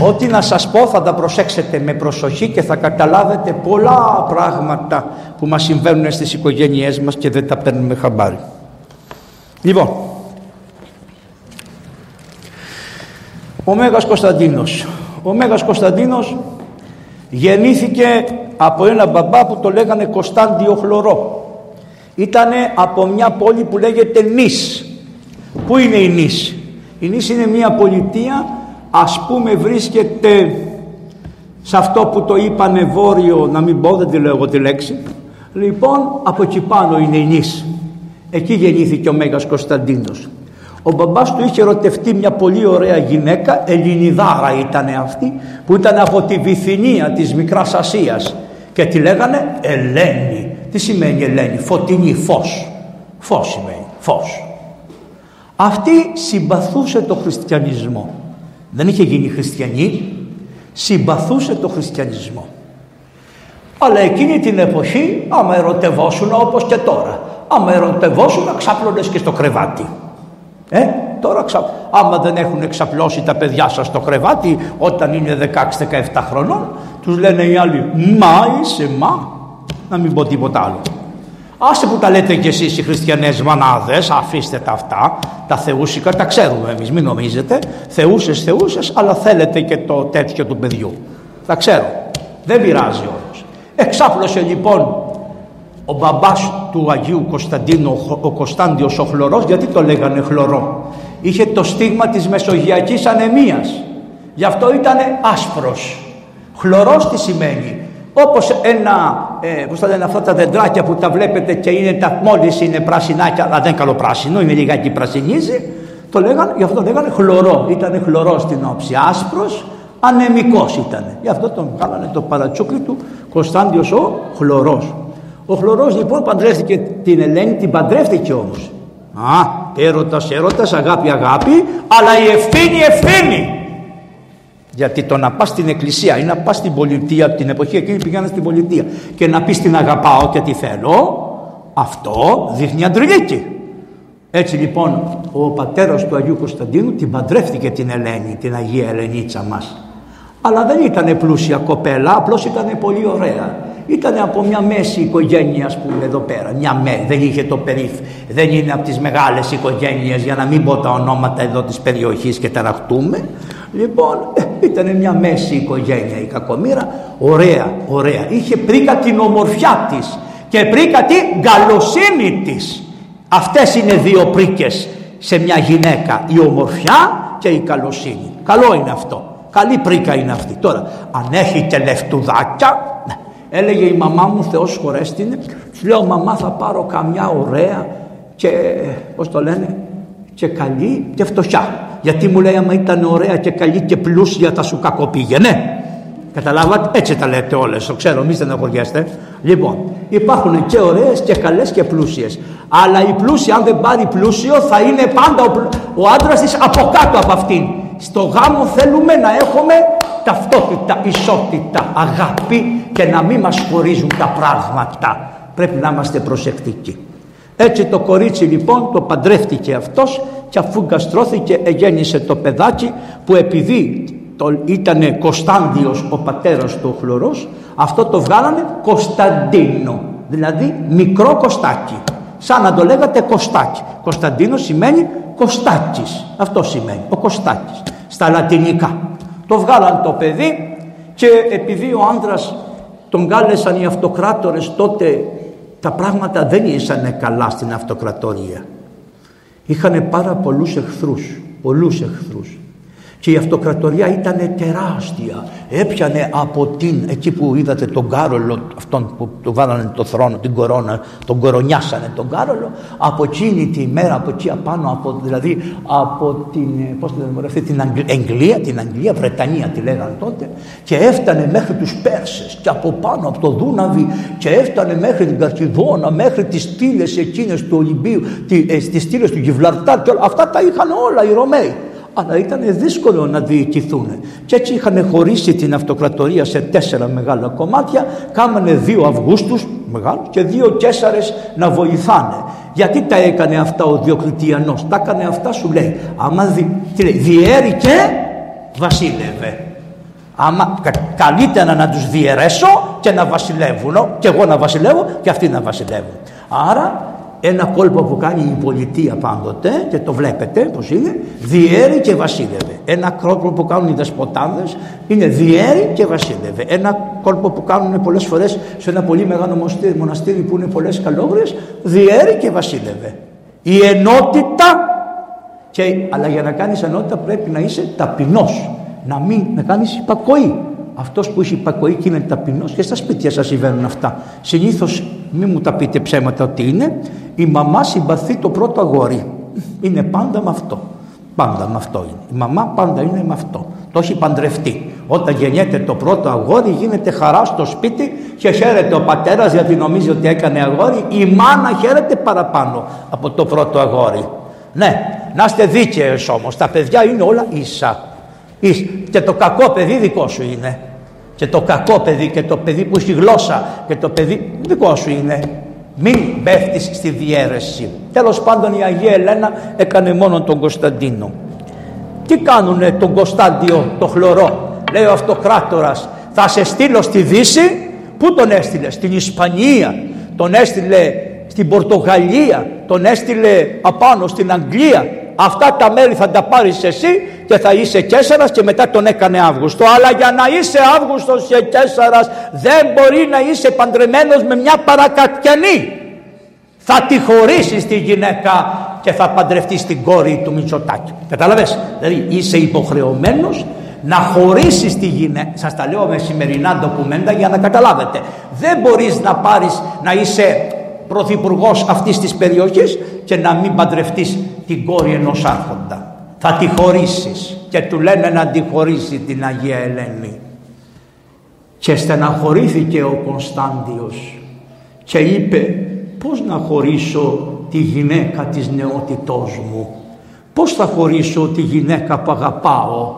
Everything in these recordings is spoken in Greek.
Ό,τι να σας πω θα τα προσέξετε με προσοχή και θα καταλάβετε πολλά πράγματα που μας συμβαίνουν στις οικογένειές μας και δεν τα παίρνουμε χαμπάρι. Λοιπόν, ο Μέγας Κωνσταντίνος. Ο Μέγας Κωνσταντίνος γεννήθηκε από ένα μπαμπά που το λέγανε Κωνσταντιο Χλωρό. Ήτανε από μια πόλη που λέγεται Νης. Πού είναι η Νης; Η Νης είναι μια πολιτεία ας πούμε βρίσκεται σε αυτό που το είπανε βόρειο, να μην πω δεν τη λέω εγώ τη λέξη. Λοιπόν από εκεί πάνω είναι η Νης. Εκεί γεννήθηκε ο Μέγας Κωνσταντίνος. Ο μπαμπάς του είχε ερωτευτεί μια πολύ ωραία γυναίκα, Ελληνιδάρα ήταν αυτή, που ήταν από τη Βυθινία της Μικράς Ασίας και τη λέγανε Ελένη. Τι σημαίνει Ελένη, φωτεινή, φως. Φως σημαίνει, φως. Αυτή συμπαθούσε το χριστιανισμό. Δεν είχε γίνει χριστιανή, συμπαθούσε το χριστιανισμό. Αλλά εκείνη την εποχή, άμα ερωτευόσουν όπως και τώρα, άμα ερωτευόσουν ξάπλωνες και στο κρεβάτι. Ε, τώρα ξα... άμα δεν έχουν εξαπλώσει τα παιδιά σας στο κρεβάτι όταν είναι 16-17 χρονών, τους λένε οι άλλοι «Μα είσαι μα», να μην πω τίποτα άλλο. Άσε που τα λέτε κι εσείς οι χριστιανές μανάδες, αφήστε τα αυτά, τα θεούσικα, τα ξέρουμε εμείς, μην νομίζετε, θεούσες, θεούσες, αλλά θέλετε και το τέτοιο του παιδιού. Τα ξέρω, δεν πειράζει όμως. Εξάπλωσε λοιπόν ο μπαμπάς του Αγίου Κωνσταντίνου, ο Κωνσταντιος ο Χλωρός, γιατί το λέγανε χλωρό. Είχε το στίγμα της μεσογειακής ανεμίας. Γι' αυτό ήταν άσπρος. Χλωρός τι σημαίνει; Όπως ένα, ε, πώς θα λένε αυτά τα δεντράκια που τα βλέπετε και είναι τα μόλις είναι πρασινάκια, αλλά δεν καλοπράσινο, είναι λιγάκι πρασινίζει. Το λέγανε, γι' αυτό το λέγανε χλωρό. Ήταν χλωρό στην όψη. Άσπρος, ανεμικός ήταν. Γι' αυτό τον κάνανε το παρατσούκλι του Κωνσταντιος ο χλωρός. Ο χλωρός λοιπόν παντρεύτηκε την Ελένη, την παντρεύτηκε όμως. Α, έρωτας, έρωτας, αγάπη, αγάπη, αλλά η ευθύνη, ευθύνη. Γιατί το να πας στην εκκλησία ή να πας στην πολιτεία, την εποχή εκείνη πήγαινε στην πολιτεία και να πεις την αγαπάω και τι θέλω, αυτό δείχνει αντριλίκη. Έτσι λοιπόν ο πατέρας του Αγίου Κωνσταντίνου την παντρεύτηκε την Ελένη, την Αγία Ελενίτσα μας. Αλλά δεν ήταν πλούσια κοπέλα, απλώς ήταν πολύ ωραία. Ήταν από μια μέση οικογένεια, ας πούμε, εδώ πέρα. Μια με, δεν είχε το περίφ. Δεν είναι από τις μεγάλες οικογένειες, για να μην πω τα ονόματα εδώ της περιοχής και ταραχτούμε. Λοιπόν, ε, ήταν μια μέση οικογένεια η κακομήρα. Ωραία, ωραία. Είχε πρίκα την ομορφιά της και πρίκα την καλοσύνη της. Αυτές είναι δύο πρίκες σε μια γυναίκα. Η ομορφιά και η καλοσύνη. Καλό είναι αυτό. Καλή πρίκα είναι αυτή. Τώρα, αν έχετε λεφτουδάκια, ναι, Έλεγε η μαμά μου, Θεός χωρέστηνε, σου λέω μαμά θα πάρω καμιά ωραία και πώς το λένε και καλή και φτωχιά. Γιατί μου λέει άμα ήταν ωραία και καλή και πλούσια θα σου κακοπήγαινε. Καταλάβατε, έτσι τα λέτε όλες, το ξέρω, μη στεναχωριέστε. Λοιπόν, υπάρχουν και ωραίες και καλές και πλούσιες. Αλλά η πλούσια, αν δεν πάρει πλούσιο, θα είναι πάντα ο, ο άντρας της από κάτω από αυτήν. Στο γάμο θέλουμε να έχουμε ταυτότητα, ισότητα, αγάπη και να μην μας χωρίζουν τα πράγματα. Πρέπει να είμαστε προσεκτικοί. Έτσι το κορίτσι λοιπόν το παντρεύτηκε αυτός και αφού γκαστρώθηκε εγέννησε το παιδάκι που επειδή το, ήταν Κωνσταντιος ο πατέρας του ο χλωρός αυτό το βγάλανε Κωνσταντίνο δηλαδή μικρό Κωστάκι. Σαν να το λέγατε Κωστάκι. Κωνσταντίνος σημαίνει Κωστάκης. Αυτό σημαίνει ο Κωστάκης στα λατινικά. Το βγάλαν το παιδί και επειδή ο άντρας τον κάλεσαν οι αυτοκράτορες τότε τα πράγματα δεν ήσαν καλά στην αυτοκρατορία. Είχαν πάρα πολλούς εχθρούς, πολλούς εχθρούς και η αυτοκρατορία ήταν τεράστια. Έπιανε από την, εκεί που είδατε τον Κάρολο, αυτόν που του βάλανε το θρόνο, την κορώνα, τον κορονιάσανε τον Κάρολο, από εκείνη τη μέρα, από εκεί απάνω, από, δηλαδή από την, πώς λέμε, αυτή, την Αγγλία, την Αγγλία, Βρετανία τη λέγανε τότε, και έφτανε μέχρι τους Πέρσες και από πάνω από το Δούναβι και έφτανε μέχρι την Καρκιδόνα, μέχρι τις στήλες εκείνες του Ολυμπίου, ε, τις στήλες του Γιβλαρτάρ και όλα, αυτά τα είχαν όλα οι Ρωμαίοι αλλά ήταν δύσκολο να διοικηθούν. Και έτσι είχαν χωρίσει την αυτοκρατορία σε τέσσερα μεγάλα κομμάτια, κάμανε δύο Αυγούστους μεγάλους και δύο Κέσσαρες να βοηθάνε. Γιατί τα έκανε αυτά ο Διοκλητιανός, τα έκανε αυτά σου λέει, άμα δι, τι λέει, διέρη και βασίλευε. Άμα καλύτερα να τους διαιρέσω και να βασιλεύουν και εγώ να βασιλεύω και αυτοί να βασιλεύουν. Άρα ένα κόλπο που κάνει η πολιτεία πάντοτε και το βλέπετε πως είναι διέρη και βασίλευε. Ένα κόλπο που κάνουν οι δεσποτάδες είναι διέρη και βασίλευε. Ένα κόλπο που κάνουν πολλές φορές σε ένα πολύ μεγάλο μοναστήρι που είναι πολλές καλόγριες διέρη και βασίλευε. Η ενότητα και, αλλά για να κάνεις ενότητα πρέπει να είσαι ταπεινός να μην να κάνεις υπακοή αυτός που έχει υπακοή και είναι ταπεινός και στα σπίτια σας συμβαίνουν αυτά. Συνήθως, μην μου τα πείτε ψέματα ότι είναι, η μαμά συμπαθεί το πρώτο αγόρι. Είναι πάντα με αυτό. Πάντα με αυτό είναι. Η μαμά πάντα είναι με αυτό. Το έχει παντρευτεί. Όταν γεννιέται το πρώτο αγόρι γίνεται χαρά στο σπίτι και χαίρεται ο πατέρας γιατί νομίζει ότι έκανε αγόρι. Η μάνα χαίρεται παραπάνω από το πρώτο αγόρι. Ναι, να είστε δίκαιες όμως. Τα παιδιά είναι όλα ίσα. Και το κακό παιδί δικό σου είναι. Και το κακό παιδί και το παιδί που έχει γλώσσα και το παιδί δικό σου είναι. Μην πέφτεις στη διέρεση. Τέλος πάντων η Αγία Ελένα έκανε μόνο τον Κωνσταντίνο. Τι κάνουνε τον Κωνσταντίο το χλωρό; Λέει ο αυτοκράτορας θα σε στείλω στη Δύση. Πού τον έστειλε; Στην Ισπανία. Τον έστειλε στην Πορτογαλία. Τον έστειλε απάνω στην Αγγλία αυτά τα μέρη θα τα πάρεις εσύ και θα είσαι Κέσσαρας και μετά τον έκανε Αύγουστο αλλά για να είσαι Αύγουστος και Κέσσαρας δεν μπορεί να είσαι παντρεμένος με μια παρακατιανή θα τη χωρίσεις τη γυναίκα και θα παντρευτείς την κόρη του Μητσοτάκη κατάλαβες; Δηλαδή είσαι υποχρεωμένος να χωρίσεις τη γυναίκα. Σας τα λέω με σημερινά ντοκουμέντα για να καταλάβετε. Δεν μπορείς να πάρεις να είσαι πρωθυπουργός αυτής της περιοχής και να μην παντρευτείς την κόρη ενός άρχοντα. Θα τη χωρίσεις και του λένε να τη χωρίσει την Αγία Ελένη. Και στεναχωρήθηκε ο Κωνσταντιος και είπε πώς να χωρίσω τη γυναίκα της νεότητός μου; Πώς θα χωρίσω τη γυναίκα που αγαπάω;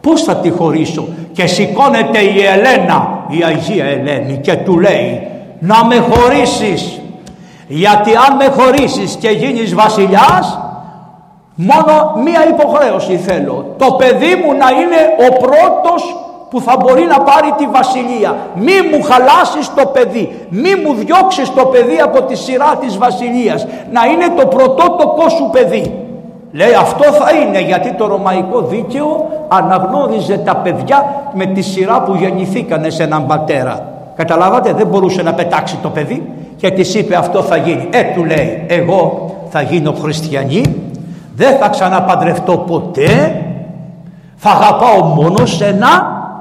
Πώς θα τη χωρίσω; Και σηκώνεται η Ελένα, η Αγία Ελένη και του λέει να με χωρίσεις. Γιατί αν με χωρίσεις και γίνεις βασιλιάς Μόνο μία υποχρέωση θέλω. Το παιδί μου να είναι ο πρώτος που θα μπορεί να πάρει τη βασιλεία. Μη μου χαλάσεις το παιδί. Μη μου διώξεις το παιδί από τη σειρά της βασιλείας. Να είναι το πρωτότοκό σου παιδί. Λέει αυτό θα είναι γιατί το ρωμαϊκό δίκαιο αναγνώριζε τα παιδιά με τη σειρά που γεννηθήκανε σε έναν πατέρα. Καταλάβατε δεν μπορούσε να πετάξει το παιδί και της είπε αυτό θα γίνει. Ε του λέει εγώ θα γίνω χριστιανή δεν θα ξαναπαντρευτώ ποτέ. Θα αγαπάω μόνο σένα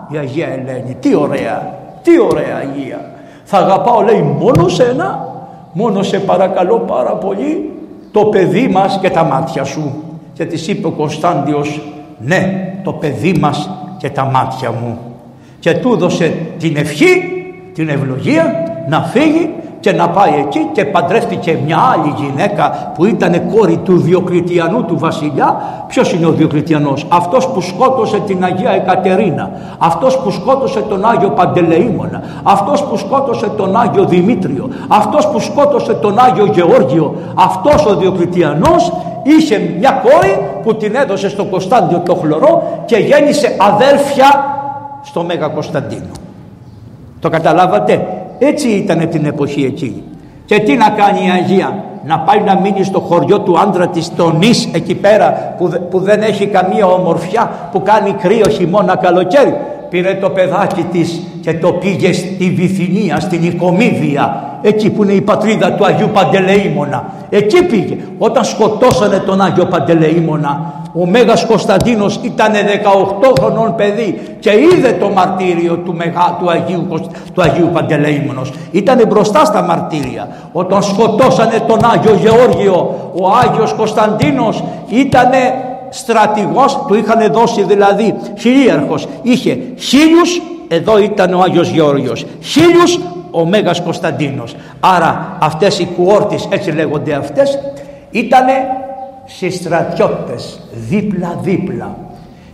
η Αγία Ελένη. Τι ωραία τι ωραία Αγία. Θα αγαπάω λέει μόνο σένα. Μόνο σε παρακαλώ πάρα πολύ το παιδί μας και τα μάτια σου. Και της είπε ο Κωνσταντιος ναι το παιδί μας και τα μάτια μου και του έδωσε την ευχή την ευλογία να φύγει και να πάει εκεί και παντρεύτηκε μια άλλη γυναίκα που ήταν κόρη του Διοκλητιανού του βασιλιά. Ποιος είναι ο Διοκλητιανός, αυτός που σκότωσε την Αγία Εκατερίνα, αυτός που σκότωσε τον Άγιο Παντελεήμονα, αυτός που σκότωσε τον Άγιο Δημήτριο, αυτός που σκότωσε τον Άγιο Γεώργιο, αυτός ο Διοκλητιανός είχε μια κόρη που την έδωσε στο Κωνσταντιο το χλωρό και γέννησε αδέρφια στο Μέγα Κωνσταντίνο. Το καταλάβατε; Έτσι ήταν την εποχή εκεί. Και τι να κάνει η Αγία. Να πάει να μείνει στο χωριό του άντρα της το νης εκεί πέρα που, που δεν έχει καμία ομορφιά που κάνει κρύο χειμώνα καλοκαίρι. Πήρε το παιδάκι της και το πήγε στη Βυθινία, στην Οικομίδια εκεί που είναι η πατρίδα του Αγίου Παντελεήμονα. Εκεί πήγε. Όταν σκοτώσανε τον Άγιο Παντελεήμονα ο Μέγας Κωνσταντίνος ήταν 18 χρονών παιδί και είδε το μαρτύριο του, Μεγά, του, Αγίου, του Αγίου Παντελεήμονος. Ήταν μπροστά στα μαρτύρια. Όταν σκοτώσανε τον Άγιο Γεώργιο, ο Άγιος Κωνσταντίνος ήταν στρατηγός, του είχαν δώσει δηλαδή χιλίαρχος. Είχε χίλιους, εδώ ήταν ο Άγιος Γεώργιος. Χίλιους ο Μέγας Κωνσταντίνος. Άρα αυτές οι κουόρτες, έτσι λέγονται αυτές, ήτανε στρατιώτες δίπλα-δίπλα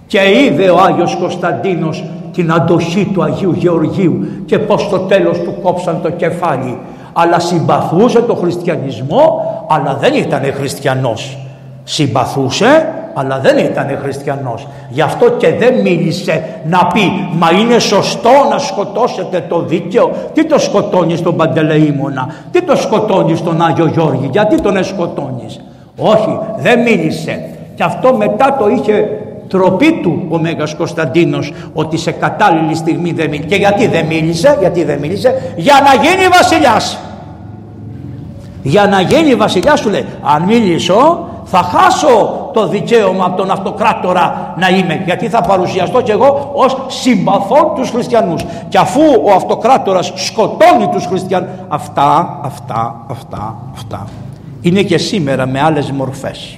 και είδε ο Άγιος Κωνσταντίνος την αντοχή του Αγίου Γεωργίου και πως στο τέλος του κόψαν το κεφάλι αλλά συμπαθούσε το χριστιανισμό αλλά δεν ήταν χριστιανός συμπαθούσε αλλά δεν ήταν χριστιανός. Γι' αυτό και δεν μίλησε να πει «Μα είναι σωστό να σκοτώσετε το δίκαιο». Τι το σκοτώνεις τον Παντελεήμονα, τι το σκοτώνεις τον Άγιο Γιώργη, γιατί τον σκοτώνεις. Όχι, δεν μίλησε. Και αυτό μετά το είχε τροπή του ο Μέγας Κωνσταντίνος ότι σε κατάλληλη στιγμή δεν μίλησε. Και γιατί δεν μίλησε, γιατί δεν μίλησε, για να γίνει βασιλιάς. Για να γίνει βασιλιάς σου λέει, αν μίλησω θα χάσω το δικαίωμα από τον αυτοκράτορα να είμαι. Γιατί θα παρουσιαστώ κι εγώ ως συμπαθών τους χριστιανούς. Και αφού ο αυτοκράτορας σκοτώνει τους χριστιανούς αυτά, αυτά, αυτά, αυτά. Είναι και σήμερα με άλλες μορφές.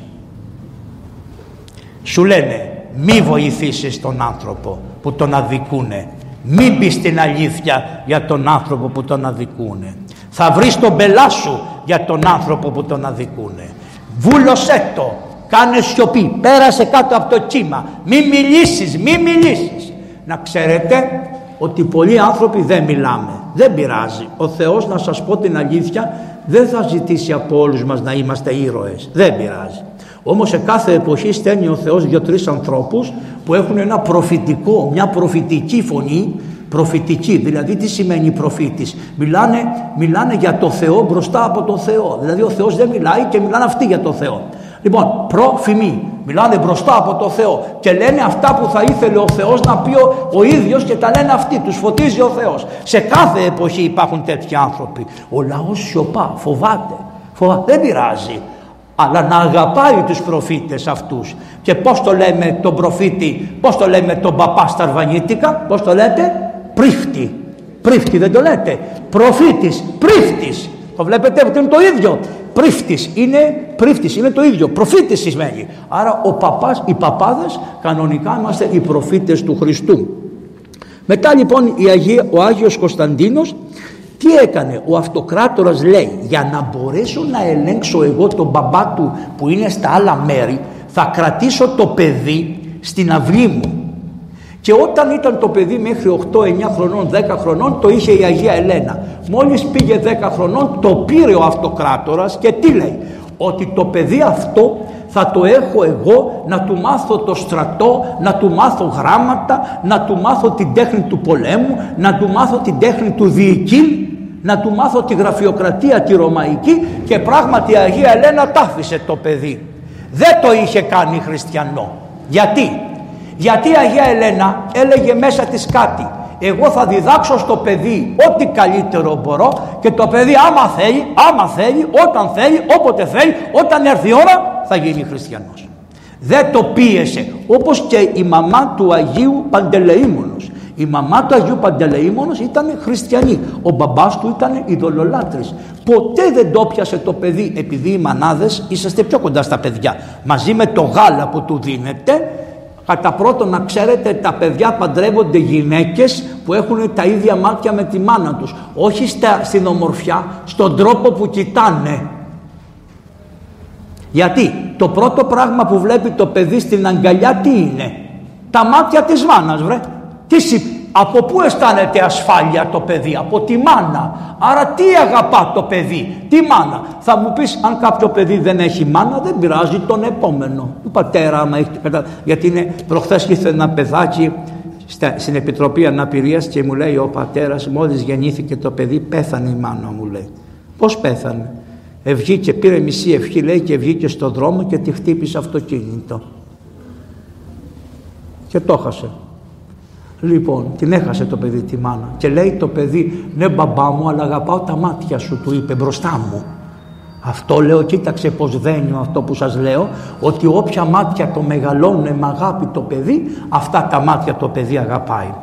Σου λένε μη βοηθήσεις τον άνθρωπο που τον αδικούνε. Μην πεις την αλήθεια για τον άνθρωπο που τον αδικούνε. Θα βρεις τον πελά σου για τον άνθρωπο που τον αδικούνε. Βούλωσέ το κάνε σιωπή. Πέρασε κάτω από το κύμα. Μη μιλήσεις μη μιλήσεις. Να ξέρετε ότι πολλοί άνθρωποι δεν μιλάμε. Δεν πειράζει. Ο Θεός να σας πω την αλήθεια δεν θα ζητήσει από όλους μας να είμαστε ήρωες. Δεν πειράζει. Όμως σε κάθε εποχή στέλνει ο Θεός δύο-τρεις ανθρώπους που έχουν ένα προφητικό, μια προφητική φωνή. Προφητική, δηλαδή τι σημαίνει προφήτης. Μιλάνε, μιλάνε για το Θεό μπροστά από τον Θεό. Δηλαδή ο Θεός δεν μιλάει και μιλάνε αυτοί για το Θεό λοιπόν προφημή μιλάνε μπροστά από το Θεό και λένε αυτά που θα ήθελε ο Θεός να πει ο, ο ίδιος και τα λένε αυτοί. Τους φωτίζει ο Θεός. Σε κάθε εποχή υπάρχουν τέτοιοι άνθρωποι. Ο λαός σιωπά, φοβάται, φοβάται δεν πειράζει. Αλλά να αγαπάει τους προφήτες αυτούς. Και πως το λέμε τον προφήτη πως το λέμε τον παπά Σταρβανίτικα πως το λέτε; Πρίφτη πρίφτη δεν το λέτε. Προφήτης πρίφτης το βλέπετε ότι είναι το ίδιο πρίφτης είναι, πρίφτης είναι το ίδιο. Προφήτης σημαίνει άρα ο παπάς, οι παπάδες κανονικά είμαστε οι προφήτες του Χριστού. Μετά λοιπόν η Αγία, ο Άγιος Κωνσταντίνος τι έκανε; Ο αυτοκράτορας λέει για να μπορέσω να ελέγξω εγώ τον μπαμπά του που είναι στα άλλα μέρη θα κρατήσω το παιδί στην αυλή μου και όταν ήταν το παιδί μέχρι 8, 9 χρονών, 10 χρονών το είχε η Αγία Ελένα. Μόλις πήγε 10 χρονών το πήρε ο αυτοκράτορας και τι λέει; Ότι το παιδί αυτό θα το έχω εγώ να του μάθω το στρατό, να του μάθω γράμματα, να του μάθω την τέχνη του πολέμου, να του μάθω την τέχνη του διοικήν, να του μάθω τη γραφειοκρατία τη ρωμαϊκή και πράγματι η Αγία Ελένα τάφησε το παιδί. Δεν το είχε κάνει χριστιανό. Γιατί, γιατί η Αγία Ελένα έλεγε μέσα της κάτι. Εγώ θα διδάξω στο παιδί ό,τι καλύτερο μπορώ και το παιδί άμα θέλει, άμα θέλει, όταν θέλει, όποτε θέλει, όταν έρθει η ώρα θα γίνει χριστιανός. Δεν το πίεσε όπως και η μαμά του Αγίου Παντελεήμονος. Η μαμά του Αγίου Παντελεήμονος ήταν χριστιανή. Ο μπαμπάς του ήταν ειδωλολάτρης. Ποτέ δεν το πιασε το παιδί επειδή οι μανάδες είσαστε πιο κοντά στα παιδιά. Μαζί με το γάλα που του δίνετε Κατά πρώτον να ξέρετε τα παιδιά παντρεύονται γυναίκες που έχουν τα ίδια μάτια με τη μάνα τους. Όχι στα, στην ομορφιά, στον τρόπο που κοιτάνε. Γιατί το πρώτο πράγμα που βλέπει το παιδί στην αγκαλιά τι είναι; Τα μάτια της μάνας βρε. Τι, από πού αισθάνεται ασφάλεια το παιδί, από τη μάνα. Άρα τι αγαπά το παιδί, τι μάνα. Θα μου πεις αν κάποιο παιδί δεν έχει μάνα δεν πειράζει τον επόμενο. Ο πατέρα άμα έχει, γιατί είναι προχθές ήρθε ένα παιδάκι στην Επιτροπή Αναπηρίας και μου λέει ο πατέρας μόλις γεννήθηκε το παιδί πέθανε η μάνα μου λέει. Πώς πέθανε; Ευγήκε, πήρε μισή ευχή λέει και βγήκε στον δρόμο και τη χτύπησε αυτοκίνητο. Και το χάσε. Λοιπόν, την έχασε το παιδί τη μάνα και λέει το παιδί ναι μπαμπά μου αλλά αγαπάω τα μάτια σου του είπε μπροστά μου. Αυτό λέω κοίταξε πως δένει αυτό που σας λέω ότι όποια μάτια το μεγαλώνουν με αγάπη το παιδί αυτά τα μάτια το παιδί αγαπάει.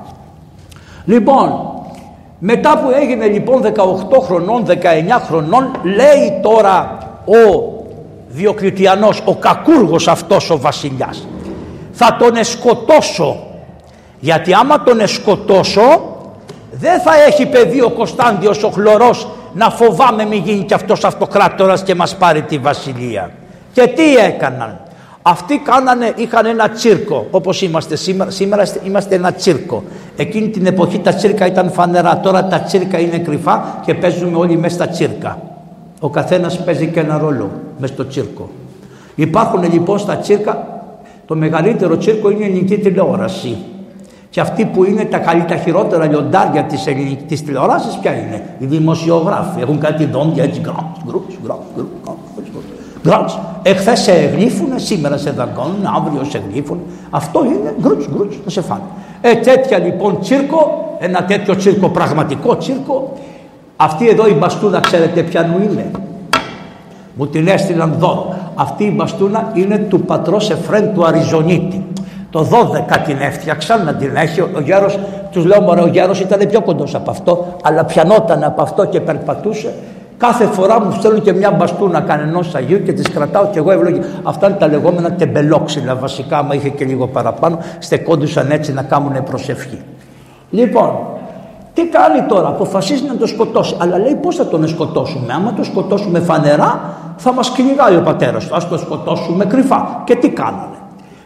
Λοιπόν, μετά που έγινε λοιπόν 18 χρονών, 19 χρονών λέει τώρα ο Διοκλητιανός, ο κακούργος αυτός ο βασιλιάς θα τον εσκοτώσω γιατί άμα τον εσκοτώσω δεν θα έχει παιδί ο Κωνσταντιος ο χλωρός να φοβάμαι μη γίνει κι αυτός αυτοκράτορας και μας πάρει τη βασιλεία. Και τι έκαναν. Αυτοί κάνανε, είχαν ένα τσίρκο όπως είμαστε σήμερα, σήμερα είμαστε ένα τσίρκο. Εκείνη την εποχή τα τσίρκα ήταν φανερά, τώρα τα τσίρκα είναι κρυφά και παίζουμε όλοι μέσα στα τσίρκα. Ο καθένας παίζει και ένα ρόλο μέσα στο τσίρκο. Υπάρχουν λοιπόν στα τσίρκα Το μεγαλύτερο τσίρκο είναι η ελληνική τηλεόραση. Και αυτοί που είναι τα καλύτερα χειρότερα λιοντάρια της ελληνική τηλεόρασης, ποια είναι; Οι δημοσιογράφοι. Έχουν κάτι δόντια έτσι. Γκρότ. Εχθές σε γλύφουν, σήμερα σε δαγκώνουν, αύριο σε γλύφουν. Αυτό είναι γκρούτ, γκρούτ, να σε φάνε. Ε, τέτοια λοιπόν τσίρκο, ένα τέτοιο τσίρκο, πραγματικό τσίρκο. Αυτή εδώ η μπαστούνα, ξέρετε ποιανού είναι; Μου την έστειλαν εδώ. Αυτή η μπαστούνα είναι του πατρός Εφρέν του Αριζονίτη. Το 12 την έφτιαξαν να την έχει. Ο γέρος, τους λέω μωρέ, ο γέρος ήταν πιο κοντός από αυτό, αλλά πιανόταν από αυτό και περπατούσε. Κάθε φορά μου στέλνουν και μια μπαστούνα κανενό Αγίου και τις κρατάω και εγώ ευλογή. Αυτά είναι τα λεγόμενα τεμπελόξυλα βασικά, μα είχε και λίγο παραπάνω, στεκόντουσαν έτσι να κάνουν προσευχή. Λοιπόν, τι κάνει τώρα, αποφασίζει να το σκοτώσει. Αλλά λέει πώς θα τον σκοτώσουμε; Άμα το σκοτώσουμε φανερά, θα μας κυνηγάει ο πατέρας του. Α το σκοτώσουμε κρυφά. Και τι κάνανε.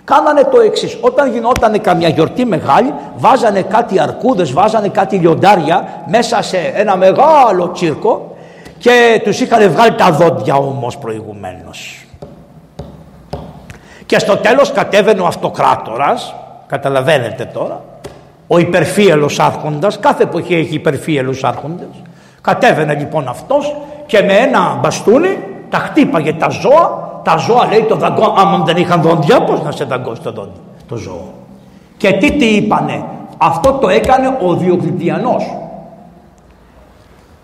Κάνανε το εξής. Όταν γινόταν καμιά γιορτή μεγάλη, βάζανε κάτι αρκούδες, βάζανε κάτι λιοντάρια μέσα σε ένα μεγάλο τσίρκο και τους είχαν βγάλει τα δόντια όμως προηγουμένως. Και στο τέλος κατέβαινε ο αυτοκράτορας, καταλαβαίνετε τώρα, ο υπερφύελος άρχοντας, κάθε εποχή έχει υπερφύελους άρχοντες, κατέβαινε λοιπόν αυτός και με ένα μπαστούνι τα χτύπαγε τα ζώα τα ζώα λέει το δαγκό, άμα δεν είχαν δόντια, πώς να σε δαγκώσει το δόντι, το ζώο. Και τι τι είπανε, αυτό το έκανε ο Διοκλητιανός.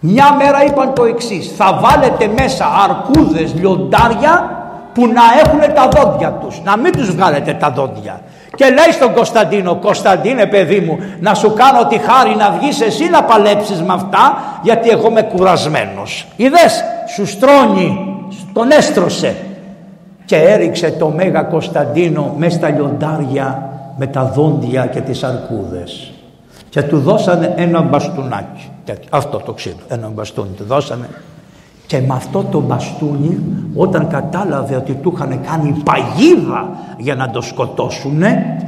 Μια μέρα είπαν το εξής, θα βάλετε μέσα αρκούδες, λιοντάρια που να έχουν τα δόντια τους, να μην τους βγάλετε τα δόντια. Και λέει στον Κωνσταντίνο, Κωνσταντίνε παιδί μου, να σου κάνω τη χάρη να βγεις εσύ να παλέψεις με αυτά, γιατί εγώ είμαι κουρασμένος. Είδες, σου στρώνει, τον έστρωσε και έριξε το Μέγα Κωνσταντίνο μες στα λιοντάρια με τα δόντια και τις αρκούδες. Και του δώσανε ένα μπαστούνάκι. Αυτό το ξύλο, ένα μπαστούνι. Του δώσανε. Και με αυτό το μπαστούνι όταν κατάλαβε ότι του είχαν κάνει παγίδα για να το σκοτώσουνε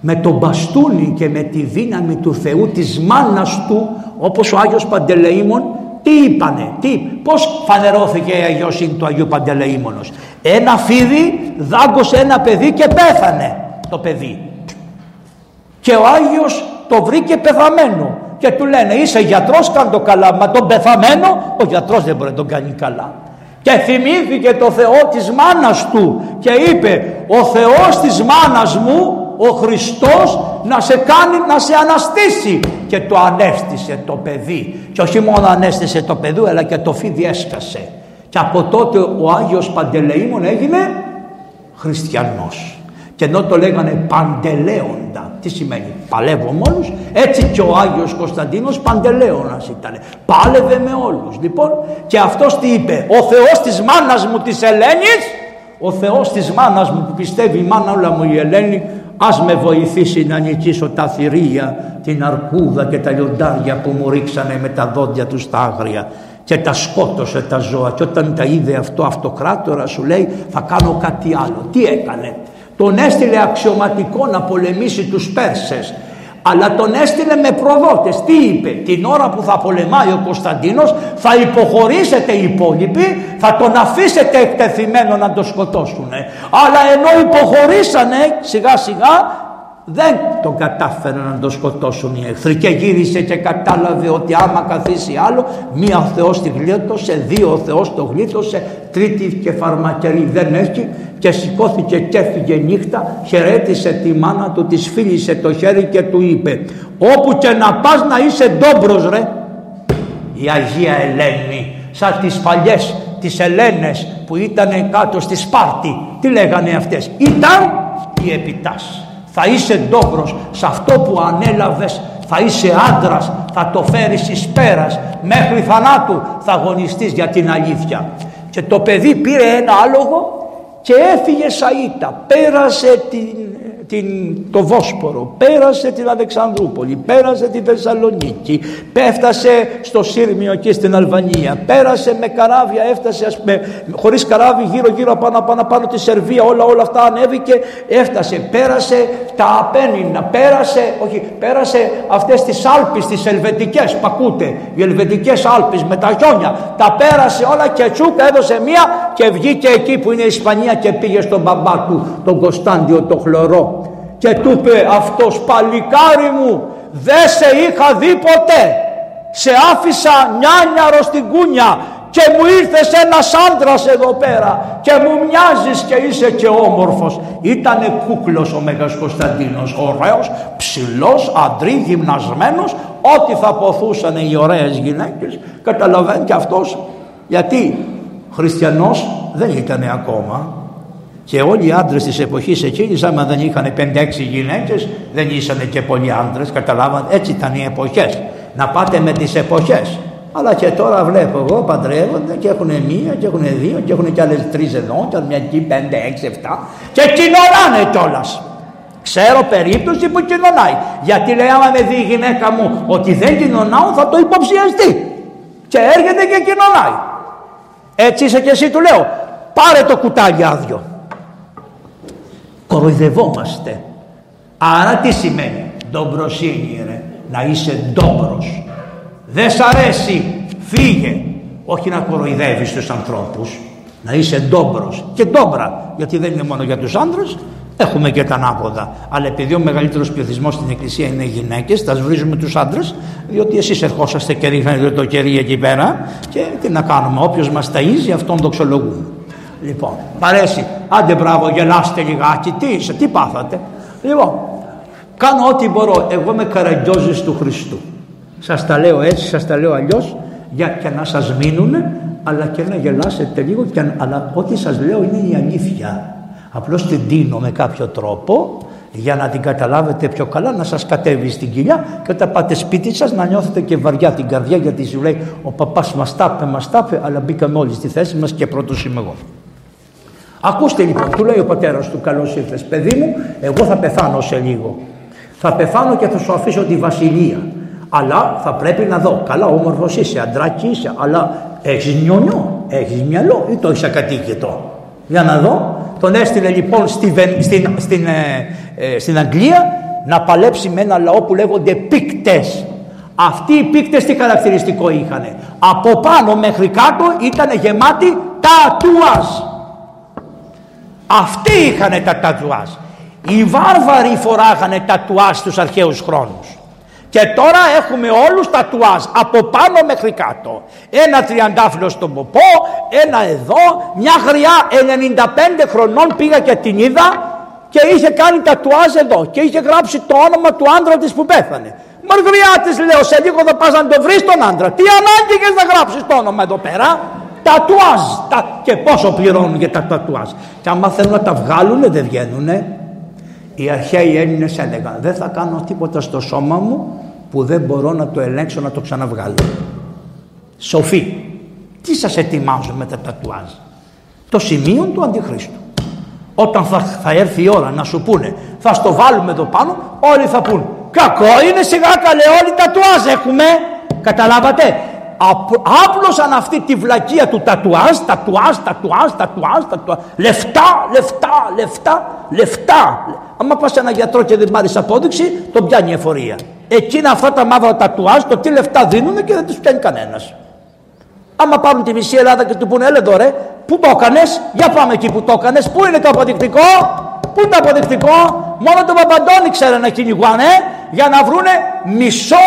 με το μπαστούνι και με τη δύναμη του Θεού της μάνας του όπως ο Άγιος Παντελεήμων τι είπανε, τι, πώς φανερώθηκε η αγιοσύνη του Αγίου Παντελεήμονος. Ένα φίδι δάγκωσε ένα παιδί και πέθανε το παιδί. Και ο Άγιος το βρήκε πεθαμένο και του λένε είσαι γιατρός κάνε το καλά μα τον πεθαμένο ο γιατρός δεν μπορεί να τον κάνει καλά. Και θυμήθηκε το Θεό της μάνας του και είπε ο Θεός της μάνας μου ο Χριστός να σε κάνει να σε αναστήσει. Και το ανέστησε το παιδί. Και όχι μόνο ανέστησε το παιδί αλλά και το φίδι έσκασε. Και από τότε ο Άγιος Παντελεήμων έγινε χριστιανός. Και ενώ το λέγανε Παντελέοντα τι σημαίνει παλεύω με όλους έτσι και ο Άγιος Κωνσταντίνος Παντελέωνας ήταν πάλευε με όλους λοιπόν. Και αυτός τι είπε ο Θεός της μάνας μου της Ελένης ο Θεός της μάνας μου που πιστεύει η μάνα όλα μου η Ελένη Ας με βοηθήσει να νικήσω τα θηρία, την αρκούδα και τα λιοντάρια που μου ρίξανε με τα δόντια τους στα άγρια και τα σκότωσε τα ζώα και όταν τα είδε αυτό αυτοκράτορα σου λέει θα κάνω κάτι άλλο. Τι έκανε; Τον έστειλε αξιωματικό να πολεμήσει τους Πέρσες αλλά τον έστειλε με προδότες. Τι είπε, την ώρα που θα πολεμάει ο Κωνσταντίνος θα υποχωρήσετε οι υπόλοιποι, θα τον αφήσετε εκτεθειμένο να τον σκοτώσουν. Αλλά ενώ υποχωρήσανε σιγά σιγά δεν τον κατάφεραν να τον σκοτώσουν οι εχθροί και γύρισε και κατάλαβε ότι άμα καθίσει άλλο μία ο Θεός τη γλίτωσε, δύο ο Θεός το γλίτωσε, τρίτη και φαρμακερή δεν έχει και σηκώθηκε και έφυγε νύχτα, χαιρέτησε τη μάνα του, της φίλησε το χέρι και του είπε όπου και να πας να είσαι ντόμπρος ρε. Η Αγία Ελένη σαν τις παλιές τις Ελένες που ήταν κάτω στη Σπάρτη τι λέγανε αυτές ήταν η επιτάση θα είσαι ντόπρος σε αυτό που ανέλαβες θα είσαι άντρας θα το φέρεις εις πέρας μέχρι θανάτου θα αγωνιστείς για την αλήθεια. Και το παιδί πήρε ένα άλογο και έφυγε σαΐτα πέρασε την την, το Βόσπορο, πέρασε την Αλεξανδρούπολη, πέρασε τη Θεσσαλονίκη, πέφτασε στο Σύρμιο και στην Αλβανία, πέρασε με καράβια, έφτασε ας πούμε, χωρίς καράβι γύρω γύρω πάνω πάνω πάνω τη Σερβία, όλα όλα αυτά ανέβηκε, έφτασε, πέρασε τα Απένινα, πέρασε, όχι, πέρασε αυτές τις Άλπεις, τις Ελβετικές, πακούτε, οι Ελβετικές Άλπεις με τα χιόνια, τα πέρασε όλα και τσούκα έδωσε μία και βγήκε εκεί που είναι η Ισπανία και πήγε στον μπαμπά του τον Κωνσταντιο το χλωρό. Και του είπε αυτός παλικάρι μου δεν σε είχα δει ποτέ. Σε άφησα νιάνιαρο στην κούνια και μου ήρθες ένας άντρας εδώ πέρα και μου μοιάζεις και είσαι και όμορφος. Ήτανε κούκλος ο Μέγας Κωνσταντίνος, ωραίος, ψηλός, αντρί, γυμνασμένος, ό,τι θα ποθούσαν οι ωραίες γυναίκες, καταλαβαίνει και αυτός γιατί χριστιανός δεν ήταν ακόμα και όλοι οι άντρες της εποχής εκείνης, άμα δεν είχαν 5-6 γυναίκες, δεν ήσαν και πολλοί άντρες. Καταλάβατε, έτσι ήταν οι εποχές. Να πάτε με τις εποχές. Αλλά και τώρα βλέπω εγώ παντρεύονται και έχουν μία και έχουν δύο και έχουν και άλλες τρεις εδώ και μια εκεί πέντε, έξι, εφτά και κοινωνάνε κιόλας. Ξέρω περίπτωση που κοινωνάει. Γιατί λέει άμα με δει η γυναίκα μου ότι δεν κοινωνάω θα το υποψιαστεί. Και έρχεται και κοινωνάει. Έτσι είσαι και εσύ του λέω πάρε το κουτάλι άδειο. Κοροϊδευόμαστε. Άρα τι σημαίνει; Ντομπροσύνη ρε. Να είσαι ντόμπρος δεν σ' αρέσει, φύγε. Όχι να κοροϊδεύεις τους ανθρώπους, να είσαι ντόμπρος και ντόμπρα, γιατί δεν είναι μόνο για τους άντρες, έχουμε και τα ανάποδα. Αλλά επειδή ο μεγαλύτερος πληθυσμός στην εκκλησία είναι οι γυναίκες, τα σβρίζουμε τους άντρες, διότι εσείς ερχόσαστε και ρίχνετε το κερί εκεί πέρα και τι να κάνουμε, όποιος μας ταΐζει αυτόν δοξολογούμε. Λοιπόν, παρέσει, άντε μπράβο, γελάστε λιγάκι, τι είσαι, τι πάθατε; Λοιπόν, κάνω ό,τι μπορώ, εγώ είμαι καραγκιόζης του Χριστού. Σας τα λέω έτσι, σας τα λέω αλλιώς για και να σας μείνουν αλλά και να γελάσετε λίγο και, αλλά ό,τι σας λέω είναι η αλήθεια. Απλώς την δίνω με κάποιο τρόπο για να την καταλάβετε πιο καλά, να σας κατέβει στην κοιλιά και όταν πάτε σπίτι σας να νιώθετε και βαριά την καρδιά γιατί σου λέει ο παπάς μας τάπε, μας τάπε αλλά μπήκαμε όλοι στη θέση μας και πρώτος είμαι εγώ. Ακούστε λοιπόν, του λέει ο πατέρας του καλώς ήρθες παιδί μου, εγώ θα πεθάνω σε λίγο. Θα πεθάνω και θα σου αφήσω τη βασιλεία. Αλλά θα πρέπει να δω. Καλά, όμορφος είσαι, αντράκι είσαι, αλλά έχεις νιονιό, έχεις μυαλό ή το έχεις ακατοίκητο. Για να δω. Τον έστειλε λοιπόν στη, στην, στην, ε, ε, στην Αγγλία να παλέψει με ένα λαό που λέγονται πίκτες. Αυτοί οι πίκτες τι χαρακτηριστικό είχαν. Από πάνω μέχρι κάτω ήταν γεμάτοι τατουάζ. Αυτοί είχαν τα τατουάζ. Οι βάρβαροι φοράγανε τατουάζ στους αρχαίους χρόνους. Και τώρα έχουμε όλους τα τουάζ από πάνω μέχρι κάτω. Ένα τριαντάφυλλο στον ποπό, ένα εδώ, μια χρειά 95 χρονών πήγα και την είδα και είχε κάνει τα τουάζ εδώ και είχε γράψει το όνομα του άντρα της που πέθανε. Μαργριά της λέω σε λίγο θα πας να το βρεις τον άντρα. Τι ανάγκη έχεις να γράψεις το όνομα εδώ πέρα; Τατουάζ. Τα... Και πόσο πληρώνουν για τα τατουάζ; Και άμα θέλουν να τα βγάλουν δεν βγαίνουνε. Οι αρχαίοι Έλληνες έλεγαν δεν θα κάνω τίποτα στο σώμα μου που δεν μπορώ να το ελέγξω να το ξαναβγάλω. Σοφή. Τι σας ετοιμάζω με τα τατουάζ; Το σημείο του Αντιχρίστου. Όταν θα, θα έρθει η ώρα να σου πούνε θα στο βάλουμε εδώ πάνω όλοι θα πούν κακό είναι σιγά καλέ όλοι τατουάζ έχουμε. Καταλάβατε; Άπλωσαν αυτή τη βλακεία του τατουάζ, τατουάζ, τατουάζ, τατουάζ, τατουάζ. Λεφτά, λεφτά, λεφτά, λεφτά. Άμα πας σε ένα γιατρό και δεν πάρεις απόδειξη, τον πιάνει η εφορία. Εκείνα αυτά τα μαύρα τατουάζ, το τι λεφτά δίνουν και δεν τους πιάνει κανένας. Άμα πάρουν τη μισή Ελλάδα και του πούνε, έλε εδώ ρε, πού το έκανες, για πάμε εκεί που το έκανες, πού είναι το αποδεικτικό, πού είναι το αποδεικτικό, μόνο το Παπαντώνη ξέρει να κυνηγάνε για να βρούνε μισό,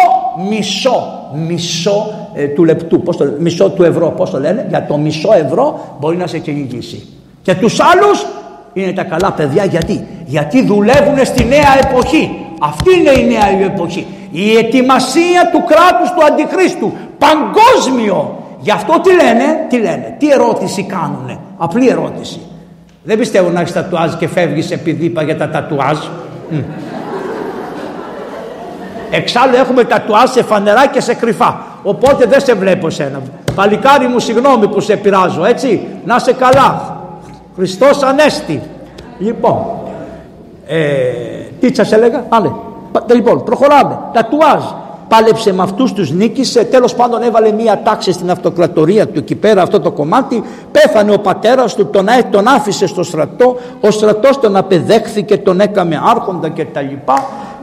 μισό, μισό ε, του λεπτού, πώς το, μισό του ευρώ, πώς το λένε, για το μισό ευρώ μπορεί να σε κυνηγήσει. Και τους άλλους είναι τα καλά παιδιά γιατί, γιατί δουλεύουν στη νέα εποχή. Αυτή είναι η νέα εποχή. Η ετοιμασία του κράτους του Αντιχρίστου. Παγκόσμιο. Γι' αυτό τι λένε, τι λένε, τι ερώτηση κάνουνε; Απλή ερώτηση. Δεν πιστεύω να έχεις τατουάζ και φεύγεις επειδή είπα για τα τατουάζ. Εξάλλου έχουμε τατουάζ σε φανερά και σε κρυφά. Οπότε δεν σε βλέπω σένα. Παλικάρι μου συγγνώμη που σε πειράζω έτσι. Να σε καλά. Χριστός Ανέστη. Λοιπόν. Ε, τι σας έλεγα; Άλλε. Λοιπόν προχωράμε. Τατουάζ. Πάλεψε με αυτούς τους νίκησε. Τέλος πάντων έβαλε μία τάξη στην αυτοκρατορία του εκεί πέρα αυτό το κομμάτι. Πέθανε ο πατέρας του, τον, τον άφησε στο στρατό. Ο στρατός τον απεδέχθηκε, τον έκαμε άρχοντα κτλ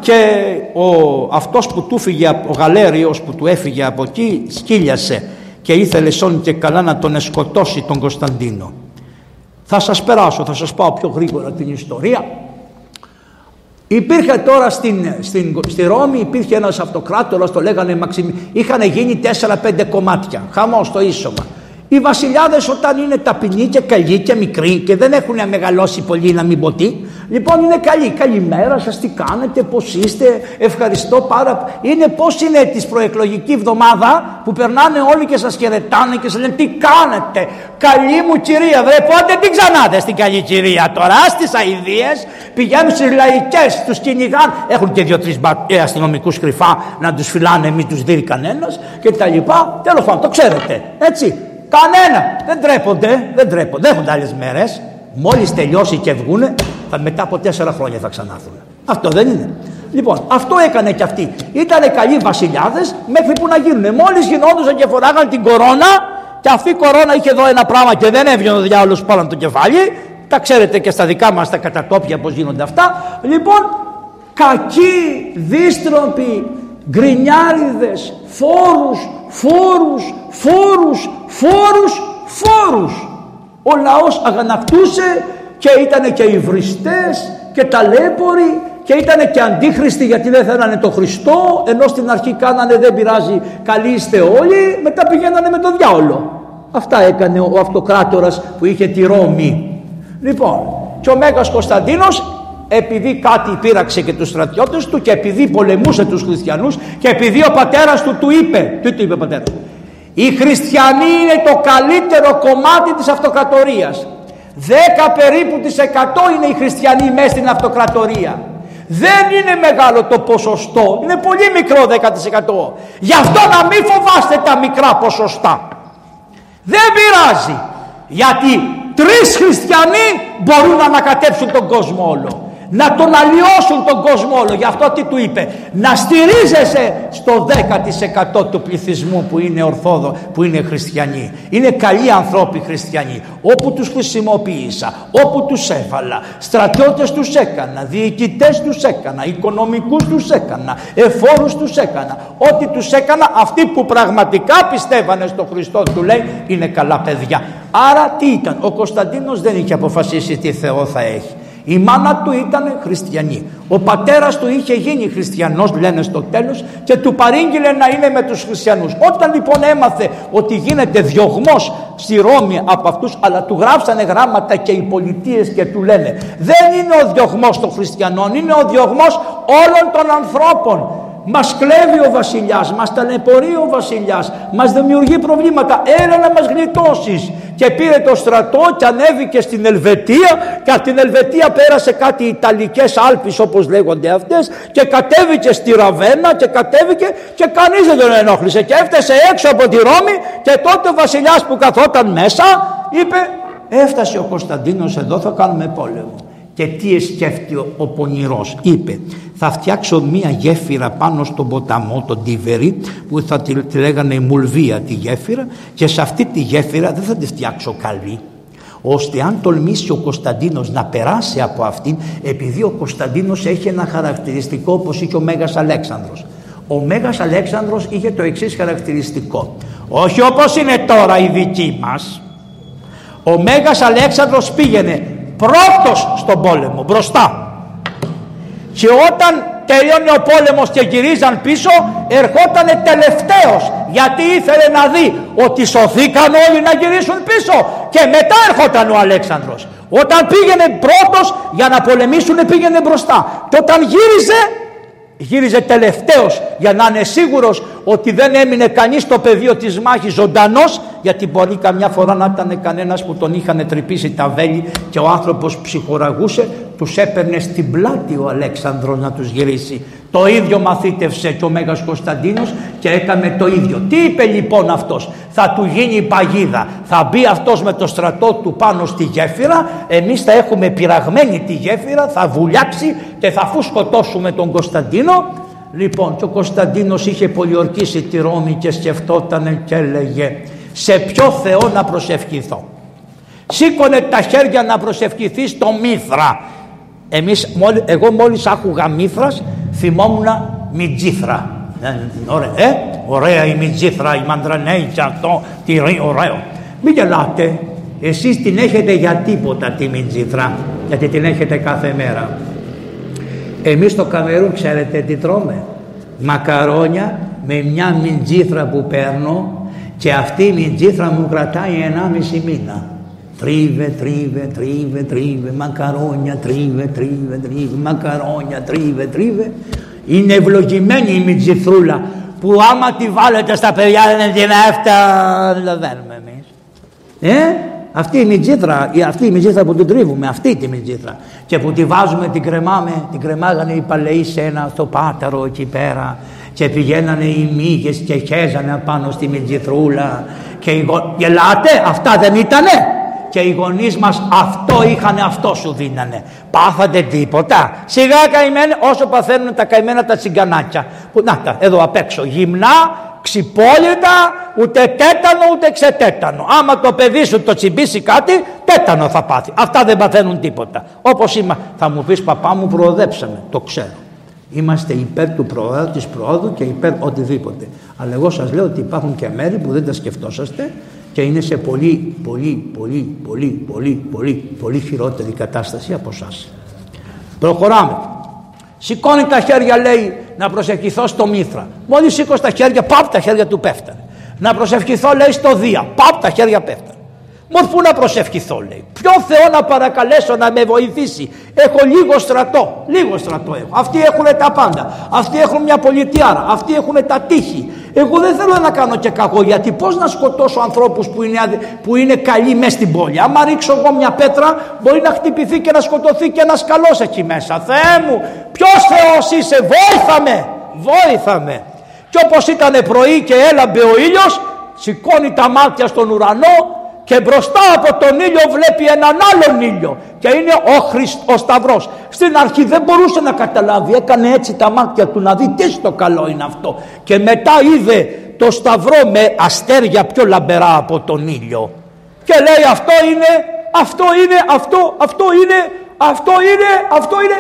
και ο, αυτός που του φύγε, ο Γαλέριος που του έφυγε από εκεί σκύλιασε και ήθελε σώνει και καλά να τον σκοτώσει τον Κωνσταντίνο. Θα σας περάσω, θα σας πάω πιο γρήγορα την ιστορία. Υπήρχε τώρα στην, στην, στη Ρώμη, υπήρχε ένας αυτοκράτορας, το λέγανε Μαξιμι, είχαν γίνει 4-5 κομμάτια, χαμός στο ίσωμα. Οι βασιλιάδες όταν είναι ταπεινοί και καλοί και μικροί και δεν έχουν μεγαλώσει πολύ να μην πω τι, λοιπόν είναι καλοί. Καλημέρα σας, τι κάνετε, πώς είστε, ευχαριστώ πάρα Είναι πώς είναι της προεκλογική εβδομάδα που περνάνε όλοι και σας χαιρετάνε και σας λένε τι κάνετε, καλή μου κυρία, βρε πότε την ξανάτε στην καλή κυρία τώρα, στις αηδίες, πηγαίνουν στις λαϊκές, τους κυνηγάν, έχουν και δύο-τρεις ε, αστυνομικούς κρυφά να τους φυλάνε, μην τους δει κανένας και τα λοιπά. Τέλος πάντων, το ξέρετε, έτσι. Κανένα. Δεν τρέπονται, δεν τρέπονται. Δεν έχουν άλλες μέρες. Μόλις τελειώσει και βγούνε, θα, μετά από τέσσερα χρόνια θα ξανάρθουν. Αυτό δεν είναι. Λοιπόν, αυτό έκανε και αυτοί. Ήτανε καλοί βασιλιάδες μέχρι που να γίνουν. Μόλις γινόντουσαν και φοράγαν την κορώνα, και αυτή η κορώνα είχε εδώ ένα πράγμα και δεν έβγαινε ο διάολος πάνω το κεφάλι. Τα ξέρετε και στα δικά μας τα κατατόπια πώς γίνονται αυτά. Λοιπόν, κακοί, δίστροποι, γκρινιάριδες, φόρους, φόρους, φόρους, φόρους, φόρους. Ο λαός αγανακτούσε και ήταν και υβριστές και ταλέποροι και ήταν και αντίχριστοι γιατί δεν θέλανε το Χριστό ενώ στην αρχή κάνανε δεν πειράζει καλοί είστε όλοι μετά πηγαίνανε με τον διάολο. Αυτά έκανε ο αυτοκράτορας που είχε τη Ρώμη. Λοιπόν και ο Μέγας Κωνσταντίνος επειδή κάτι πείραξε και τους στρατιώτες του και επειδή πολεμούσε τους χριστιανούς και επειδή ο πατέρας του του είπε, τι του είπε ο πατέρας; Οι χριστιανοί είναι το καλύτερο κομμάτι της αυτοκρατορίας 10 περίπου τις 100 είναι οι χριστιανοί μέσα στην αυτοκρατορία. Δεν είναι μεγάλο το ποσοστό είναι πολύ μικρό 10% γι' αυτό να μην φοβάστε τα μικρά ποσοστά. Δεν πειράζει γιατί τρεις χριστιανοί μπορούν να ανακατέψουν τον κόσμο όλο να τον αλλοιώσουν τον κόσμο όλο. Γι' αυτό τι του είπε, να στηρίζεσαι στο 10% του πληθυσμού που είναι ορθόδο, που είναι χριστιανοί. Είναι καλοί ανθρώποι χριστιανοί. Όπου τους χρησιμοποίησα, όπου τους έβαλα, στρατιώτες τους έκανα, διοικητές τους έκανα, οικονομικούς τους έκανα, εφόρους τους έκανα. Ό,τι τους έκανα, αυτοί που πραγματικά πιστεύανε στο Χριστό του λέει, είναι καλά παιδιά. Άρα τι ήταν, ο Κωνσταντίνος δεν είχε αποφασίσει τι Θεό θα έχει. Η μάνα του ήταν χριστιανή. Ο πατέρας του είχε γίνει χριστιανός λένε στο τέλος και του παρήγγειλε να είναι με τους χριστιανούς. Όταν λοιπόν έμαθε ότι γίνεται διωγμός στη Ρώμη από αυτούς αλλά του γράψανε γράμματα και οι πολιτείες και του λένε δεν είναι ο διωγμός των χριστιανών είναι ο διωγμός όλων των ανθρώπων μας κλέβει ο βασιλιάς, μας ταλαιπωρεί ο βασιλιάς, μας δημιουργεί προβλήματα, έλα να μας γλιτώσεις. Και πήρε το στρατό και ανέβηκε στην Ελβετία και από την Ελβετία πέρασε κάτι Ιταλικές Άλπεις όπως λέγονται αυτές και κατέβηκε στη Ραβένα και κατέβηκε και κανείς δεν τον ενόχλησε και έφτασε έξω από τη Ρώμη και τότε ο βασιλιάς που καθόταν μέσα είπε έφτασε ο Κωνσταντίνος εδώ θα κάνουμε πόλεμο. Και τι σκέφτηκε ο πονηρός. Είπε θα φτιάξω μία γέφυρα πάνω στον ποταμό, τον Τίβερη που θα τη, τη λέγανε Μουλβία τη γέφυρα και σε αυτή τη γέφυρα δεν θα τη φτιάξω καλή ώστε αν τολμήσει ο Κωνσταντίνος να περάσει από αυτήν επειδή ο Κωνσταντίνος έχει ένα χαρακτηριστικό όπως είχε ο Μέγας Αλέξανδρος. Ο Μέγας Αλέξανδρος είχε το εξής χαρακτηριστικό. Όχι όπως είναι τώρα η δική μας. Ο Μέγας Αλέξανδρος πήγαινε πρώτος στον πόλεμο μπροστά. Και όταν τελειώνει ο πόλεμος και γυρίζαν πίσω ερχόταν τελευταίος γιατί ήθελε να δει ότι σωθήκαν όλοι να γυρίσουν πίσω. Και μετά ερχόταν ο Αλέξανδρος. Όταν πήγαινε πρώτος για να πολεμήσουν πήγαινε μπροστά. Και όταν γύριζε γύριζε τελευταίος για να είναι σίγουρος ότι δεν έμεινε κανείς στο πεδίο της μάχης ζωντανός γιατί μπορεί καμιά φορά να ήταν κανένας που τον είχαν τρυπήσει τα βέλη και ο άνθρωπος ψυχοραγούσε τους έπαιρνε στην πλάτη ο Αλέξανδρος να τους γυρίσει το ίδιο μαθήτευσε και ο Μέγας Κωνσταντίνος και έκανε το ίδιο. Τι είπε λοιπόν αυτός; Θα του γίνει η παγίδα. Θα μπει αυτός με το στρατό του πάνω στη γέφυρα. Εμείς θα έχουμε πειραγμένη τη γέφυρα. Θα βουλιάξει και θα αφού σκοτώσουμε τον Κωνσταντίνο. Λοιπόν και ο Κωνσταντίνος είχε πολιορκήσει τη Ρώμη και σκεφτόταν και έλεγε σε ποιο Θεό να προσευχηθώ; Σήκωνε τα χέρια να προσευχηθείς στο Μήθρα. Εμείς, εγώ μόλις άκουγα Μήθρας θυμόμουν Μιτζήθρα. Ε, ωραία, ε, ωραία η Μιτζήθρα, η Μαντρανέη και αυτό, τι ωραίο. Μην γελάτε. Εσείς την έχετε για τίποτα τη Μιτζήθρα, γιατί την έχετε κάθε μέρα. Εμείς στο Καμερούν ξέρετε τι τρώμε; Μακαρόνια με μια μιτζήθρα που παίρνω και αυτή η μιτζήθρα μου κρατάει 1,5 μήνα. Τρίβε, τρίβε, τρίβε, τρίβε, μακαρόνια, τρίβε, τρίβε, τρίβε, μακαρόνια, τρίβε, τρίβε. Είναι ευλογημένη η μιτζηθρούλα που άμα τη βάλετε στα παιδιά δεν την έφτανουμε εμείς. Ε, αυτή η μιτζήθρα, αυτή η μιτζήθρα που την τρίβουμε, αυτή τη μιτζήθρα και που τη βάζουμε, την κρεμάμε, την κρεμάγανε οι παλαιοί σε ένα στο πάταρο εκεί πέρα και πηγαίνανε οι μύγες και χέζανε πάνω στη μιτζηθρούλα και οι γελάτε, αυτά δεν ήτανε και οι γονείς μας αυτό είχαν, αυτό σου δίνανε. Πάθατε τίποτα; Σιγά καημένοι, όσο παθαίνουν τα καημένα τα τσιγκανάκια. Που, να τα, εδώ απ' έξω. Γυμνά, ξυπόλυτα, ούτε τέτανο ούτε ξετέτανο. Άμα το παιδί σου το τσιμπήσει κάτι, τέτανο θα πάθει. Αυτά δεν παθαίνουν τίποτα. Όπως είμαι, θα μου πεις παπά μου προοδέψαμε. Το ξέρω. Είμαστε υπέρ του προόδου, της προόδου και υπέρ οτιδήποτε. Αλλά εγώ σας λέω ότι υπάρχουν και μέρη που δεν τα σκεφτόσαστε και είναι σε πολύ, πολύ, πολύ, πολύ, πολύ, πολύ, πολύ χειρότερη κατάσταση από εσάς. Προχωράμε. Σηκώνει τα χέρια λέει να προσευχηθώ στο Μήθρα. Μόλις σήκω τα χέρια, πάπ τα χέρια του πέφτανε. Να προσευχηθώ λέει στο Δία, πάπ τα χέρια πέφτανε. Μόνο πού να προσευχηθώ λέει. Ποιο Θεό να παρακαλέσω να με βοηθήσει. Έχω λίγο στρατό. Λίγο στρατό έχω. Αυτοί έχουν τα πάντα. Αυτοί έχουν μια πολιτιάρα. Αυτοί έχουν τα τείχη. Εγώ δεν θέλω να κάνω και κακό γιατί πώς να σκοτώσω ανθρώπους που είναι, που είναι καλοί μέσα στην πόλη. Άμα ρίξω εγώ μια πέτρα μπορεί να χτυπηθεί και να σκοτωθεί και ένας καλός εκεί μέσα. Θεέ μου, ποιος Θεός είσαι, βόηθαμε, βόηθαμε. Και όπως ήταν πρωί και έλαμπε ο ήλιος, σηκώνει τα μάτια στον ουρανό και μπροστά από τον ήλιο βλέπει έναν άλλον ήλιο και είναι ο, Χριστ, ο Σταυρός. Στην αρχή δεν μπορούσε να καταλάβει, έκανε έτσι τα μάτια του να δει τι στο καλό είναι αυτό και μετά είδε το Σταυρό με αστέρια πιο λαμπερά από τον ήλιο και λέει αυτό είναι, αυτό είναι, αυτό, αυτό είναι, αυτό είναι, αυτό είναι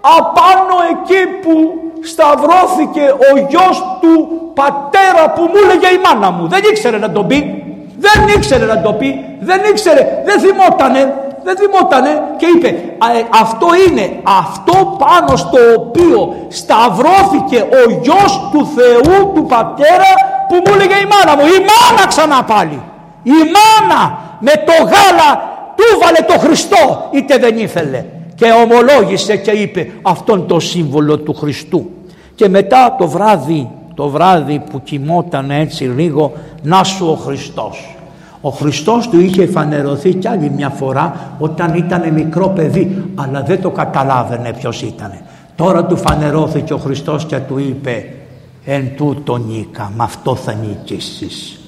απάνω εκεί που σταυρώθηκε ο γιος του πατέρα που μου έλεγε η μάνα μου. Δεν ήξερε να τον πει. Δεν ήξερε να το πει, δεν ήξερε, δεν θυμότανε, δεν θυμότανε και είπε «Ε, αυτό είναι αυτό πάνω στο οποίο σταυρώθηκε ο γιος του Θεού του Πατέρα που μου έλεγε η μάνα μου, η μάνα ξανά πάλι, η μάνα με το γάλα του βάλε το Χριστό είτε δεν ήθελε και ομολόγησε και είπε αυτόν το σύμβολο του Χριστού και μετά το βράδυ το βράδυ που κοιμόταν έτσι λίγο να σου ο Χριστός. Ο Χριστός του είχε φανερωθεί κι άλλη μια φορά όταν ήταν μικρό παιδί αλλά δεν το καταλάβαινε ποιος ήταν τώρα του φανερώθηκε ο Χριστός και του είπε εν τούτο νίκα με αυτό θα νικήσεις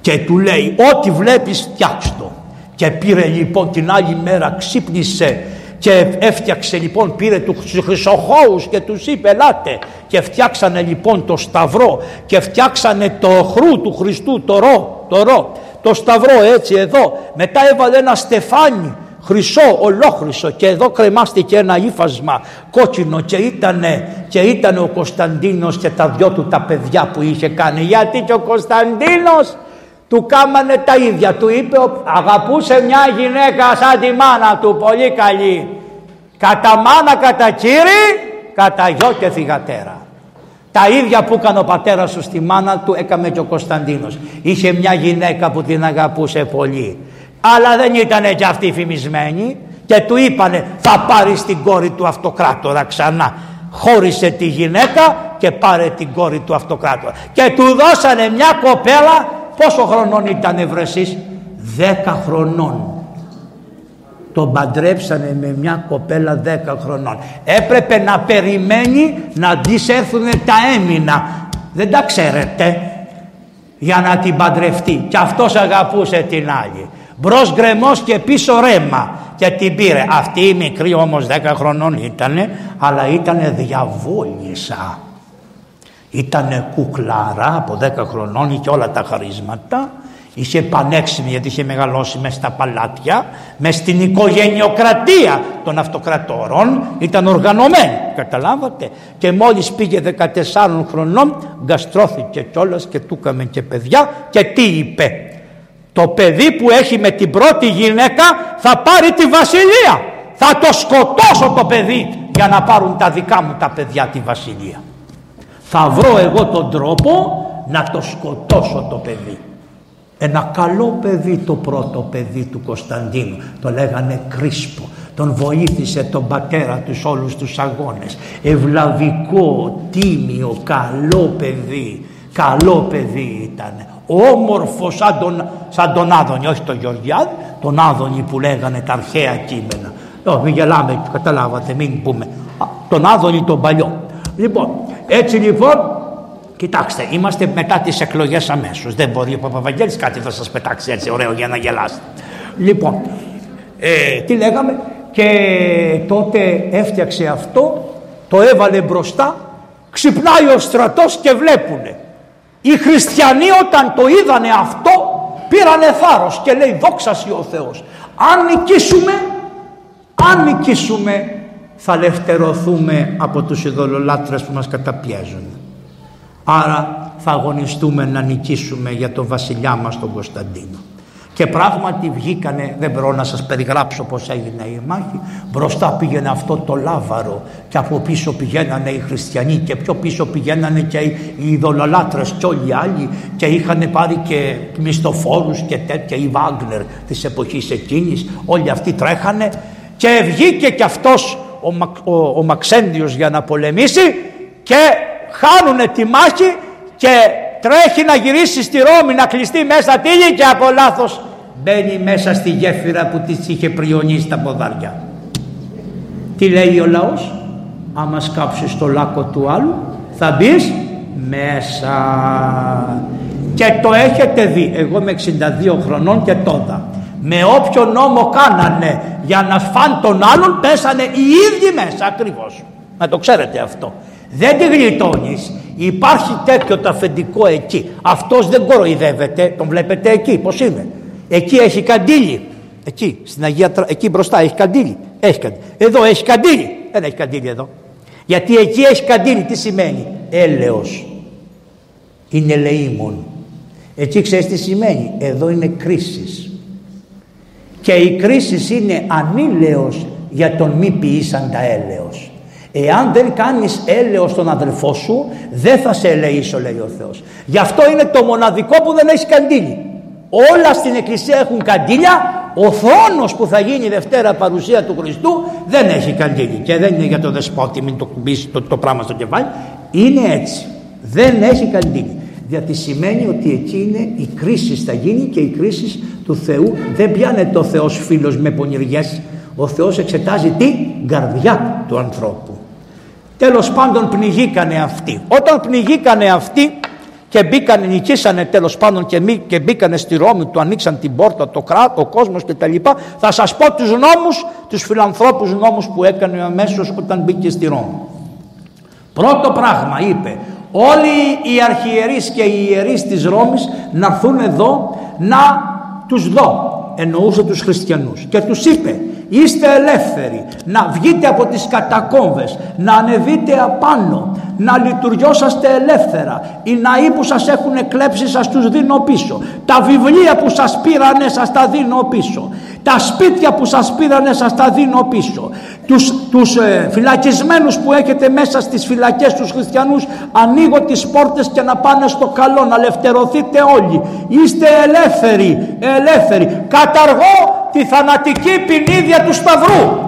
και του λέει ό,τι βλέπεις φτιάξτο και πήρε λοιπόν την άλλη μέρα ξύπνησε και έφτιαξε λοιπόν πήρε τους χρυσοχώους και τους είπε ελάτε και φτιάξανε λοιπόν το σταυρό και φτιάξανε το χρού του Χριστού το ρο, το ρο το σταυρό έτσι εδώ. Μετά έβαλε ένα στεφάνι χρυσό, ολόχρυσο και εδώ κρεμάστηκε ένα ύφασμα κόκκινο και ήταν και ήτανε ο Κωνσταντίνος και τα δυο του τα παιδιά που είχε κάνει. Γιατί και ο Κωνσταντίνος του κάμανε τα ίδια. Του είπε αγαπούσε μια γυναίκα σαν τη μάνα του πολύ καλή. Κατά μάνα κατά κύρι κατά γιο και θυγατέρα τα ίδια που έκανε ο πατέρας σου στη μάνα του έκαμε και ο Κωνσταντίνος. Είχε μια γυναίκα που την αγαπούσε πολύ. Αλλά δεν ήταν και αυτή φημισμένη και του είπανε θα πάρεις την κόρη του αυτοκράτορα ξανά χώρισε τη γυναίκα και πάρε την κόρη του αυτοκράτορα. Και του δώσανε μια κοπέλα Πόσο χρονών ήταν βρεσείς, δέκα χρονών. Τον παντρέψανε με μια κοπέλα δέκα χρονών. Έπρεπε να περιμένει να της έρθουν τα έμεινα. Δεν τα ξέρετε για να την παντρευτεί. Και αυτός αγαπούσε την άλλη. Μπρος γκρεμός και πίσω ρέμα. Και την πήρε. Αυτή η μικρή όμως δέκα χρονών ήτανε, αλλά ήτανε διαβόλισσα. Ήταν κουκλάρα από 10 χρονών, είχε όλα τα χαρίσματα, είχε πανέξιμη γιατί είχε μεγαλώσει μέσα στα παλάτια, μες στην οικογενειοκρατία των αυτοκρατόρων, ήταν οργανωμένη, καταλάβατε. Και μόλις πήγε 14 χρονών, γκαστρώθηκε κιόλας και του έκαμε και παιδιά και τι είπε; το παιδί που έχει με την πρώτη γυναίκα θα πάρει τη βασιλεία. Θα το σκοτώσω το παιδί για να πάρουν τα δικά μου τα παιδιά τη βασιλεία. Θα βρω εγώ τον τρόπο να το σκοτώσω το παιδί. Ένα καλό παιδί το πρώτο παιδί του Κωνσταντίνου. Το λέγανε Κρίσπο. Τον βοήθησε τον πατέρα τους όλους τους αγώνες. Ευλαβικό, τίμιο, καλό παιδί. Καλό παιδί ήταν. Όμορφος σαν τον, σαν τον Άδωνη, όχι τον Γεωργιάδη, τον Άδωνη που λέγανε τα αρχαία κείμενα. Όχι, μην γελάμε, καταλάβατε, μην πούμε. Τον Άδωνη τον παλιό. Λοιπόν, έτσι λοιπόν Κοιτάξτε, είμαστε μετά τις εκλογές αμέσως. Δεν μπορεί ο Παπαβαγγέλης κάτι θα σας πετάξει έτσι ωραίο για να γελάσετε. Λοιπόν, ε, τι λέγαμε και τότε έφτιαξε αυτό, το έβαλε μπροστά, ξυπνάει ο στρατός και βλέπουνε. Οι χριστιανοί όταν το είδανε αυτό πήρανε θάρρος και λέει δόξα ο Θεός. Αν νικήσουμε, αν νικήσουμε θα λευτερωθούμε από τους ειδωλολάτρες που μας καταπιέζουν. Άρα θα αγωνιστούμε να νικήσουμε για τον βασιλιά μας τον Κωνσταντίνο. Και πράγματι βγήκανε, δεν μπορώ να σας περιγράψω πώς έγινε η μάχη, μπροστά πήγαινε αυτό το λάβαρο και από πίσω πηγαίνανε οι χριστιανοί και πιο πίσω πηγαίνανε και οι ειδωλολάτρες και όλοι οι άλλοι και είχαν πάρει και μισθοφόρους και τέτοια, η Βάγνερ της εποχής εκείνης, όλοι αυτοί τρέχανε και βγήκε και αυτός ο, ο, ο Μαξέντιος για να πολεμήσει και χάνουνε τη μάχη και τρέχει να γυρίσει στη Ρώμη να κλειστεί μέσα τύλη και από λάθος μπαίνει μέσα στη γέφυρα που της είχε πριονίσει τα ποδάρια. Τι λέει ο λαός, άμα σκάψεις το λάκκο του άλλου θα μπεις μέσα. Και το έχετε δει, εγώ είμαι 62 χρονών και τότε. Με όποιο νόμο κάνανε για να φαν τον άλλον πέσανε οι ίδιοι μέσα ακριβώς. Να το ξέρετε αυτό. Δεν τη γλιτώνεις. Υπάρχει τέτοιο το αφεντικό εκεί. Αυτός δεν κοροϊδεύεται. Τον βλέπετε εκεί πώς είναι. Εκεί έχει καντήλι. Εκεί, στην Αγία, εκεί μπροστά έχει καντήλι. Έχει καντήλι. Εδώ έχει καντήλι. Δεν έχει καντήλι εδώ. Γιατί εκεί έχει καντήλι. Τι σημαίνει; Έλεος. Είναι λεήμων. Εκεί ξέρεις τι σημαίνει; Εδώ είναι κρίση. Και η κρίση είναι ανήλαιος για τον μη ποιήσαντα έλεος. Εάν δεν κάνεις έλεος στον αδελφό σου, δεν θα σε ελεήσω λέει ο Θεός. Γι' αυτό είναι το μοναδικό που δεν έχεις καντήλι. Όλα στην εκκλησία έχουν καντήλια, ο θρόνος που θα γίνει η Δευτέρα παρουσία του Χριστού δεν έχει καντήλι. Και δεν είναι για το δεσπότη, μην το κουμπίσεις το, το πράγμα στο κεφάλι. Είναι έτσι. Δεν έχει καντήλι. Γιατί σημαίνει ότι εκεί είναι η κρίση θα γίνει και η κρίση του Θεού δεν πιάνεται ο Θεός φίλος με πονηριές. Ο Θεός εξετάζει την καρδιά του ανθρώπου. Τέλος πάντων πνιγήκανε αυτοί. Όταν πνιγήκανε αυτοί και μπήκανε, νικήσανε τέλος πάντων και, μη, και μπήκανε στη Ρώμη, του ανοίξαν την πόρτα, το κράτο, ο κόσμος και τα λοιπά, θα σας πω τους νόμους, τους φιλανθρώπους νόμους που έκανε αμέσως όταν μπήκε στη Ρώμη. Πρώτο πράγμα είπε, όλοι οι αρχιερείς και οι ιερείς της Ρώμης να έρθουν εδώ να τους δω. Εννοούσε τους χριστιανούς και τους είπε Είστε ελεύθεροι να βγείτε από τις κατακόμβες, να ανεβείτε απάνω, να λειτουργιώσαστε ελεύθερα. Οι ναοί που σας έχουν κλέψει σας τους δίνω πίσω. Τα βιβλία που σας πήρανε σας τα δίνω πίσω. Τα σπίτια που σας πήρανε σας τα δίνω πίσω. Τους, τους ε, φυλακισμένους που έχετε μέσα στις φυλακές τους χριστιανούς ανοίγω τις πόρτες και να πάνε στο καλό, να λευτερωθείτε όλοι. Είστε ελεύθεροι, ελεύθεροι. Καταργώ τη θανατική ποινίδια του Σταυρού.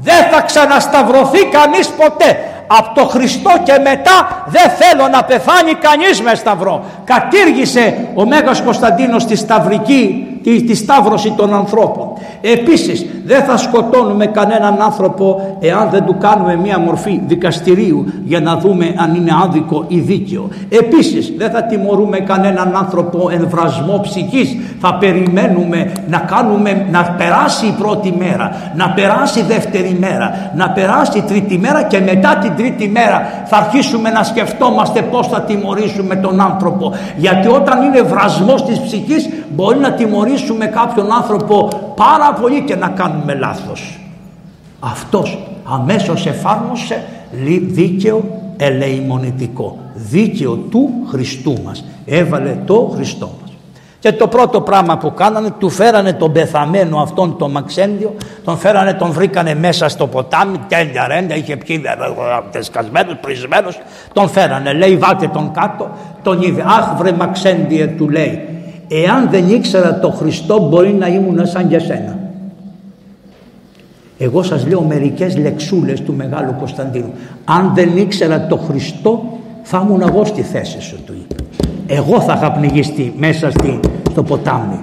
Δεν θα ξανασταυρωθεί κανείς ποτέ. Από το Χριστό και μετά δεν θέλω να πεθάνει κανείς με σταυρό. Κατήργησε ο Μέγας Κωνσταντίνος τη σταυρική τη, τη σταύρωση των ανθρώπων. Επίσης δεν θα σκοτώνουμε κανέναν άνθρωπο εάν δεν του κάνουμε μία μορφή δικαστηρίου για να δούμε αν είναι άδικο ή δίκαιο. Επίσης δεν θα τιμωρούμε κανέναν άνθρωπο εμβρασμό ψυχής. Θα περιμένουμε να κάνουμε να περάσει η πρώτη μέρα, να περάσει η δεύτερη μέρα, να περάσει η τρίτη μέρα και μετά την τρίτη μέρα θα αρχίσουμε να σκεφτόμαστε πώς θα τιμωρήσουμε τον άνθρωπο. Γιατί όταν είναι βρασμός της ψυχής μπορεί να τιμωρήσουμε κάποιον άνθρωπο πάρα πολύ και να κάνουμε λάθος. Αυτός αμέσως εφάρμοσε δίκαιο ελεημονητικό. Δίκαιο του Χριστού μας. Έβαλε το Χριστό μας. Και το πρώτο πράγμα που κάνανε, του φέρανε τον πεθαμένο αυτόν τον Μαξέντιο, τον φέρανε, τον βρήκανε μέσα στο ποτάμι, τέλεια ρέντα, είχε πιει τεσκασμένος, πρισμένος, τον φέρανε, λέει βάλτε τον κάτω, τον είδε, αχ βρε Μαξέντιε του λέει, εάν δεν ήξερα το Χριστό μπορεί να ήμουν σαν και σένα. Εγώ σας λέω μερικές λεξούλες του Μεγάλου Κωνσταντίνου. Αν δεν ήξερα το Χριστό θα ήμουν εγώ στη θέση σου του είπε. Εγώ θα είχα πνιγιστεί μέσα στη, στο ποτάμι.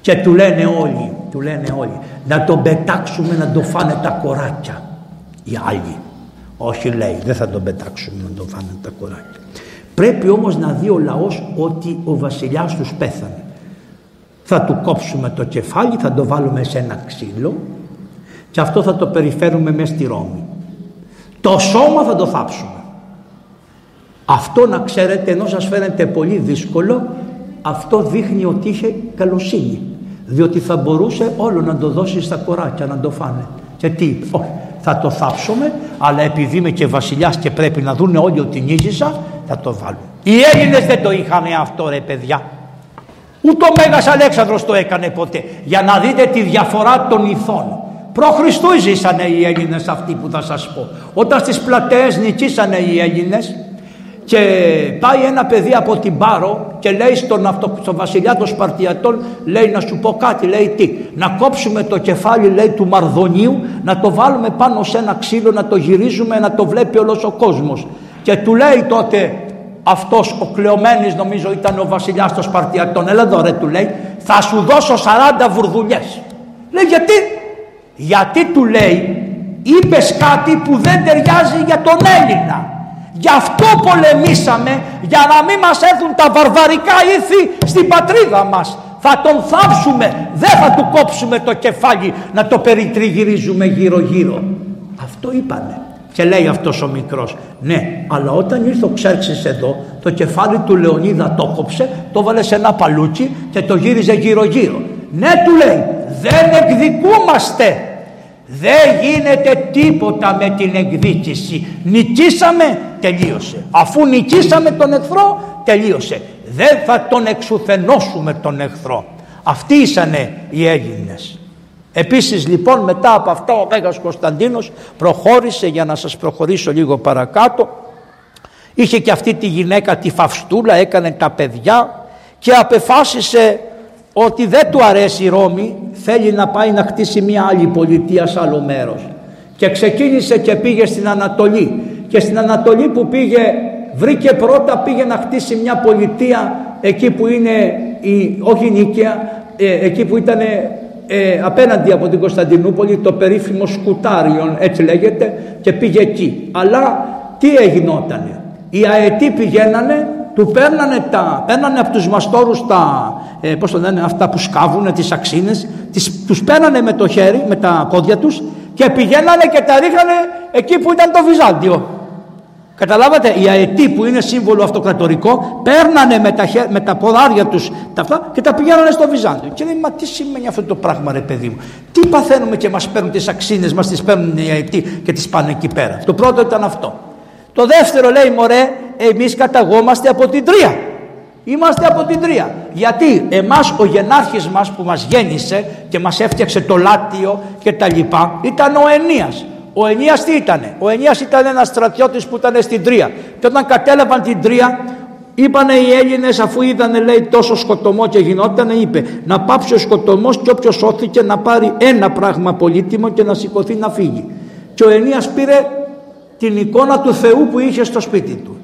Και του λένε όλοι, του λένε όλοι, να τον πετάξουμε να το φάνε τα κοράκια. Οι άλλοι. Όχι λέει, δεν θα τον πετάξουμε να το φάνε τα κοράκια. Πρέπει όμως να δει ο λαός ότι ο βασιλιάς τους πέθανε. Θα του κόψουμε το κεφάλι, θα το βάλουμε σε ένα ξύλο και αυτό θα το περιφέρουμε μέσα στη Ρώμη. Το σώμα θα το θάψουμε. Αυτό να ξέρετε ενώ σας φαίνεται πολύ δύσκολο αυτό δείχνει ότι είχε καλοσύνη διότι θα μπορούσε όλο να το δώσει στα κοράκια να το φάνε και τι είπε όχι θα το θάψουμε αλλά επειδή είμαι και βασιλιάς και πρέπει να δούνε όλοι ότι νίκησα θα το βάλουν. Οι Έλληνες δεν το είχαν αυτό ρε παιδιά. Ούτε ο Μέγας Αλέξανδρος το έκανε ποτέ. Για να δείτε τη διαφορά των ηθών. Προ Χριστού ζήσανε οι Έλληνες αυτοί που θα σας πω. Όταν στις πλατείες νικήσανε οι Έλληνες και πάει ένα παιδί από την Πάρο και λέει στον, αυτο, στον βασιλιά των Σπαρτιατών λέει να σου πω κάτι λέει τι να κόψουμε το κεφάλι λέει του Μαρδονίου να το βάλουμε πάνω σε ένα ξύλο να το γυρίζουμε να το βλέπει όλος ο κόσμος και του λέει τότε αυτός ο Κλεωμένης νομίζω ήταν ο βασιλιάς των Σπαρτιατών έλα εδώ ρε του λέει θα σου δώσω 40 βουρδουλιές λέει γιατί; Γιατί του λέει είπες κάτι που δεν ταιριάζει για τον Έλληνα Γι' αυτό πολεμήσαμε για να μην μας έρθουν τα βαρβαρικά ήθη στην πατρίδα μας. Θα τον θάψουμε, δεν θα του κόψουμε το κεφάλι να το περιτριγυρίζουμε γύρω γύρω. Αυτό είπανε. Και λέει αυτός ο μικρός, ναι, αλλά όταν ήρθε ο Ξέρξης εδώ, το κεφάλι του Λεωνίδα το κόψε, το βάλε σε ένα παλούτσι και το γύριζε γύρω γύρω. Ναι, του λέει, δεν εκδικούμαστε δεν γίνεται τίποτα με την εκδίκηση. Νικήσαμε, τελείωσε. Αφού νικήσαμε τον εχθρό, τελείωσε. Δεν θα τον εξουθενώσουμε τον εχθρό. Αυτοί ήσανε οι Έλληνες. Επίσης λοιπόν μετά από αυτά ο Μέγας Κωνσταντίνος προχώρησε για να σας προχωρήσω λίγο παρακάτω. Είχε και αυτή τη γυναίκα τη Φαυστούλα, έκανε τα παιδιά και απεφάσισε ότι δεν του αρέσει η Ρώμη, θέλει να πάει να χτίσει μια άλλη πολιτεία σε άλλο μέρος. Και ξεκίνησε και πήγε στην Ανατολή. Και στην Ανατολή που πήγε, βρήκε πρώτα, πήγε να χτίσει μια πολιτεία εκεί που είναι, η, όχι Νίκαια, ε, εκεί που ήταν ε, απέναντι από την Κωνσταντινούπολη, το περίφημο Σκουτάριον, έτσι λέγεται, και πήγε εκεί. Αλλά τι έγινότανε; Οι αετοί πηγαίνανε του παίρνανε, τα, παίρνανε από τους μαστόρους τα, ε, πώς το λένε, αυτά που σκάβουν, τις αξίνες, τις, τους παίρνανε με το χέρι, με τα πόδια τους και πηγαίνανε και τα ρίχνανε εκεί που ήταν το Βυζάντιο. Καταλάβατε, οι αετοί που είναι σύμβολο αυτοκρατορικό παίρνανε με τα, με τα ποδάρια τους τα αυτά και τα πηγαίνανε στο Βυζάντιο. Και λέει, μα τι σημαίνει αυτό το πράγμα ρε παιδί μου; Τι παθαίνουμε και μας παίρνουν τις αξίνες, μας τις παίρνουν οι αετοί και τις πάνε εκεί πέρα; Το πρώτο ήταν αυτό. Το δεύτερο λέει μωρέ εμείς καταγόμαστε από την Τρία. Είμαστε από την Τρία. Γιατί εμάς ο γενάρχης μας που μας γέννησε και μας έφτιαξε το Λάτιο και τα λοιπά ήταν ο Ενίας. Ο Ενίας τι ήτανε; Ο Ενίας ήταν ένας στρατιώτης που ήταν στην Τρία. Και όταν κατέλαβαν την Τρία Είπανε οι Έλληνες αφού είδανε λέει τόσο σκοτωμό και γινότανε είπε να πάψει ο σκοτωμός και όποιος σώθηκε να πάρει ένα πράγμα πολύτιμο και να σηκωθεί να φύγει. Και ο Ενίας πήρε την εικόνα του Θεού που είχε στο σπίτι του.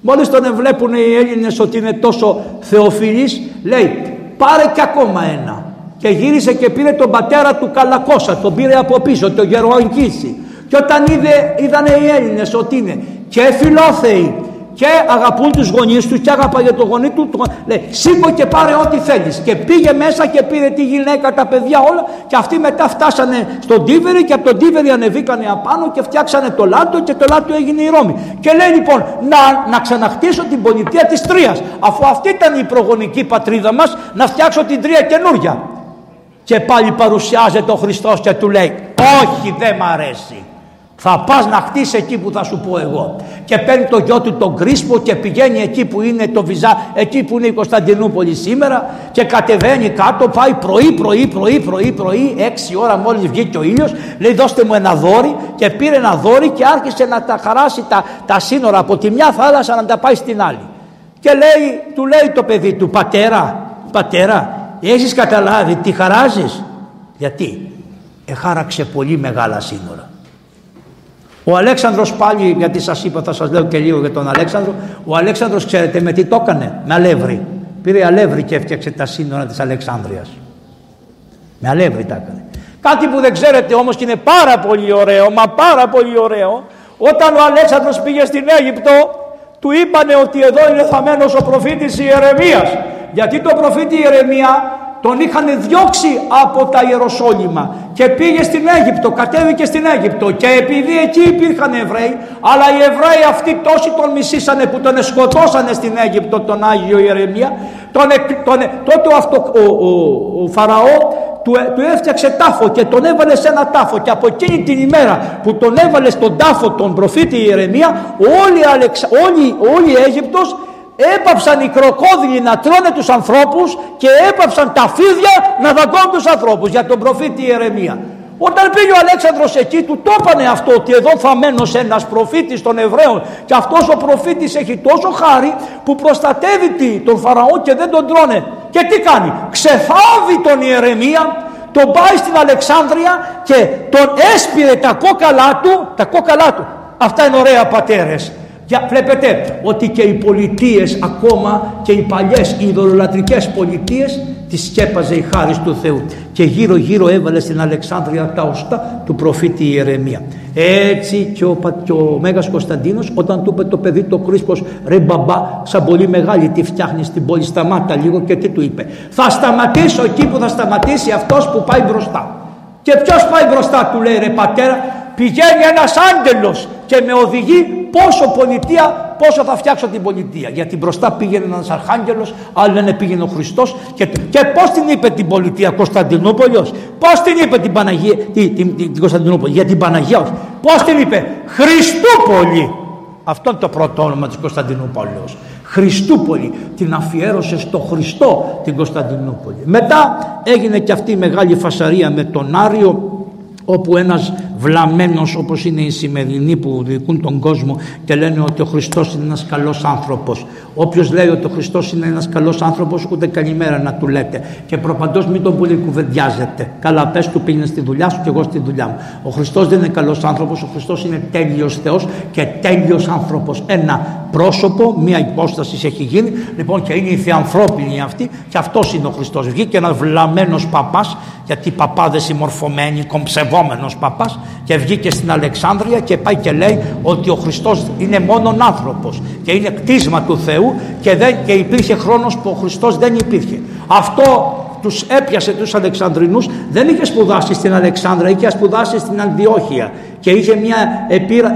Μόλις τον βλέπουν οι Έλληνες ότι είναι τόσο θεοφιλής, λέει πάρε και ακόμα ένα. Και γύρισε και πήρε τον πατέρα του Καλακώσα, τον πήρε από πίσω, τον Γεροαγγίση. Και όταν είδε, είδανε οι Έλληνες ότι είναι και φιλόθεοι και αγαπούν τους γονείς τους και αγαπάγε το γονεί του, το, λέει σήκω και πάρε ό,τι θέλεις και πήγε μέσα και πήρε τη γυναίκα, τα παιδιά όλα και αυτοί μετά φτάσανε στον Τίβερη και από τον Τίβερη ανεβήκανε απάνω και φτιάξανε το Λάτο και το Λάτο έγινε η Ρώμη. Και λέει λοιπόν να, να ξαναχτίσω την πολιτεία της Τρίας αφού αυτή ήταν η προγονική πατρίδα μας να φτιάξω την Τρία καινούρια και πάλι παρουσιάζεται ο Χριστός και του λέει όχι δεν μ' αρέσει Θα πας να χτίσεις εκεί που θα σου πω εγώ. Και παίρνει το γιο του τον Κρίσπο και πηγαίνει εκεί που είναι το Βυζά, εκεί που είναι η Κωνσταντινούπολη σήμερα και κατεβαίνει κάτω, πάει πρωί, πρωί, πρωί, πρωί, πρωί, έξι ώρα μόλις βγήκε ο ήλιος, λέει δώστε μου ένα δόρυ και πήρε ένα δόρυ και άρχισε να τα χαράσει τα, τα σύνορα από τη μια θάλασσα να τα πάει στην άλλη. Και λέει, του λέει το παιδί του, πατέρα, πατέρα, έχεις καταλάβει τι χαράζεις; Γιατί; Εχάραξε πολύ μεγάλα σύνορα. Ο Αλέξανδρος πάλι, γιατί σας είπα θα σας λέω και λίγο για τον Αλέξανδρο, ο Αλέξανδρος ξέρετε με τι το έκανε, με αλεύρι. Πήρε αλεύρι και έφτιαξε τα σύνορα της Αλεξάνδρειας. Με αλεύρι τα έκανε. Κάτι που δεν ξέρετε όμως και είναι πάρα πολύ ωραίο, μα πάρα πολύ ωραίο, όταν ο Αλέξανδρος πήγε στην Αίγυπτο, του είπανε ότι εδώ είναι θαμένος ο προφήτης Ιερεμίας. Γιατί το προφήτη Ιερεμία τον είχαν διώξει από τα Ιεροσόλυμα και πήγε στην Αίγυπτο, κατέβηκε στην Αίγυπτο και επειδή εκεί υπήρχαν Εβραίοι αλλά οι Εβραίοι αυτοί τόσοι τον μισήσανε που τον σκοτώσανε στην Αίγυπτο τον Άγιο Ιερεμία τον, τον, τότε ο, αυτο, ο, ο, ο Φαραώ του, του έφτιαξε τάφο και τον έβαλε σε ένα τάφο και από εκείνη την ημέρα που τον έβαλε στον τάφο τον προφήτη Ιερεμία όλη, όλη, όλη η Αίγυπτος έπαψαν οι κροκόδιλοι να τρώνε τους ανθρώπους και έπαψαν τα φίδια να δαγκώνουν τους ανθρώπους για τον προφήτη Ιερεμία. Όταν πήγε ο Αλέξανδρος εκεί του το έπανε αυτό ότι εδώ θα μένω σε ένας προφήτης των Εβραίων και αυτός ο προφήτης έχει τόσο χάρη που προστατεύει τον Φαραώ και δεν τον τρώνε. Και τι κάνει, ξεφάβει τον Ιερεμία, τον πάει στην Αλεξάνδρεια και τον έσπηρε τα κόκαλά του, τα κόκαλά του. Αυτά είναι ωραία πατέρες. Για, βλέπετε ότι και οι πολιτείες ακόμα και οι παλιές οι ειδωλολατρικές πολιτείες τις σκέπαζε η χάρη του Θεού. Και γύρω γύρω έβαλε στην Αλεξάνδρεια τα οστά του προφήτη Ιερεμία. Έτσι και ο, και ο Μέγας Κωνσταντίνος όταν του είπε το παιδί το Κρίσπος ρε μπαμπά σαν πολύ μεγάλη τι φτιάχνεις στην πόλη σταμάτα λίγο και τι του είπε. Θα σταματήσω εκεί που θα σταματήσει αυτός που πάει μπροστά και ποιος πάει μπροστά του λέει ρε πατέρα πηγαίνει ένας άγγελος και με οδηγεί πόσο πολιτεία, πόσο θα φτιάξω την πολιτεία. Γιατί μπροστά πήγαινε ένας αρχάγγελος, άλλο λένε πήγαινε ο Χριστός και, και πώς την είπε την πολιτεία Κωνσταντινούπολιος, πώς την είπε την, Παναγία, την, την, την, Κωνσταντινούπολη, για την Παναγία όχι. Πώς την είπε; Χριστούπολη. Αυτό είναι το πρώτο όνομα της Κωνσταντινούπολης. Χριστούπολη την αφιέρωσε στο Χριστό την Κωνσταντινούπολη. Μετά έγινε και αυτή η μεγάλη φασαρία με τον Άριο όπου ένας βλαμμένος όπως είναι οι σημερινοί που δικούν τον κόσμο και λένε ότι ο Χριστός είναι ένας καλός άνθρωπος. Όποιος λέει ότι ο Χριστός είναι ένας καλός άνθρωπος ούτε καλημέρα να του λέτε και προπαντός μην τον πολύ κουβεντιάζετε. Καλά πες του πήγαινε στη δουλειά σου και εγώ στη δουλειά μου. Ο Χριστός δεν είναι καλός άνθρωπος, ο Χριστός είναι τέλειος Θεός και τέλειος άνθρωπος. Ένα πρόσωπο, μία υπόσταση έχει γίνει λοιπόν και είναι η θεανθρώπινη αυτή και αυτός είναι ο Χριστός. Βγήκε ένας βλαμμένος παπάς γιατί παπάδες συμμορφωμένοι, κομψευόμενος παπάς και βγήκε στην Αλεξάνδρεια και πάει και λέει ότι ο Χριστός είναι μόνον άνθρωπος και είναι κτίσμα του Θεού και, δεν, και υπήρχε χρόνος που ο Χριστός δεν υπήρχε. Αυτό τους έπιασε τους Αλεξανδρινούς δεν είχε σπουδάσει στην Αλεξάνδρα είχε σπουδάσει στην Αντιόχεια και είχε μια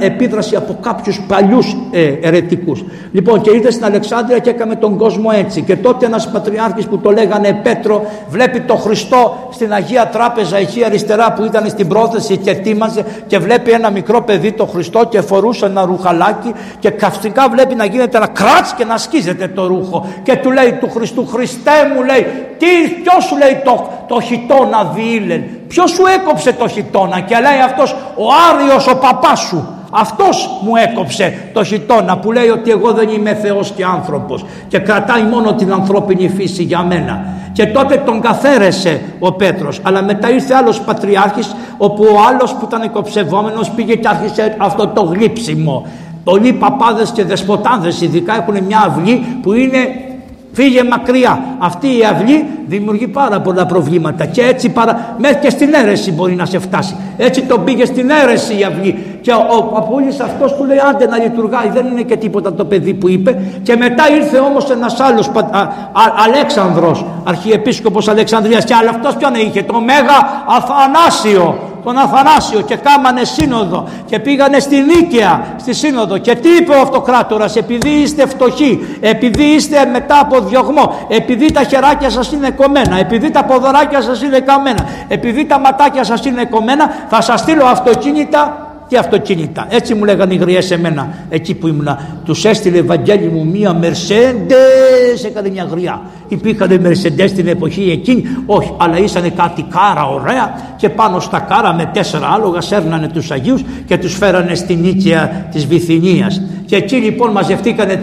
επίδραση από κάποιους παλιούς ε, ερετικούς λοιπόν και ήρθε στην Αλεξάνδρεια και έκαμε τον κόσμο έτσι. Και τότε ένας πατριάρχης που το λέγανε Πέτρο βλέπει τον Χριστό στην Αγία Τράπεζα εκεί αριστερά που ήταν στην πρόθεση και ετοίμαζε και βλέπει ένα μικρό παιδί το Χριστό και φορούσε ένα ρουχαλάκι και καυστικά βλέπει να γίνεται ένα κράτς και να σκίζεται το ρούχο. Και του λέει του Χριστού Χριστέ μου λέει τι, ποιος σου λέει το, το χιτόνα διήλεν, ποιος σου έκοψε το χιτόνα και λέει αυτός ο Άριος ο παπάς σου. Αυτός μου έκοψε το χιτόνα που λέει ότι εγώ δεν είμαι Θεός και άνθρωπος και κρατάει μόνο την ανθρώπινη φύση για μένα. Και τότε τον καθαίρεσε ο Πέτρος. Αλλά μετά ήρθε άλλος πατριάρχης όπου ο άλλος που ήταν εκοψευόμενος πήγε και άρχισε αυτό το γλύψιμο. Πολλοί παπάδες και δεσποτάδες ειδικά έχουν μια αυλή που είναι Φύγε μακριά. Αυτή η αυλή δημιουργεί πάρα πολλά προβλήματα. Και έτσι παρα... μέχρι και στην αίρεση μπορεί να σε φτάσει. Έτσι τον πήγε στην αίρεση η αυλή. Και ο, ο παππούλης αυτός του λέει άντε να λειτουργάει δεν είναι και τίποτα το παιδί που είπε και μετά ήρθε όμως ένας άλλος α, α, Αλέξανδρος αρχιεπίσκοπος Αλεξανδρίας. Και άλλο αυτός ποιον είχε το Μέγα Αθανάσιο τον Αθανάσιο και κάμανε σύνοδο και πήγανε στη Νίκαια στη σύνοδο. Και τι είπε ο αυτοκράτορας επειδή είστε φτωχοί επειδή είστε μετά από διωγμό επειδή τα χεράκια σας είναι κομμένα επειδή τα ποδωράκια σας είναι καμένα επειδή τα ματάκια σας είναι κομμένα θα σας στείλω αυτοκίνητα και αυτοκίνητα. Έτσι μου λέγανε οι γριές σε μένα εκεί που ήμουνα. Τους έστειλε Ευαγγέλη μου μία Mercedes, έκανε μια γριά. Υπήρχαν Mercedes στην εποχή εκείνη, όχι, αλλά ήσανε κάτι κάρα ωραία και πάνω στα κάρα με τέσσερα άλογα σέρνανε τους Αγίους και τους φέρανε στην Νίκαια της Βυθινίας. Και εκεί λοιπόν μαζευτήκανε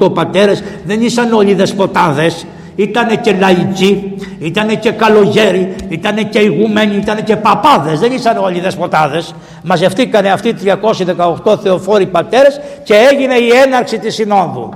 318 πατέρες, δεν ήσαν όλοι δεσποτάδες, Ήτανε και λαϊκοί, ήτανε και καλογέροι, ήτανε και ηγούμενοι, ήτανε και παπάδες, δεν ήσαν όλοι δεσποτάδες. Μαζευτήκανε αυτοί οι 318 θεοφόροι πατέρες και έγινε η έναρξη της Συνόδου.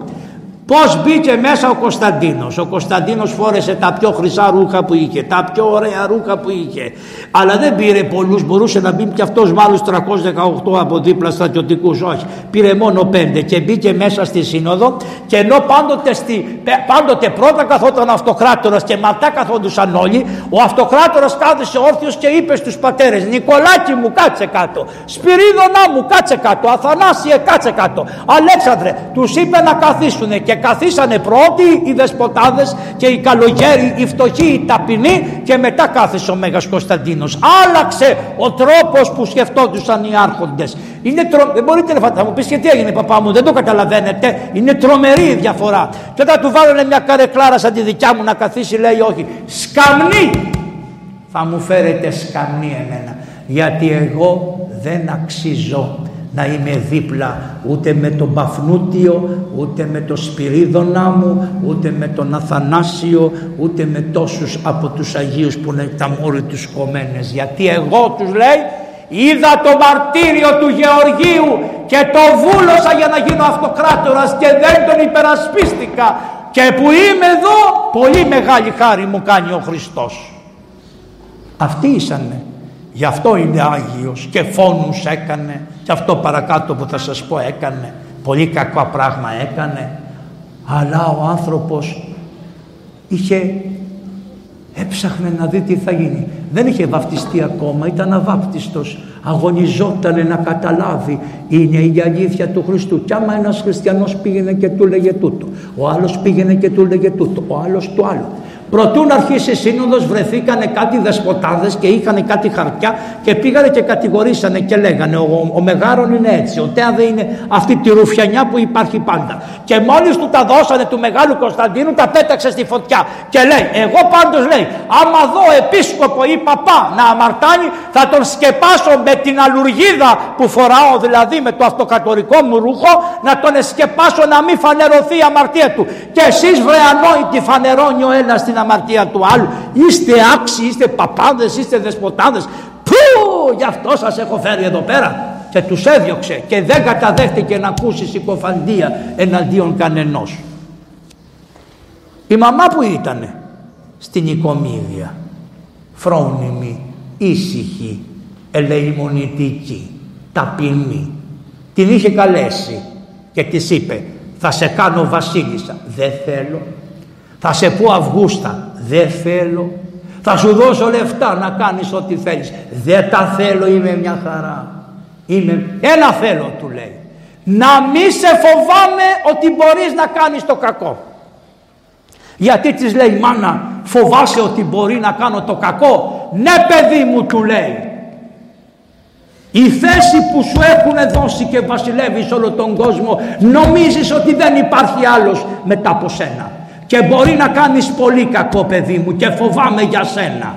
Πώς μπήκε μέσα ο Κωνσταντίνος. Ο Κωνσταντίνος φόρεσε τα πιο χρυσά ρούχα που είχε, τα πιο ωραία ρούχα που είχε. Αλλά δεν πήρε πολλούς, μπορούσε να μπει και αυτός με άλλους 318 από δίπλα στρατιωτικούς. Όχι, πήρε μόνο πέντε και μπήκε μέσα στη σύνοδο και ενώ πάντοτε, στη, πάντοτε πρώτα καθόταν ο αυτοκράτορας και μετά καθόντουσαν όλοι, ο αυτοκράτορας κάθισε όρθιος και είπε στους πατέρες «Νικολάκη μου κάτσε κάτω, Σπυρίδωνα μου κάτσε κάτω, Αθανάσιε κάτσε κάτω, Αλέξανδρε» τους είπε να καθίσουν και καθίσανε πρώτοι οι δεσποτάδες και οι καλογέροι, οι φτωχοί, οι ταπεινοί και μετά κάθισε ο Μέγας Κωνσταντίνος. Άλλαξε ο τρόπος που σκεφτόντουσαν οι άρχοντες. Είναι τρο... Δεν μπορείτε να θα μου πεις και τι έγινε παπά μου, δεν το καταλαβαίνετε. Είναι τρομερή η διαφορά. Και όταν του βάλανε μια καρεκλάρα σαν τη δικιά μου να καθίσει λέει όχι. Σκαμνή! Θα μου φέρετε σκαμνή εμένα. Γιατί εγώ δεν αξίζω να είμαι δίπλα ούτε με τον Παφνούτιο, ούτε με τον Σπυρίδωνα μου, ούτε με τον Αθανάσιο, ούτε με τόσους από τους Αγίους που είναι τα μόρι τους κομμένες. Γιατί εγώ τους λέει είδα το μαρτύριο του Γεωργίου και το βούλωσα για να γίνω αυτοκράτορας και δεν τον υπερασπίστηκα και που είμαι εδώ πολύ μεγάλη χάρη μου κάνει ο Χριστός. Αυτοί ήσανε. Γι' αυτό είναι Άγιος και φόνους έκανε. Και αυτό παρακάτω που θα σας πω έκανε. Πολύ κακό πράγμα έκανε. Αλλά ο άνθρωπος είχε έψαχνε να δει τι θα γίνει. Δεν είχε βαφτιστεί ακόμα ήταν αβάπτιστος. Αγωνιζόταν να καταλάβει. Είναι η αλήθεια του Χριστού. Και άμα ένας χριστιανός πήγαινε και του λέγε τούτο ο άλλος πήγαινε και του λέγε τούτο ο άλλος του άλλο Προτού να αρχίσει η σύνοδος βρεθήκανε κάτι δεσποτάδες και είχαν κάτι χαρτιά και πήγανε και κατηγορήσανε και λέγανε ο, ο Μεγάρον είναι έτσι, ο Τέαδε είναι αυτή τη ρουφιανιά που υπάρχει πάντα. Και μόλις του τα δώσανε του Μεγάλου Κωνσταντίνου τα πέταξε στη φωτιά και λέει εγώ πάντως λέει άμα δω επίσκοπο ή παπά να αμαρτάνει θα τον σκεπάσω με την αλουργίδα που φοράω δηλαδή με το αυτοκατορικό μου ρούχο να τον εσκεπάσω να μην φανερωθεί η αμαρτία του. Και εσείς βρε ανόητοι φανερώνει ο ένας την αμαρτία του άλλου. Είστε άξιοι, είστε παπάδες, είστε δεσποτάδες. Πού, γι' αυτό σας έχω φέρει εδώ πέρα; Και τους έδιωξε και δεν καταδέχτηκε να ακούσει συκοφαντία εναντίον κανενός. Η μαμά που ήτανε στην οικομίδια, φρόνιμη, ήσυχη, ελεημονητική, ταπεινή. Την είχε καλέσει και της είπε θα σε κάνω βασίλισσα. Δεν θέλω. Θα σε πω Αυγούστα, δεν θέλω. Θα σου δώσω λεφτά να κάνεις ό,τι θέλεις. Δεν τα θέλω, είμαι μια χαρά. Είμαι... Ένα θέλω, του λέει. Να μη σε φοβάμαι ότι μπορείς να κάνεις το κακό. Γιατί της λέει μάνα φοβάσαι ότι μπορεί να κάνω το κακό. Ναι παιδί μου του λέει. Η θέση που σου έχουν δώσει και βασιλεύεις όλο τον κόσμο νομίζεις ότι δεν υπάρχει άλλος μετά από σένα και μπορεί να κάνεις πολύ κακό παιδί μου και φοβάμαι για σένα.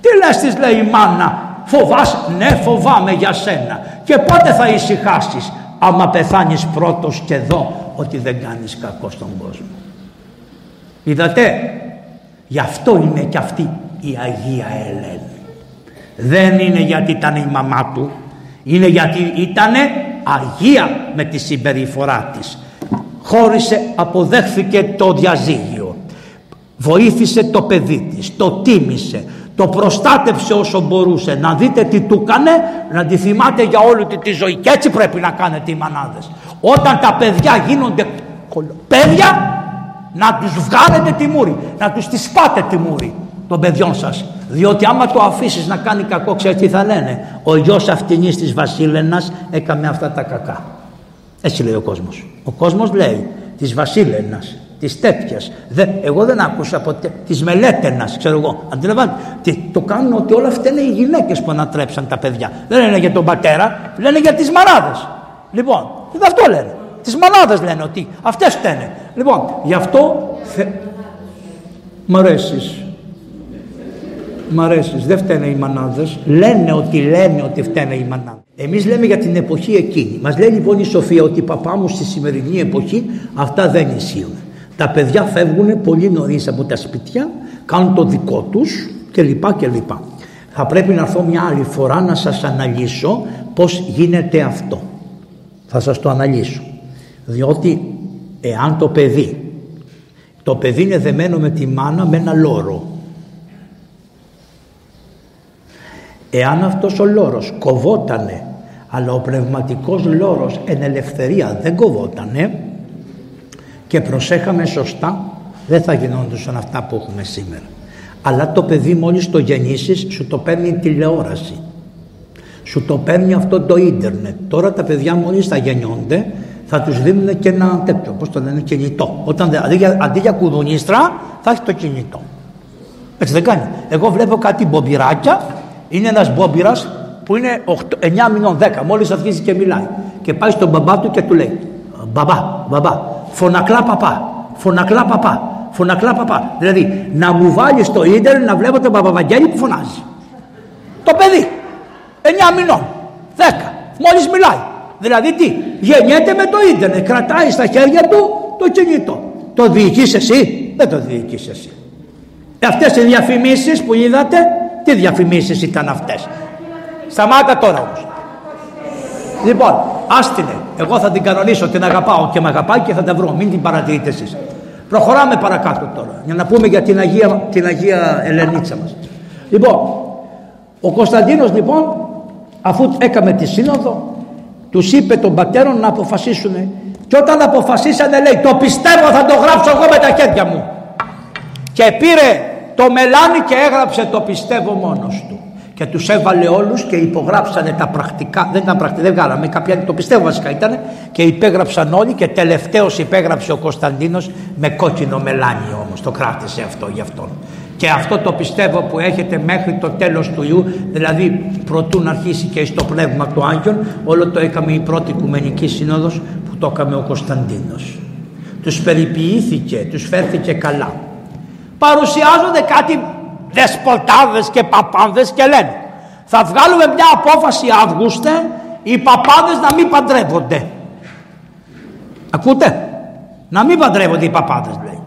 Τι λες της λέει η μάνα, φοβάσαι, ναι φοβάμαι για σένα. Και πότε θα ησυχάσεις άμα πεθάνεις πρώτος και δω ότι δεν κάνεις κακό στον κόσμο. Είδατε, γι' αυτό είναι και αυτή η Αγία Ελένη. Δεν είναι γιατί ήταν η μαμά του, είναι γιατί ήταν Αγία με τη συμπεριφορά της χώρισε, αποδέχθηκε το διαζύγιο. Βοήθησε το παιδί της, το τίμησε, το προστάτευσε όσο μπορούσε. Να δείτε τι του έκανε, να τη θυμάται για όλη τη ζωή. Και έτσι πρέπει να κάνετε οι μανάδες. Όταν τα παιδιά γίνονται παιδιά, να τους βγάλετε τη μούρη, να τους τη σπάτε τη μούρη των παιδιών σας. Διότι άμα το αφήσεις να κάνει κακό, ξέρετε τι θα λένε; Ο γιος αυτινής της Βασίλενας έκαμε αυτά τα κακά. Έτσι λέει ο κόσμος. Ο κόσμος λέει της βασίλενας της τέτοιας. Εγώ δεν άκουσα ποτέ της μελέτενας, ξέρω εγώ. Αντιλαμβάνετε. Το κάνουν ότι όλα αυτά είναι οι γυναίκες που ανατρέψαν τα παιδιά. Δεν λένε για τον πατέρα, λένε για τις μανάδες. Λοιπόν, δεν αυτό λένε. Τις μανάδες λένε ότι αυτές φταίνε. Λοιπόν, γι' αυτό. Θε... Μ' αρέσει. Μ' αρέσεις. Δεν φταίνε οι μανάδες. Λένε ότι λένε ότι φταίνε οι μανάδες. Εμείς λέμε για την εποχή εκείνη. Μας λέει λοιπόν η Σοφία ότι οι παπά μου στη σημερινή εποχή αυτά δεν ισχύουν. Τα παιδιά φεύγουν πολύ νωρίς από τα σπίτια, κάνουν το δικό τους κλπ. κλπ. Θα πρέπει να έρθω μια άλλη φορά να σας αναλύσω πώς γίνεται αυτό. Θα σας το αναλύσω. Διότι εάν το παιδί, το παιδί είναι δεμένο με τη μάνα με ένα λόρο. Εάν αυτός ο λόρος κοβότανε αλλά ο πνευματικός λόρος εν ελευθερία δεν κοβότανε και προσέχαμε σωστά δεν θα γινόντουσαν αυτά που έχουμε σήμερα. Αλλά το παιδί μόλις το γεννήσεις σου το παίρνει τηλεόραση. Σου το παίρνει αυτό το ίντερνετ. Τώρα τα παιδιά μόλις θα γεννιόνται θα τους δίνουν και ένα τέτοιο, πώς το λένε, κινητό. Όταν, αντί, για, αντί για κουδουνίστρα θα έχει το κινητό. Έτσι δεν κάνει. Εγώ βλέπω κάτι μπομπυράκια, είναι ένας μπόμπυρας που είναι 8, 9 μηνών, 10, μόλις αρχίζει και μιλάει. Και πάει στον μπαμπά του και του λέει «Μπαμπά, μπαμπά, φωνακλά παπά, φωνακλά παπά, φωνακλά παπά». Δηλαδή να μου βάλεις στο ίντερνετ να βλέπω τον Παπαβαγγέλη που φωνάζει. Το παιδί, 9 μηνών, 10, μόλις μιλάει. Δηλαδή τι, γεννιέται με το ίντερνετ, κρατάει στα χέρια του το κινητό. Το διοικείς εσύ, δεν το διοικείς εσύ. Ε, αυτές οι διαφημίσεις που είδατε, τι διαφημίσεις ήταν αυτές; Σταμάτα τώρα όμως. Λοιπόν, άστινε. Εγώ θα την κανονίσω, την αγαπάω και με αγαπάει και θα τα βρω. Μην την παρατηρείτε εσείς. Προχωράμε παρακάτω τώρα για να πούμε για την Αγία, την Αγία Ελενίτσα μας. Λοιπόν, ο Κωνσταντίνος λοιπόν αφού έκαμε τη σύνοδο τους είπε των πατέρων να αποφασίσουν και όταν αποφασίσανε λέει το πιστεύω θα το γράψω εγώ με τα χέρια μου και πήρε το μελάνι και έγραψε το πιστεύω μόνος του και τους έβαλε όλους και υπογράψανε τα πρακτικά, δεν ήταν πρακτικά, δεν βγάλαμε, κάποια το πιστεύω βασικά ήταν και υπέγραψαν όλοι και τελευταίος υπέγραψε ο Κωνσταντίνος με κόκκινο μελάνι όμως, το κράτησε αυτό για αυτόν. Και αυτό το πιστεύω που έχετε μέχρι το τέλος του Ιού, δηλαδή προτού να αρχίσει και στο πνεύμα του Άγιον, όλο το έκαμε η πρώτη Οικουμενική Σύνοδος που το έκαμε ο Κωνσταντίνος. Τους περιποιήθηκε, τους φέρθηκε καλά. Παρουσιάζονται κάτι δεσποτάδες και παπάδες και λένε θα βγάλουμε μια απόφαση Αύγουστε οι παπάδες να μην παντρεύονται. Ακούτε, να μην παντρεύονται οι παπάδες λέει.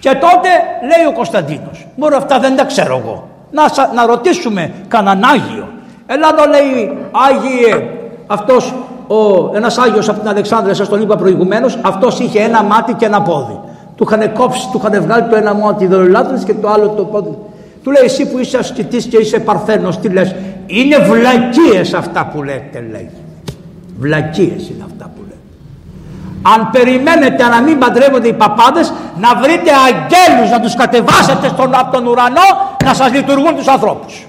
Και τότε λέει ο Κωνσταντίνος, μόνο αυτά δεν τα ξέρω εγώ. Να, να ρωτήσουμε κανέναν Άγιο. Ελλάδο λέει Άγιε, αυτός ο, ένας Άγιος από την Αλεξάνδρεια, σας τον είπα προηγουμένως, αυτός είχε ένα μάτι και ένα πόδι. Του είχαν κόψει, του είχαν βγάλει το ένα μάτι δολολάτρες και το άλλο το πόδι. Του λέει εσύ που είσαι ασκητής και είσαι παρθένος τι λες; Είναι βλακίες αυτά που λέτε λέει. Βλακίες είναι αυτά που λέτε. Αν περιμένετε να μην παντρεύονται οι παπάδες να βρείτε αγγέλους να τους κατεβάσετε στον, από τον ουρανό να σας λειτουργούν τους ανθρώπους.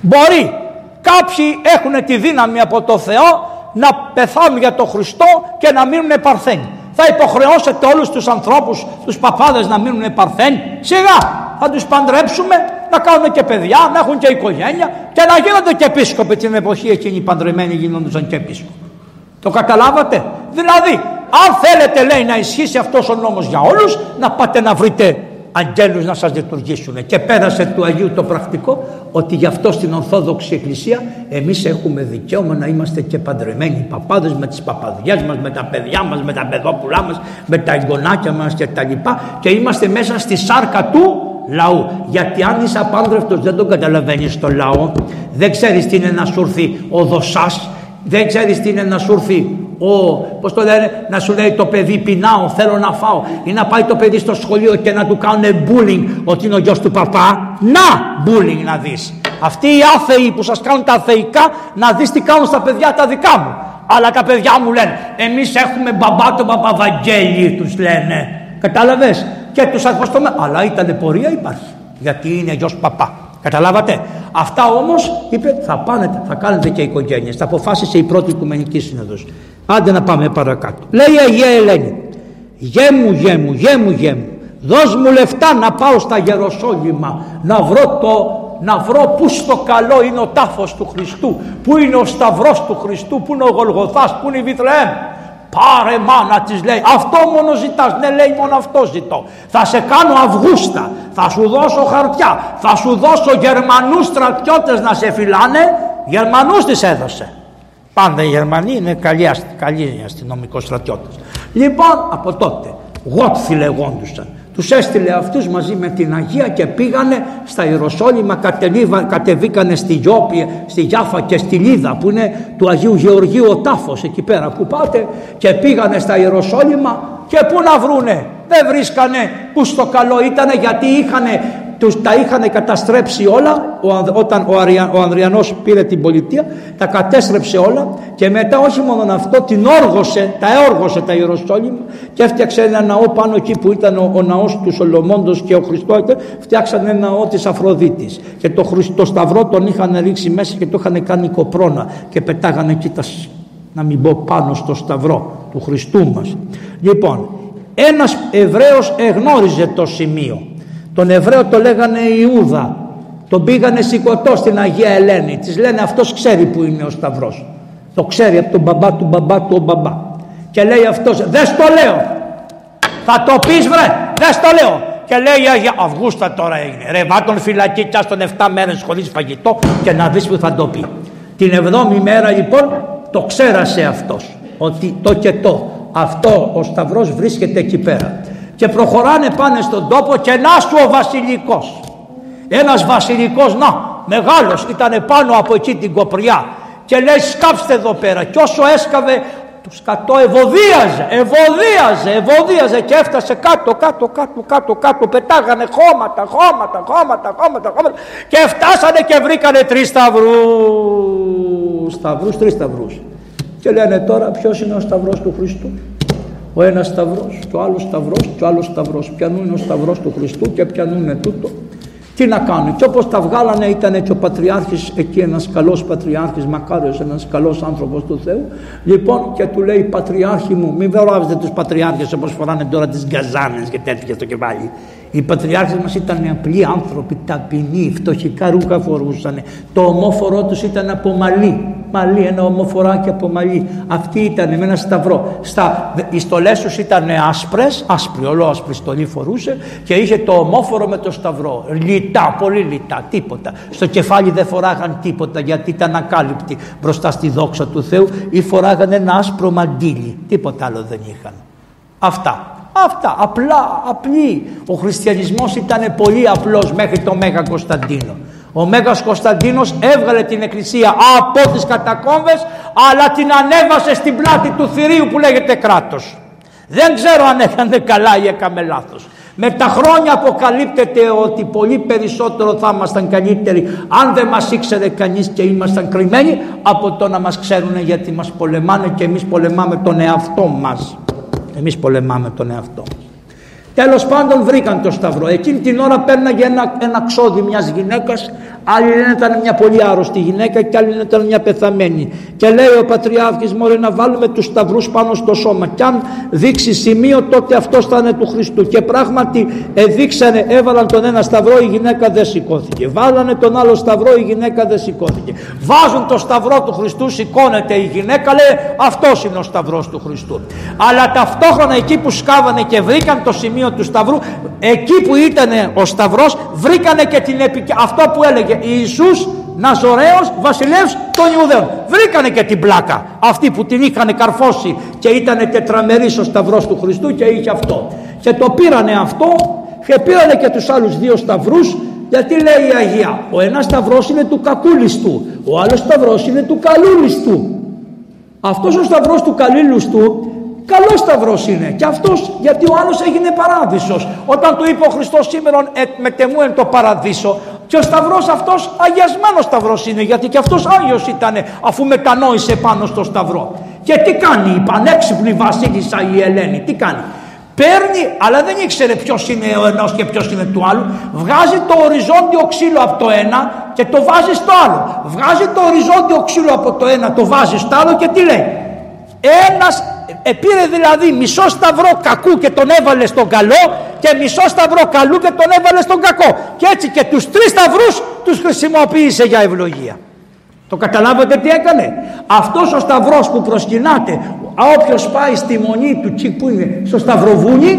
Μπορεί κάποιοι έχουν τη δύναμη από το Θεό να πεθάνουν για τον Χριστό και να μείνουν παρθένοι. Θα υποχρεώσετε όλους τους ανθρώπους, τους παπάδες να μείνουν παρθένοι. Σιγά θα τους παντρέψουμε, να κάνουν και παιδιά, να έχουν και οικογένεια και να γίνονται και επίσκοποι την εποχή εκείνη οι παντρεμένοι γίνονταν και επίσκοποι. Το καταλάβατε; Δηλαδή, αν θέλετε λέει να ισχύσει αυτός ο νόμος για όλους, να πάτε να βρείτε αγγέλους να σας λειτουργήσουν. Και πέρασε του Αγίου το πρακτικό ότι γι' αυτό στην Ορθόδοξη Εκκλησία εμείς έχουμε δικαίωμα να είμαστε και παντρεμένοι παπάδες με τις παπαδιές μας, με τα παιδιά μας, με τα παιδόπουλά μας, με τα εγγονάκια μας και τα λοιπά και είμαστε μέσα στη σάρκα του λαού. Γιατί αν είσαι απάνδρευτος δεν τον καταλαβαίνεις το λαό. Δεν ξέρεις τι είναι να σου έρθει ο δοσάς. Δεν ξέρεις τι είναι να σου έρθει ο, πώς το λένε, να σου λέει το παιδί πεινάω, θέλω να φάω. Ή να πάει το παιδί στο σχολείο και να του κάνουν bullying ότι είναι ο γιος του παπά. Να bullying να δεις. Αυτοί οι άθεοι που σας κάνουν τα αθεϊκά να δεις τι κάνουν στα παιδιά τα δικά μου. Αλλά τα παιδιά μου λένε εμείς έχουμε μπαμπά τον Παπαβαγγέλη τους λένε. Κατάλαβες; Και τους αρπαστούμε. Αλλά η ταλαιπωρία υπάρχει. Γιατί είναι γιος παπά. Καταλάβατε; Αυτά όμως είπε θα πάνε, θα κάνετε και οικογένειες. Θα αποφάσισε η πρώτη Οικουμενική Σύνοδος. Άντε να πάμε παρακάτω. Λέει η Αγία Ελένη. Γε μου, γε μου, γε μου, γε μου. Δώσ' μου λεφτά να πάω στα Γεροσόλυμα να βρω το να βρω πού στο καλό είναι ο τάφος του Χριστού, πού είναι ο σταυρός του Χριστού, πού είναι ο Γολγοθάς, πού είναι η Βιθλεέμ. Πάρε μάνα της λέει, αυτό μόνο ζητάς, ναι λέει μόνο αυτό ζητώ. Θα σε κάνω αυγούστα, θα σου δώσω χαρτιά, θα σου δώσω Γερμανούς στρατιώτες να σε φυλάνε, Γερμανούς τις έδωσε. Πάντα οι Γερμανοί είναι καλοί, καλοί αστυνομικοί στρατιώτες. Λοιπόν από τότε, Γότθι λεγόντουσαν. Τους έστειλε αυτούς μαζί με την Αγία και πήγανε στα Ιεροσόλυμα, κατεβήκανε στη Γιώπη, στη Γιάφα και στη Λίδα που είναι του Αγίου Γεωργίου ο τάφος εκεί πέρα που πάτε και πήγανε στα Ιεροσόλυμα και πού να βρούνε. Δεν βρίσκανε που στο καλό ήτανε γιατί είχανε τους τα είχαν καταστρέψει όλα. Όταν ο, Αρια, ο Ανδριανός πήρε την πολιτεία τα κατέστρεψε όλα και μετά όχι μόνο αυτό την όργωσε τα έοργωσε τα Ιεροσόλυμα και έφτιαξε ένα ναό πάνω εκεί που ήταν ο, ο ναός του Σολομόντος και ο Χριστός. Φτιάξαν ένα ναό της Αφροδίτης. Και το, το σταυρό τον είχαν ρίξει μέσα και το είχαν κάνει κοπρόνα και πετάγανε εκεί τα, να μην πω πάνω στο σταυρό του Χριστού μας. Λοιπόν ένας Εβραίος εγνώριζε το σημείο τον Εβραίο το λέγανε Ιούδα. Τον πήγανε σηκωτό στην Αγία Ελένη. Της λένε αυτός ξέρει που είναι ο Σταυρός. Το ξέρει από τον μπαμπά του μπαμπά του ο μπαμπά. Και λέει αυτός δεν στο λέω. Θα το πεις βρε. Δεν στο λέω. Και λέει η Αγία Αυγούστα τώρα έγινε. Ρε βά τον φυλακή κι τον 7 μέρες χωρίς φαγητό και να δεις που θα το πει. Την 7η μέρα λοιπόν το ξέρασε αυτός. Ότι το και το. Αυτό ο Σταυρός βρίσκεται εκεί πέρα και προχωράνε πάνε στον τόπο και να σου ο βασιλικός. Ένας βασιλικός να μεγάλος ήταν πάνω από εκεί την κοπριά. Και λέει σκάψτε εδώ πέρα και όσο έσκαβε το σκατό ευωδίαζε, ευωδίαζε, ευωδίαζε και έφτασε κάτω, κάτω, κάτω, κάτω, κάτω, πετάγανε χώματα, χώματα, χώματα, χώματα, χώματα. Και φτάσανε και βρήκανε τρεις σταυρούς, σταυρούς, τρεις σταυρούς. Και λένε τώρα ποιος είναι ο σταυρός του Χριστού; Ο ένας σταυρός και ο άλλος σταυρός και ο άλλος σταυρός πιανούν ο σταυρός του Χριστού και πιανούν τούτο τι να κάνουν και όπως τα βγάλανε ήταν και ο Πατριάρχης εκεί ένας καλός Πατριάρχης μακάριος ένας καλός άνθρωπος του Θεού λοιπόν και του λέει Πατριάρχη μου μην βεράβετε τους Πατριάρχες όπως φοράνε τώρα τις γκαζάνες και τέτοια στο κεφάλι οι πατριάρχες μας ήταν απλοί άνθρωποι, ταπεινοί, φτωχικά ρούχα φορούσαν. Το ομόφορό τους ήταν από μαλλί. Μαλλί, ένα ομοφοράκι από μαλλί. Αυτοί ήταν με ένα σταυρό. Στα, οι στολές τους ήταν άσπρες, άσπρη, ολόασπρη στολή φορούσε και είχε το ομόφορο με το σταυρό. Λιτά, πολύ λιτά, τίποτα. Στο κεφάλι δεν φοράγαν τίποτα γιατί ήταν ακάλυπτοι μπροστά στη δόξα του Θεού ή φοράγαν ένα άσπρο μαντίλι. Τίποτα άλλο δεν είχαν. Αυτά. Αυτά, απλά, απλή. Ο χριστιανισμός ήταν πολύ απλός μέχρι το Μέγα Κωνσταντίνο. Ο Μέγας Κωνσταντίνος έβγαλε την εκκλησία από τις κατακόμβες αλλά την ανέβασε στην πλάτη του θηρίου που λέγεται κράτος. Δεν ξέρω αν έκανε καλά ή έκαμε λάθος. Με τα χρόνια αποκαλύπτεται ότι πολύ περισσότερο θα ήμασταν καλύτεροι αν δεν μας ήξερε κανείς και ήμασταν κρυμμένοι από το να μας ξέρουν γιατί μας πολεμάνε και εμείς πολεμάμε τον εαυτό μας. Εμείς πολεμάμε τον εαυτό μας. Τέλος πάντων βρήκαν το σταυρό. Εκείνη την ώρα παίρναγε ένα, ένα ξόδι μιας γυναίκας Άλλοι λένε ήταν μια πολύ άρρωστη γυναίκα και άλλοι λένε ήταν μια πεθαμένη. Και λέει ο Πατριάρχης μωρέ να βάλουμε τους σταυρούς πάνω στο σώμα. Και αν δείξει σημείο τότε αυτό θα είναι του Χριστού. Και πράγματι δείξανε, έβαλαν τον ένα σταυρό η γυναίκα δεν σηκώθηκε. Βάλανε τον άλλο σταυρό η γυναίκα δεν σηκώθηκε. Βάζουν το σταυρό του Χριστού σηκώνεται η γυναίκα λέει αυτός είναι ο σταυρός του Χριστού. Αλλά ταυτόχρονα εκεί που σκάβανε και βρήκαν το σημείο του σταυρού εκεί που ήταν ο σταυρός βρήκανε και την επικ... αυτό που έλεγε Ιησούς Ναζωραίος βασιλεύς των Ιουδαίων. Βρήκανε και την πλάκα αυτή που την είχαν καρφώσει και ήταν τετραμερής ο σταυρός του Χριστού και είχε αυτό. Και το πήρανε αυτό και πήρανε και τους άλλους δύο σταυρούς γιατί λέει η Αγία ο ένας σταυρός είναι του κακούλιστου ο άλλος σταυρός είναι του καλούλιστου. Αυτός ο σταυρός του καλούλιστου Καλός σταυρός είναι και αυτός γιατί ο άλλος έγινε παράδεισος. Όταν του είπε ο Χριστός σήμερα εν το παραδείσο, και ο σταυρός αυτός αγιασμένος σταυρός είναι γιατί και αυτός Άγιος ήταν αφού μετανόησε πάνω στο σταυρό. Και τι κάνει η πανέξυπνη βασίλισσα η Ελένη, τι κάνει. Παίρνει, αλλά δεν ήξερε ποιος είναι ο ενός και ποιος είναι του άλλου. Βγάζει το οριζόντιο ξύλο από το ένα και το βάζει στο άλλο. Βγάζει το οριζόντιο ξύλο από το ένα, το βάζει στο άλλο και τι λέει. Ένας Επήρε δηλαδή μισό σταυρό κακού και τον έβαλε στον καλό και μισό σταυρό καλού και τον έβαλε στον κακό. Και έτσι και τους τρεις σταυρούς τους χρησιμοποίησε για ευλογία. Το καταλάβατε τι έκανε; Αυτός ο σταυρός που προσκυνάτε, όποιος πάει στη μονή του τσικ που είναι στο σταυροβούνι,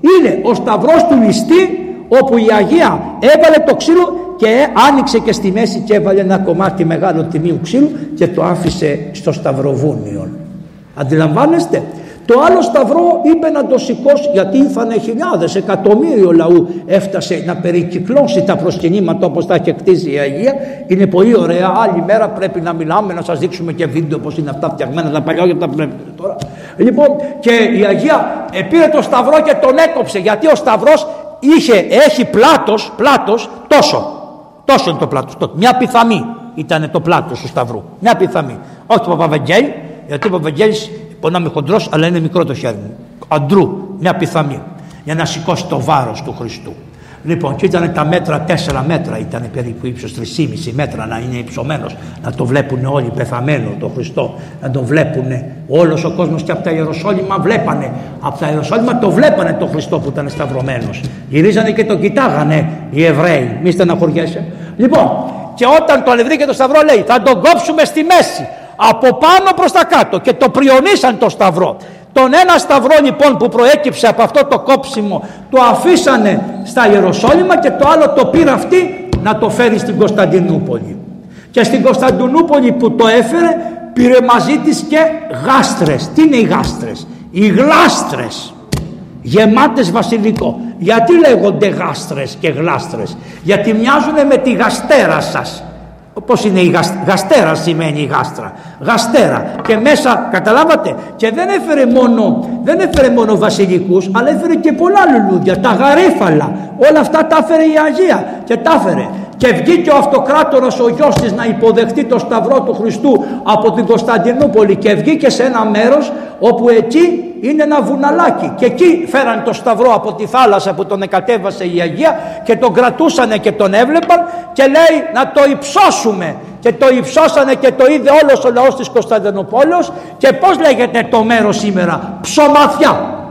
είναι ο σταυρός του ληστή όπου η Αγία έβαλε το ξύλο και άνοιξε και στη μέση και έβαλε ένα κομμάτι μεγάλο τιμίου ξύλου και το άφησε στο σταυροβούνιο. Αντιλαμβάνεστε; Το άλλο σταυρό είπε να το σηκώσει γιατί ήρθανε χιλιάδες, εκατομμύριο λαού έφτασε να περικυκλώσει τα προσκυνήματα όπως τα έχει κτίσει η Αγία. Είναι πολύ ωραία. Άλλη μέρα πρέπει να μιλάμε, να σας δείξουμε και βίντεο πώς είναι αυτά φτιαγμένα τα παλιά και τα πρέπει τώρα. Λοιπόν και η Αγία πήρε το σταυρό και τον έκοψε γιατί ο σταυρός είχε, έχει πλάτος, πλάτος τόσο. Τόσο είναι το πλάτος. Μια πιθαμή ήταν το πλάτος του σταυρού. Μια πιθαμή. Όχι το Παπαβαγγέλη, γιατί ο Παπαβαγγέλης πονάμε χοντρός αλλά είναι μικρό το χέρι μου. Αντρού, μια πιθαμή. Για να σηκώσει το βάρος του Χριστού. Λοιπόν, και ήταν τα μέτρα, τέσσερα μέτρα ήταν περίπου ύψος, τρισήμιση μέτρα να είναι υψωμένος, να το βλέπουν όλοι πεθαμένο το Χριστό, να το βλέπουν όλος ο κόσμος και από τα Ιεροσόλυμα βλέπανε, από τα Ιεροσόλυμα το βλέπανε το Χριστό που ήταν σταυρωμένος. Γυρίζανε και το κοιτάγανε οι Εβραίοι, μη στεναχωριέσαι. Λοιπόν, και όταν το αλευρί και το σταυρό λέει θα τον κόψουμε στη μέση, από πάνω προς τα κάτω και το πριονίσαν το σταυρό τον ένα σταυρό λοιπόν που προέκυψε από αυτό το κόψιμο το αφήσανε στα Ιεροσόλυμα και το άλλο το πήρε αυτή να το φέρει στην Κωνσταντινούπολη. Και στην Κωνσταντινούπολη που το έφερε πήρε μαζί της και γάστρες. Τι είναι οι γάστρες; Οι γλάστρες γεμάτες βασιλικό. Γιατί λέγονται γάστρες και γλάστρες; Γιατί μοιάζουν με τη γαστέρα σας. Πώς είναι η γαστέρα σημαίνει η γάστρα. Γαστέρα. Και μέσα, καταλάβατε, και δεν έφερε μόνο, δεν έφερε μόνο βασιλικούς, αλλά έφερε και πολλά λουλούδια, τα γαρίφαλα. Όλα αυτά τα έφερε η Αγία και τα έφερε. Και βγήκε ο αυτοκράτορας ο γιος της να υποδεχτεί το σταυρό του Χριστού από την Κωνσταντινούπολη και βγήκε σε ένα μέρος όπου εκεί είναι ένα βουναλάκι. Και εκεί φέραν το σταυρό από τη θάλασσα που τον εκατέβασε η Αγία και τον κρατούσανε και τον έβλεπαν και λέει να το υψώσουμε. Και το υψώσανε και το είδε όλος ο λαός της Κωνσταντινούπολης. Και πως λέγεται το μέρος σήμερα; Ψωμαθιά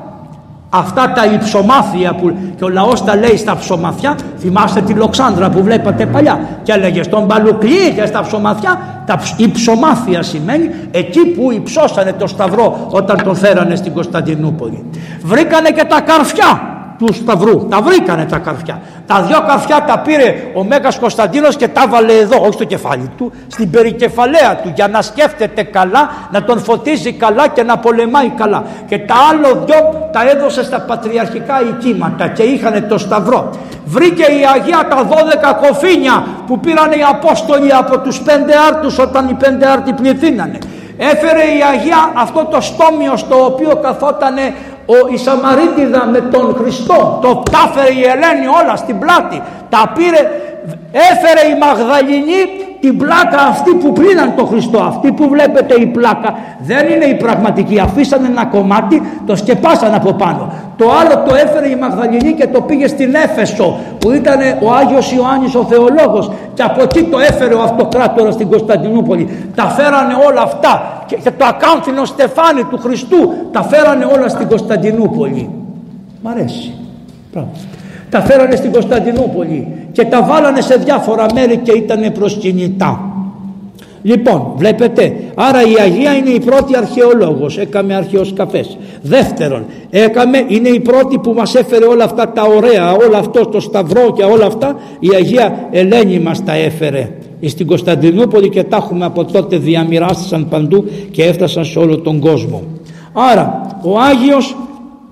αυτά τα υψομάθεια που και ο λαός τα λέει στα ψωμαθιά θυμάστε τη Λοξάνδρα που βλέπατε παλιά και έλεγε στον Παλουκλή και στα ψωμαθιά τα υψομάθεια σημαίνει εκεί που υψώσανε το σταυρό όταν τον φέρανε στην Κωνσταντινούπολη. Βρήκανε και τα καρφιά του Σταυρού. Τα βρήκανε τα καρφιά. Τα δυο καρφιά τα πήρε ο Μέγας Κωνσταντίνος και τα βάλε εδώ, όχι στο κεφάλι του, στην περικεφαλαία του για να σκέφτεται καλά, να τον φωτίζει καλά και να πολεμάει καλά. Και τα άλλο δυο τα έδωσε στα πατριαρχικά οικήματα και είχαν το Σταυρό. Βρήκε η Αγία τα 12 κοφίνια που πήραν οι Απόστολοι από τους πέντε άρτους όταν οι πέντε άρτοι πληθύνανε. Έφερε η Αγία αυτό το στόμιο στο οποίο καθότανε ο, η Σαμαρίτιδα με τον Χριστό. Το τάφερε η Ελένη όλα στην πλάτη. Τα πήρε έφερε η Μαγδαληνή την πλάκα αυτή που πλήναν το Χριστό αυτή που βλέπετε η πλάκα δεν είναι η πραγματική. Αφήσανε ένα κομμάτι το σκεπάσαν από πάνω. Το άλλο το έφερε η Μαγδαληνή και το πήγε στην Έφεσο που ήταν ο Άγιος Ιωάννης ο Θεολόγος. Και από εκεί το έφερε ο αυτοκράτορας στην Κωνσταντινούπολη. Τα φέρανε όλα αυτά και, το ακάμφινο στεφάνι του Χριστού. Τα φέρανε όλα στην Κωνσταντινούπολη. Μ' αρέσει τα φέρανε στην Κωνσταντινούπολη και τα βάλανε σε διάφορα μέρη και ήταν προσκυνητά. Λοιπόν, βλέπετε, άρα η Αγία είναι η πρώτη αρχαιολόγος, έκαμε αρχαιοσκαφές. Δεύτερον, έκαμε, είναι η πρώτη που μας έφερε όλα αυτά τα ωραία, όλα αυτό το σταυρό και όλα αυτά, η Αγία Ελένη μας τα έφερε στην Κωνσταντινούπολη και τα έχουμε από τότε διαμοιράστησαν παντού και έφτασαν σε όλο τον κόσμο. Άρα, ο Άγιος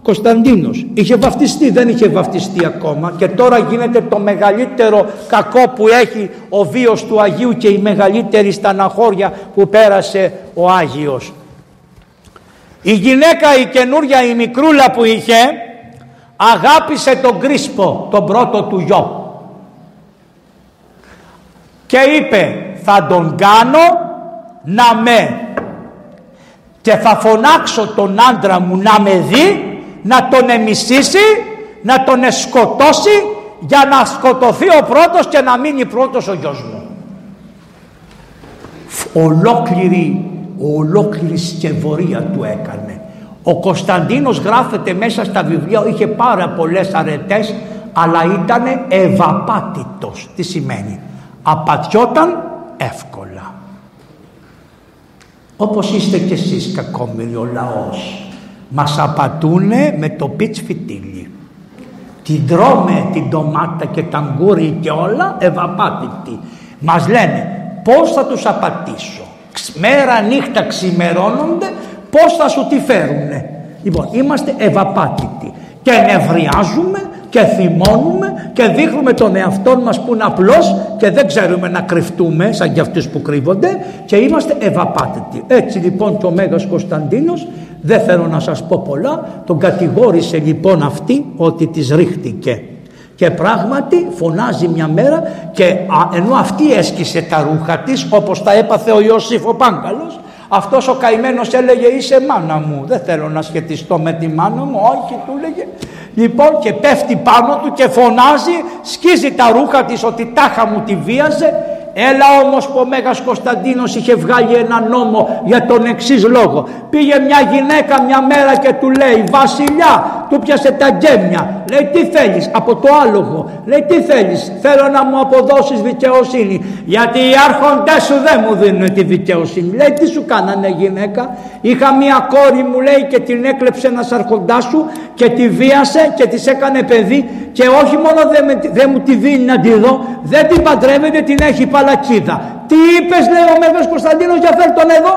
Κωνσταντίνος. Είχε βαφτιστεί δεν είχε βαφτιστεί ακόμα και τώρα γίνεται το μεγαλύτερο κακό που έχει ο βίος του Αγίου και η μεγαλύτερη σταναχώρια που πέρασε ο Άγιος. Η γυναίκα η καινούρια η μικρούλα που είχε αγάπησε τον Κρίσπο τον πρώτο του γιο. Και είπε θα τον κάνω να με και θα φωνάξω τον άντρα μου να με δει να τον εμισήσει, να τον εσκοτώσει για να σκοτωθεί ο πρώτος και να μείνει πρώτος ο γιος μου. Ολόκληρη, ολόκληρη σκευωρία του έκανε. Ο Κωνσταντίνος γράφεται μέσα στα βιβλία, είχε πάρα πολλές αρετές, αλλά ήταν ευαπάτητος. Τι σημαίνει; Απατιόταν εύκολα. Όπως είστε κι εσείς κακόμοιροι ο λαός. Μας απατούνε με το πιτς φυτίλι. Την τρώμε την ντομάτα και τα αγκούρι και όλα ευαπάτητοι. Μας λένε πώς θα τους απατήσω; Μέρα νύχτα ξημερώνονται πώς θα σου τη φέρουνε; Λοιπόν είμαστε ευαπάτητοι και νευριάζουμε και θυμώνουμε και δείχνουμε τον εαυτό μας που είναι απλός και δεν ξέρουμε να κρυφτούμε σαν και αυτούς που κρύβονται και είμαστε ευαπάτητοι. Έτσι λοιπόν και ο Μέγας Κωνσταντίνος δεν θέλω να σας πω πολλά. Τον κατηγόρησε λοιπόν αυτή ότι της ρίχτηκε. Και πράγματι φωνάζει μια μέρα και ενώ αυτή έσκησε τα ρούχα της όπως τα έπαθε ο Ιωσήφ ο Πάγκαλος αυτός ο καημένος έλεγε είσαι μάνα μου δεν θέλω να σχετιστώ με τη μάνα μου όχι του έλεγε λοιπόν και πέφτει πάνω του και φωνάζει σκίζει τα ρούχα της ότι τάχα μου τη βίαζε Έλα όμως που ο Μέγας Κωνσταντίνος είχε βγάλει ένα νόμο για τον εξής λόγο. Πήγε μια γυναίκα μια μέρα και του λέει «Βασιλιά, του πιάσε τα γκέμια». Λέει «Τι θέλεις» από το άλογο. Λέει «Τι θέλεις» «Θέλω να μου αποδώσεις δικαιοσύνη γιατί οι άρχοντές σου δεν μου δίνουν τη δικαιοσύνη». Λέει «Τι σου κάνανε γυναίκα» «Είχα μια κόρη μου λέει και την έκλεψε ένας αρχοντάς σου και τη βίασε και της έκανε παιδί και όχι μόνο δεν, δεν μου τη δίνει να τη δω, δεν την παντρεύεται, την έχει παλακίδα. Τι είπες, λέει ο Μέγας Κωνσταντίνος, για φέρ τον εδώ;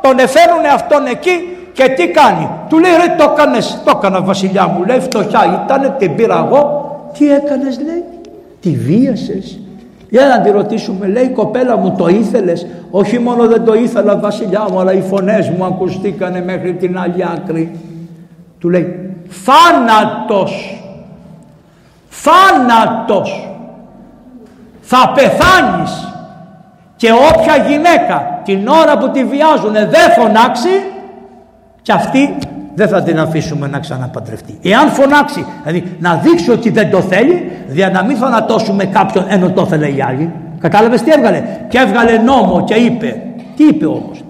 Τον εφέρουν αυτόν εκεί και τι κάνει; Του λέει, ρε το έκανες, το έκανα βασιλιά μου, λέει φτωχιά ήταν, την πήρα εγώ. Τι έκανες λέει, τη βίασες; Για να τη ρωτήσουμε, λέει κοπέλα μου το ήθελες; Όχι μόνο δεν το ήθελα βασιλιά μου, αλλά οι φωνές μου ακουστήκανε μέχρι την άλλη άκρη. Του λέει, θάνατος θάνατος θα πεθάνεις και όποια γυναίκα την ώρα που τη βιάζουν δεν φωνάξει και αυτή δεν θα την αφήσουμε να ξαναπαντρευτεί. Εάν φωνάξει, δηλαδή να δείξει ότι δεν το θέλει, για να μην θανατώσουμε κάποιον ενώ το ήθελε η άλλη. Κατάλαβες τι έβγαλε; Και έβγαλε νόμο και είπε. Τι είπε όμως;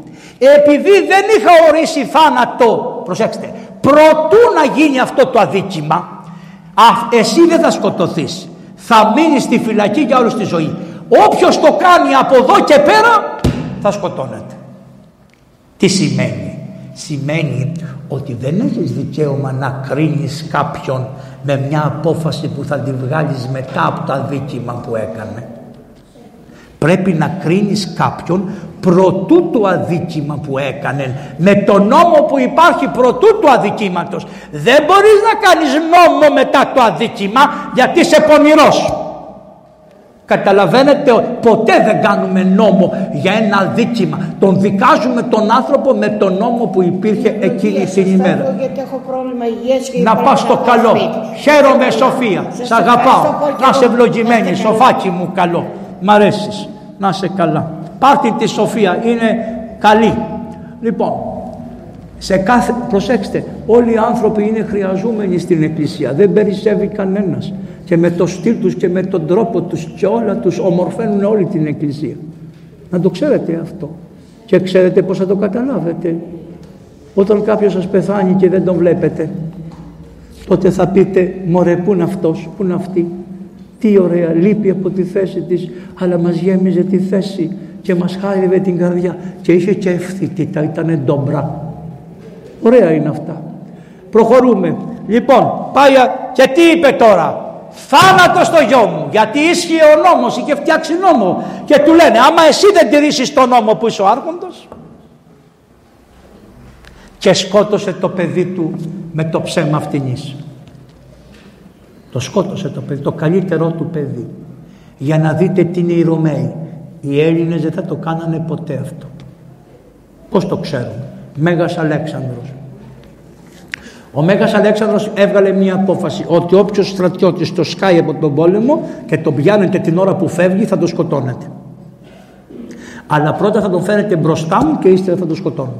Επειδή δεν είχα ορίσει θάνατο, προσέξτε, προτού να γίνει αυτό το αδίκημα, εσύ δεν θα σκοτωθείς. Θα μείνεις στη φυλακή για όλη τη ζωή. Όποιος το κάνει από εδώ και πέρα θα σκοτώνεται. Τι σημαίνει; Σημαίνει ότι δεν έχεις δικαίωμα να κρίνεις κάποιον με μια απόφαση που θα τη βγάλεις μετά από το αδίκημα που έκανε. Πρέπει να κρίνεις κάποιον προτού το αδίκημα που έκανε με το νόμο που υπάρχει προτού του αδικήματος. Δεν μπορείς να κάνεις νόμο μετά το αδίκημα γιατί είσαι πονηρός. Καταλαβαίνετε ποτέ δεν κάνουμε νόμο για ένα αδίκημα. Τον δικάζουμε τον άνθρωπο με τον νόμο που υπήρχε εκείνη την ημέρα. να πας στο καλό. χαίρομαι Σοφία. Σ' αγαπάω. να είσαι ευλογημένη σοφάκι μου καλό μ' αρέσεις να είσαι καλά Πάρτε τη σοφία, είναι καλή. Λοιπόν, σε κάθε, προσέξτε, όλοι οι άνθρωποι είναι χρειαζόμενοι στην Εκκλησία, δεν περισσεύει κανένας. Και με το στυλ τους και με τον τρόπο τους και όλα τους ομορφαίνουν όλη την Εκκλησία. Να το ξέρετε αυτό. Και ξέρετε πώς θα το καταλάβετε. Όταν κάποιος σας πεθάνει και δεν τον βλέπετε, τότε θα πείτε, μωρέ πού είναι αυτός, πού είναι αυτή; Τι ωραία, λείπει από τη θέση της, αλλά μας γέμιζε τη θέση και μας χάιδευε την καρδιά και είχε και ευθύτητα, ήταν ντόμπρα. Ωραία είναι αυτά. Προχωρούμε. Λοιπόν, πάει και τι είπε τώρα; Θάνατος στο γιο μου, γιατί ίσχυε ο νόμος, είχε φτιάξει νόμο. Και του λένε, άμα εσύ δεν τηρήσεις τον νόμο που είσαι ο άρχοντος. Και σκότωσε το παιδί του με το ψέμα αυτινής. Το σκότωσε το παιδί, το καλύτερό του παιδί. Για να δείτε τι είναι οι Ρωμαίοι. Οι Έλληνες δεν θα το κάνανε ποτέ αυτό. Πώς το ξέρουμε. Μέγας Αλέξανδρος. Ο Μέγας Αλέξανδρος έβγαλε μια απόφαση ότι όποιος στρατιώτης το σκάει από τον πόλεμο και τον πιάνετε την ώρα που φεύγει θα το σκοτώνετε. Αλλά πρώτα θα τον φέρετε μπροστά μου και ύστερα θα το σκοτώνω.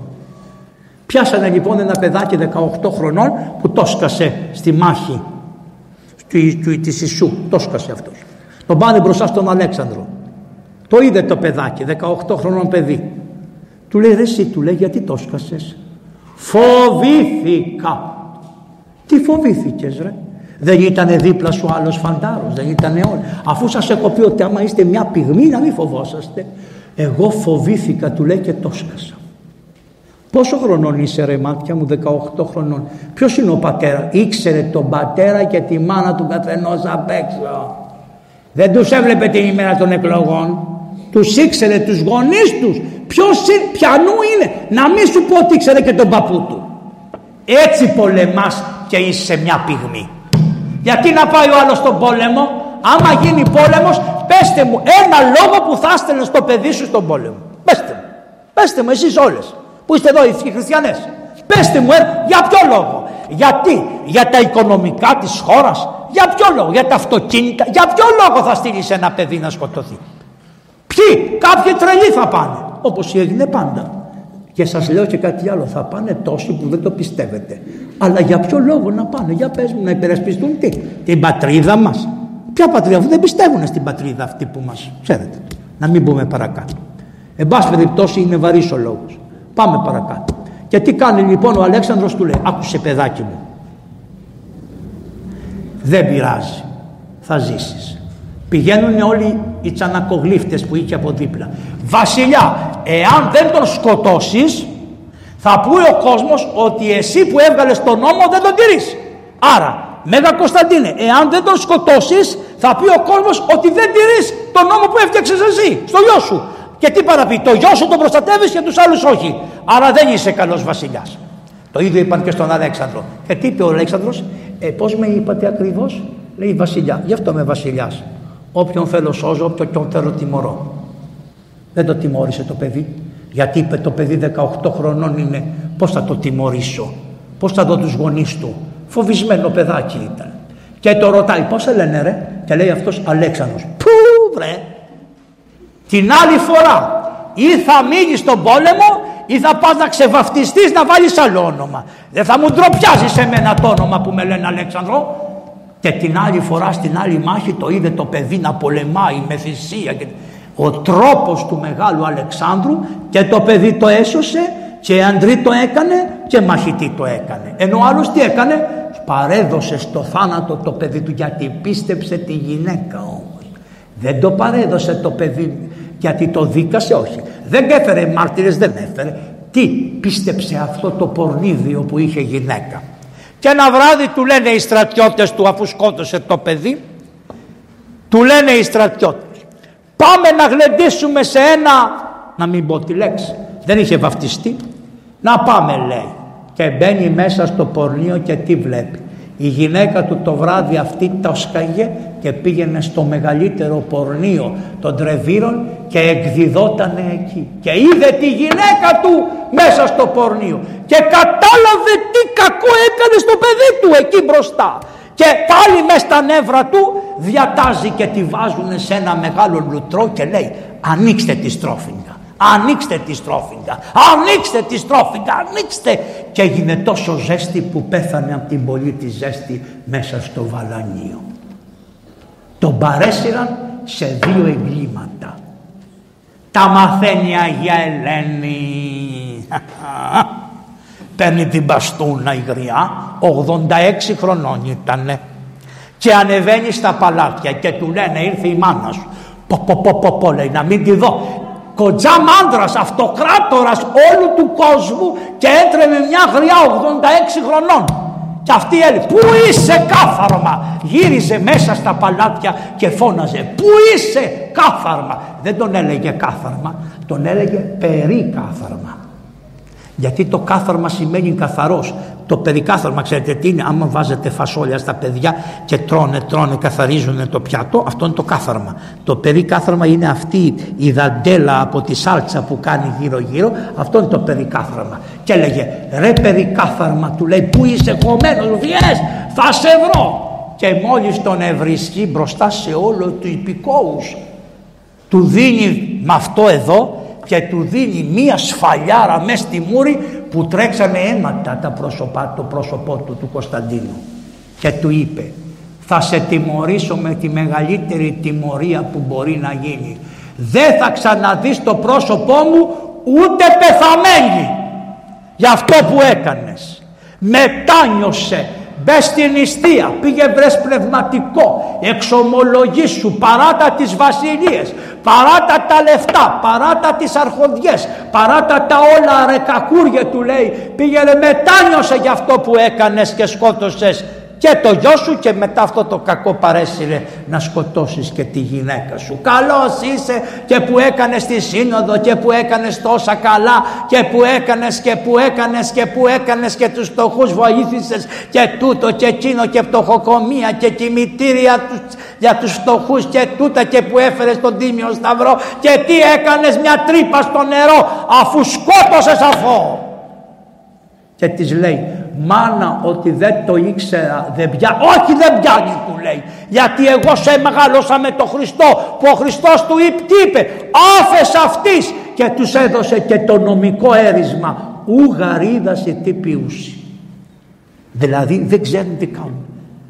Πιάσανε λοιπόν ένα παιδάκι 18 χρονών που το σκασε στη μάχη της Ισού. Το σκασε αυτός. Τον πάνε μπροστά στον Αλέξανδρο. Το είδε το παιδάκι, 18 χρονών παιδί. Του λέει ρε εσύ, του λέει γιατί το σκασες. Φοβήθηκα. Τι φοβήθηκες ρε; Δεν ήταν δίπλα σου άλλος φαντάρος, δεν ήταν όλοι. Αφού σας έχω πει ότι άμα είστε μια πυγμή να μην φοβόσαστε. Εγώ φοβήθηκα του λέει και το σκασα. Πόσο χρονών είσαι ρε μάτια μου, 18 χρονών; Ποιος είναι ο πατέρας, ήξερε τον πατέρα και τη μάνα του καθενός απ' έξω. Δεν τους έβλεπε την ημέρα των εκλογών. Τους ήξερε τους γονείς τους. Ποιος, πιανού είναι. Να μην σου πω ότι ήξερε και τον παππού του. Έτσι πολεμάς και είσαι μια πυγμή. Γιατί να πάει ο άλλος στον πόλεμο; Άμα γίνει πόλεμος πέστε μου ένα λόγο που θα έστελνε στο παιδί σου στον πόλεμο. Πέστε μου. Πέστε μου εσείς όλες που είστε εδώ οι χριστιανές; Πέστε μου, ε, για ποιο λόγο; Γιατί, για τα οικονομικά της χώρας, για ποιο λόγο, για τα αυτοκίνητα, για ποιο λόγο θα στείλεις ένα παιδί να σκοτωθεί; Ποιοι, κάποιοι τρελοί θα πάνε, όπως έγινε πάντα. Και σας λέω και κάτι άλλο, θα πάνε τόσοι που δεν το πιστεύετε. Αλλά για ποιο λόγο να πάνε, για πες μου, να υπερασπιστούν τι, την πατρίδα μας. Ποια πατρίδα, αφού δεν πιστεύουν στην πατρίδα αυτή που μας, ξέρετε. Να μην πούμε παρακάτω. Εν πάση περιπτώσει είναι βαρύς ο λόγος. Πάμε παρακάτω. Και τι κάνει λοιπόν ο Αλέξανδρος του λέει, άκουσε παιδάκι μου. Δεν πειράζει, θα ζήσεις. Πηγαίνουν όλοι οι τσανακογλύφτες που είχε από δίπλα. Βασιλιά, εάν δεν τον σκοτώσεις, θα πει ο κόσμος ότι εσύ που έβγαλες τον νόμο δεν τον τηρείς. Άρα, Μέγα Κωνσταντίνε, εάν δεν τον σκοτώσεις, θα πει ο κόσμος ότι δεν τηρείς τον νόμο που έφτιαξες εσύ, στο γιο σου. Και τι παραπεί, το γιο σου τον προστατεύεις και τους άλλους όχι. Άρα δεν είσαι καλός βασιλιάς. Το ίδιο είπαν και στον Αλέξανδρο. Και τι είπε ο Αλέξανδρος, ε, πώς με είπατε ακριβώς, λέει βασιλιά. Γι' αυτό είμαι βασιλιάς. Όποιον θέλω σώζω, όποιον θέλω τιμωρώ. Δεν το τιμώρησε το παιδί. Γιατί είπε το παιδί 18 χρονών είναι, πώς θα το τιμωρήσω, πώς θα δω τους γονείς του; Φοβισμένο παιδάκι ήταν. Και το ρωτάει, πώς σε λένε ρε, και λέει αυτός Αλέξανδρος. Πού βρε, την άλλη φορά ή θα μείνεις στον πόλεμο ή θα πας να ξεβαφτιστείς να βάλεις άλλο όνομα. Δεν θα μου ντροπιάζεις εμένα το όνομα που με λένε Αλέξανδρο. Και την άλλη φορά στην άλλη μάχη το είδε το παιδί να πολεμάει με θυσία. Και... Ο τρόπος του μεγάλου Αλεξάνδρου και το παιδί το έσωσε και αντρί το έκανε και μαχητή το έκανε. Ενώ ο άλλος τι έκανε, παρέδωσε στο θάνατο το παιδί του γιατί πίστεψε τη γυναίκα όμως. Δεν το παρέδωσε το παιδί γιατί το δίκασε όχι. Δεν έφερε μάρτυρες, δεν έφερε. Τι πίστεψε αυτό το πορνίδιο που είχε γυναίκα. Και ένα βράδυ του λένε οι στρατιώτες του αφού σκότωσε το παιδί του λένε οι στρατιώτες πάμε να γλεντήσουμε σε ένα να μην πω τη λέξη δεν είχε βαφτιστεί να πάμε λέει και μπαίνει μέσα στο πορνείο και τι βλέπει η γυναίκα του το βράδυ αυτή το σκαγε και πήγαινε στο μεγαλύτερο πορνείο των τρεβίρων και εκδιδότανε εκεί. Και είδε τη γυναίκα του μέσα στο πορνείο και κατάλαβε τι κακό έκανε στο παιδί του εκεί μπροστά. Και πάλι μέσα στα νεύρα του διατάζει και τη βάζουν σε ένα μεγάλο λουτρό και λέει ανοίξτε τη στρόφιγγα. Ανοίξτε τη στρόφιγγα, ανοίξτε τη στρόφιγγα, ανοίξτε. Και έγινε τόσο ζέστη που πέθανε από την πολύ τη ζέστη μέσα στο βαλανίο. Τον παρέσυραν σε δύο εγκλήματα. Τα μαθαίνει η Αγία Ελένη. Παίρνει την μπαστούνα η γριά, 86 χρονών ήτανε. Και ανεβαίνει στα παλάτια και του λένε ήρθε η μάνα σου. Πο, πο, πο, πο, πο λέει να μην τη δω κοντζάμ άντρας, αυτοκράτορας όλου του κόσμου και έτρεμε μια γριά 86 χρονών. Και αυτή έλεγε πού είσαι κάθαρμα; Γύριζε μέσα στα παλάτια και φώναζε πού είσαι κάθαρμα; Δεν τον έλεγε κάθαρμα, τον έλεγε περί κάθαρμα. Γιατί το κάθαρμα σημαίνει καθαρός. Το περικάθαρμα ξέρετε τι είναι. Άμα βάζετε φασόλια στα παιδιά και τρώνε, τρώνε, καθαρίζουν το πιάτο, αυτό είναι το κάθαρμα. Το περικάθαρμα είναι αυτή η δαντέλα από τη σάλτσα που κάνει γύρω γύρω. Αυτό είναι το περικάθαρμα. Και έλεγε ρε περικάθαρμα του λέει πού είσαι κομμένος βιές θα σε βρω. Και μόλις τον ευρίσκει μπροστά σε όλο του υπηκόους του δίνει με αυτό εδώ και του δίνει μία σφαλιάρα μέσα στη μούρη που τρέξανε αίματα τα πρόσωπά, το πρόσωπό του του Κωνσταντίνου και του είπε θα σε τιμωρήσω με τη μεγαλύτερη τιμωρία που μπορεί να γίνει δεν θα ξαναδείς το πρόσωπό μου ούτε πεθαμένη για αυτό που έκανες. Μετάνιωσε, μπε στην νηστεία, πήγε βρες πνευματικό, εξομολογήσου, παράτα τις βασιλείες, παράτα τα λεφτά, παράτα τις αρχοδιές, παράτα τα όλα ρε κακούργια του λέει, πήγαινε μετάνιωσε για αυτό που έκανες και σκότωσες και το γιο σου και μετά αυτό το κακό παρέσυρε να σκοτώσεις και τη γυναίκα σου. Καλός είσαι και που έκανες τη σύνοδο και που έκανες τόσα καλά και που έκανες και που έκανες και που έκανες και τους φτωχούς βοήθησες και τούτο και εκείνο και φτωχοκομεία και κημητήρια για τους φτωχούς και τούτα και που έφερες τον Τίμιο Σταυρό και τι έκανες μια τρύπα στο νερό αφού σκότωσες αυτό. Και της λέει μάνα ότι δεν το ήξερα, δεν πια... όχι δεν πιάνει του λέει, γιατί εγώ σε μεγάλωσα με τον Χριστό, που ο Χριστός του είπε, είπε, άφες αυτής και τους έδωσε και το νομικό έρισμα, ου σε τι ποιούσει. Δηλαδή δεν ξέρουν τι κάνουν.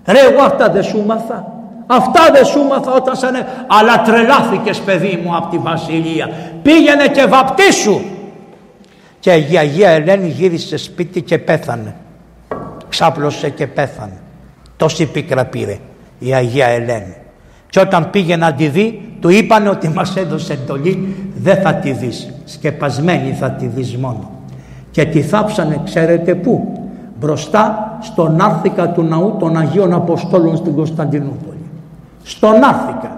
Ρε εγώ αυτά δεν σου μάθα. Αυτά δεν σου μάθα όταν σαν... Αλλά τρελάθηκες παιδί μου από τη βασιλεία. Πήγαινε και βαπτίσου. Και η Αγία Ελένη γύρισε σπίτι και πέθανε ξάπλωσε και πέθανε. Τόση πίκρα πήρε η Αγία Ελένη. Και όταν πήγε να τη δει, του είπανε ότι μας έδωσε εντολή, δεν θα τη δεις, σκεπασμένη θα τη δεις μόνο. Και τη θάψανε, ξέρετε πού, μπροστά στον άρθικα του ναού των Αγίων Αποστόλων στην Κωνσταντινούπολη. Στον άρθικα.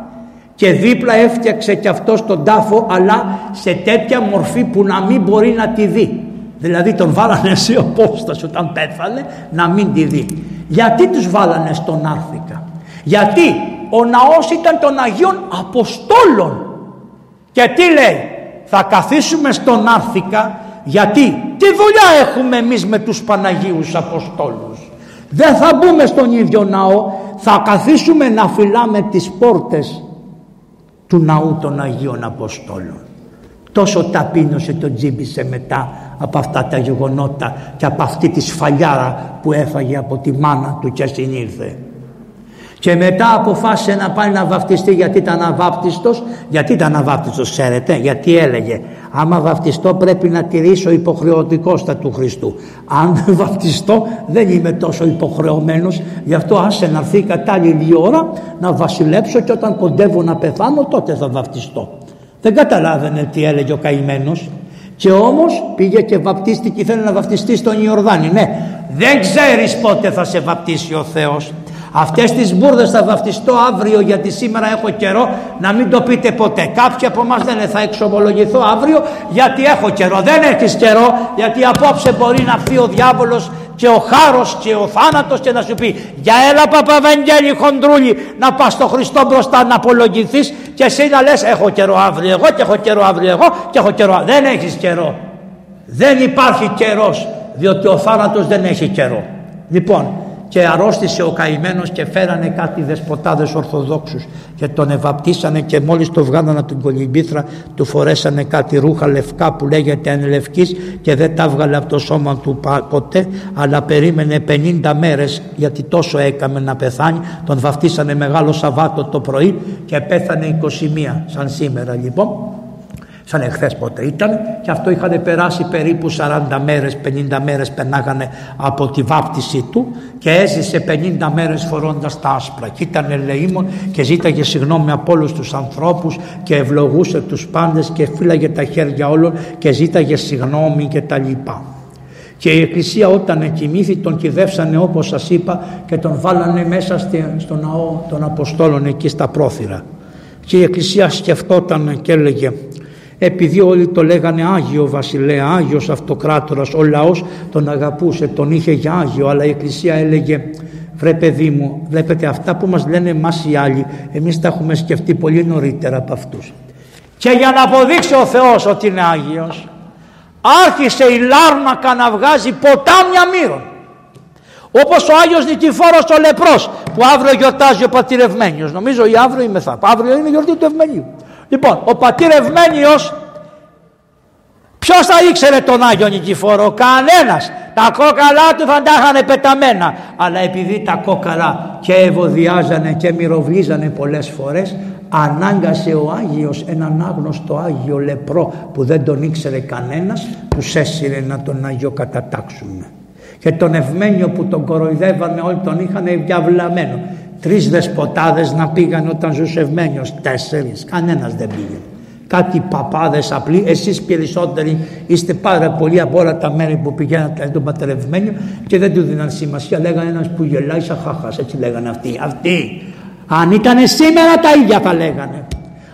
Και δίπλα έφτιαξε και αυτός τον τάφο, αλλά σε τέτοια μορφή που να μην μπορεί να τη δει. Δηλαδή τον βάλανε σε απόσταση όταν πέθανε να μην τη δει. Γιατί τους βάλανε στον Άρθικα; Γιατί ο ναός ήταν των Αγίων Αποστόλων. Και τι λέει; Θα καθίσουμε στον Άρθικα γιατί τι δουλειά έχουμε εμείς με τους Παναγίους Αποστόλους; Δεν θα μπούμε στον ίδιο ναό. Θα καθίσουμε να φυλάμε τις πόρτες του ναού των Αγίων Αποστόλων. Τόσο ταπείνωσε το τζίμπησε μετά από αυτά τα γεγονότα και από αυτή τη σφαλιάρα που έφαγε από τη μάνα του και συνήλθε. Και μετά αποφάσισε να πάει να βαφτιστεί γιατί ήταν αβάπτιστος. Γιατί ήταν αβάπτιστος ξέρετε, γιατί έλεγε άμα βαφτιστώ πρέπει να τηρήσω υποχρεωτικόστα του Χριστού. Αν δεν βαφτιστώ δεν είμαι τόσο υποχρεωμένος, γι' αυτό άσε να έρθει κατάλληλη ώρα να βασιλέψω και όταν κοντεύω να πεθάνω τότε θα βαφτιστώ. Δεν καταλάβαινε τι έλεγε ο καημένος και όμως πήγε και βαπτίστηκε, ήθελε να βαπτιστεί στον Ιορδάνη. Ναι, δεν ξέρεις πότε θα σε βαπτίσει ο Θεός. Αυτές τις μπουρδες θα βαπτιστώ αύριο γιατί σήμερα έχω καιρό να μην το πείτε ποτέ. Κάποιοι από εμάς λένε θα εξομολογηθώ αύριο γιατί έχω καιρό. Δεν έχεις καιρό γιατί απόψε μπορεί να φύγει ο διάβολος και ο χάρος και ο θάνατος και να σου πει για έλα Παπαβαγγέλη χοντρούλη να πας στο Χριστό μπροστά να απολογηθείς και εσύ να λες έχω καιρό αύριο εγώ και έχω καιρό αύριο εγώ και έχω καιρό δεν έχεις καιρό. Δεν υπάρχει καιρός διότι ο θάνατος δεν έχει καιρό. Λοιπόν και αρρώστησε ο καημένος και φέρανε κάτι δεσποτάδες Ορθοδόξους. Και τον ευαπτίσανε και μόλις το βγάλανε από την κολυμπήθρα του φορέσανε κάτι ρούχα λευκά που λέγεται ανελευκής και δεν τα βγάλε από το σώμα του ποτέ αλλά περίμενε 50 μέρες γιατί τόσο έκαμε να πεθάνει. Τον βαφτίσανε μεγάλο Σαββάτο το πρωί και πέθανε 21 σαν σήμερα λοιπόν σαν εχθές πότε ήταν και αυτό είχαν περάσει περίπου 40 μέρες, 50 μέρες περνάγανε από τη βάπτιση του και έζησε 50 μέρες φορώντας τα άσπρα και ήταν ελεήμων και ζήταγε συγγνώμη από όλους τους ανθρώπους και ευλογούσε τους πάντες και φύλαγε τα χέρια όλων και ζήταγε συγγνώμη και τα λοιπά. Και η Εκκλησία όταν κοιμήθη τον κυδεύσανε όπως σας είπα και τον βάλανε μέσα στο ναό των Αποστόλων εκεί στα πρόθυρα. Και η Εκκλησία σκεφτόταν και έλεγε επειδή όλοι το λέγανε Άγιο Βασιλέα, Άγιος Αυτοκράτορας, ο λαός τον αγαπούσε, τον είχε για Άγιο, αλλά η Εκκλησία έλεγε βρε παιδί μου, βλέπετε αυτά που μας λένε εμάς οι άλλοι, εμείς τα έχουμε σκεφτεί πολύ νωρίτερα από αυτούς. Και για να αποδείξει ο Θεός ότι είναι Άγιος, άρχισε η Λάρνακα να βγάζει ποτάμια μύρων. Όπως ο Άγιος Νικηφόρος ο Λεπρός που αύριο γιορτάζει ο πατηρευμένιος. Νομίζω ή αύριο ή μεθά. Αύριο είναι η γιορτή του Ευμενίου. Λοιπόν, ο πατήρ Ευμένιος, ποιος θα ήξερε τον Άγιο Νικηφόρο, κανένας. Τα κόκαλά του θα τα είχαν πεταμένα. Αλλά επειδή τα κόκαλα και ευωδιάζανε και μυροβλίζανε πολλές φορές, ανάγκασε ο Άγιος έναν άγνωστο Άγιο λεπρό που δεν τον ήξερε κανένας τους έσυρε να τον Άγιο κατατάξουν και τον Ευμένιο που τον κοροϊδεύανε όλοι τον είχαν διαβλαμένο τρεις δεσποτάδες να πήγαν όταν ζούσε Ευμένιος. Τέσσερις. Κανένας δεν πήγε. Κάτι παπάδες απλοί. Εσείς περισσότεροι είστε πάρα πολύ από όλα τα μέρη που πηγαίνατε τον πατερευμένο και δεν του δίναν σημασία. Λέγανε ένας που γελάει σαν χάχας έτσι λέγανε αυτοί. Αυτοί. Αν ήταν σήμερα τα ίδια θα λέγανε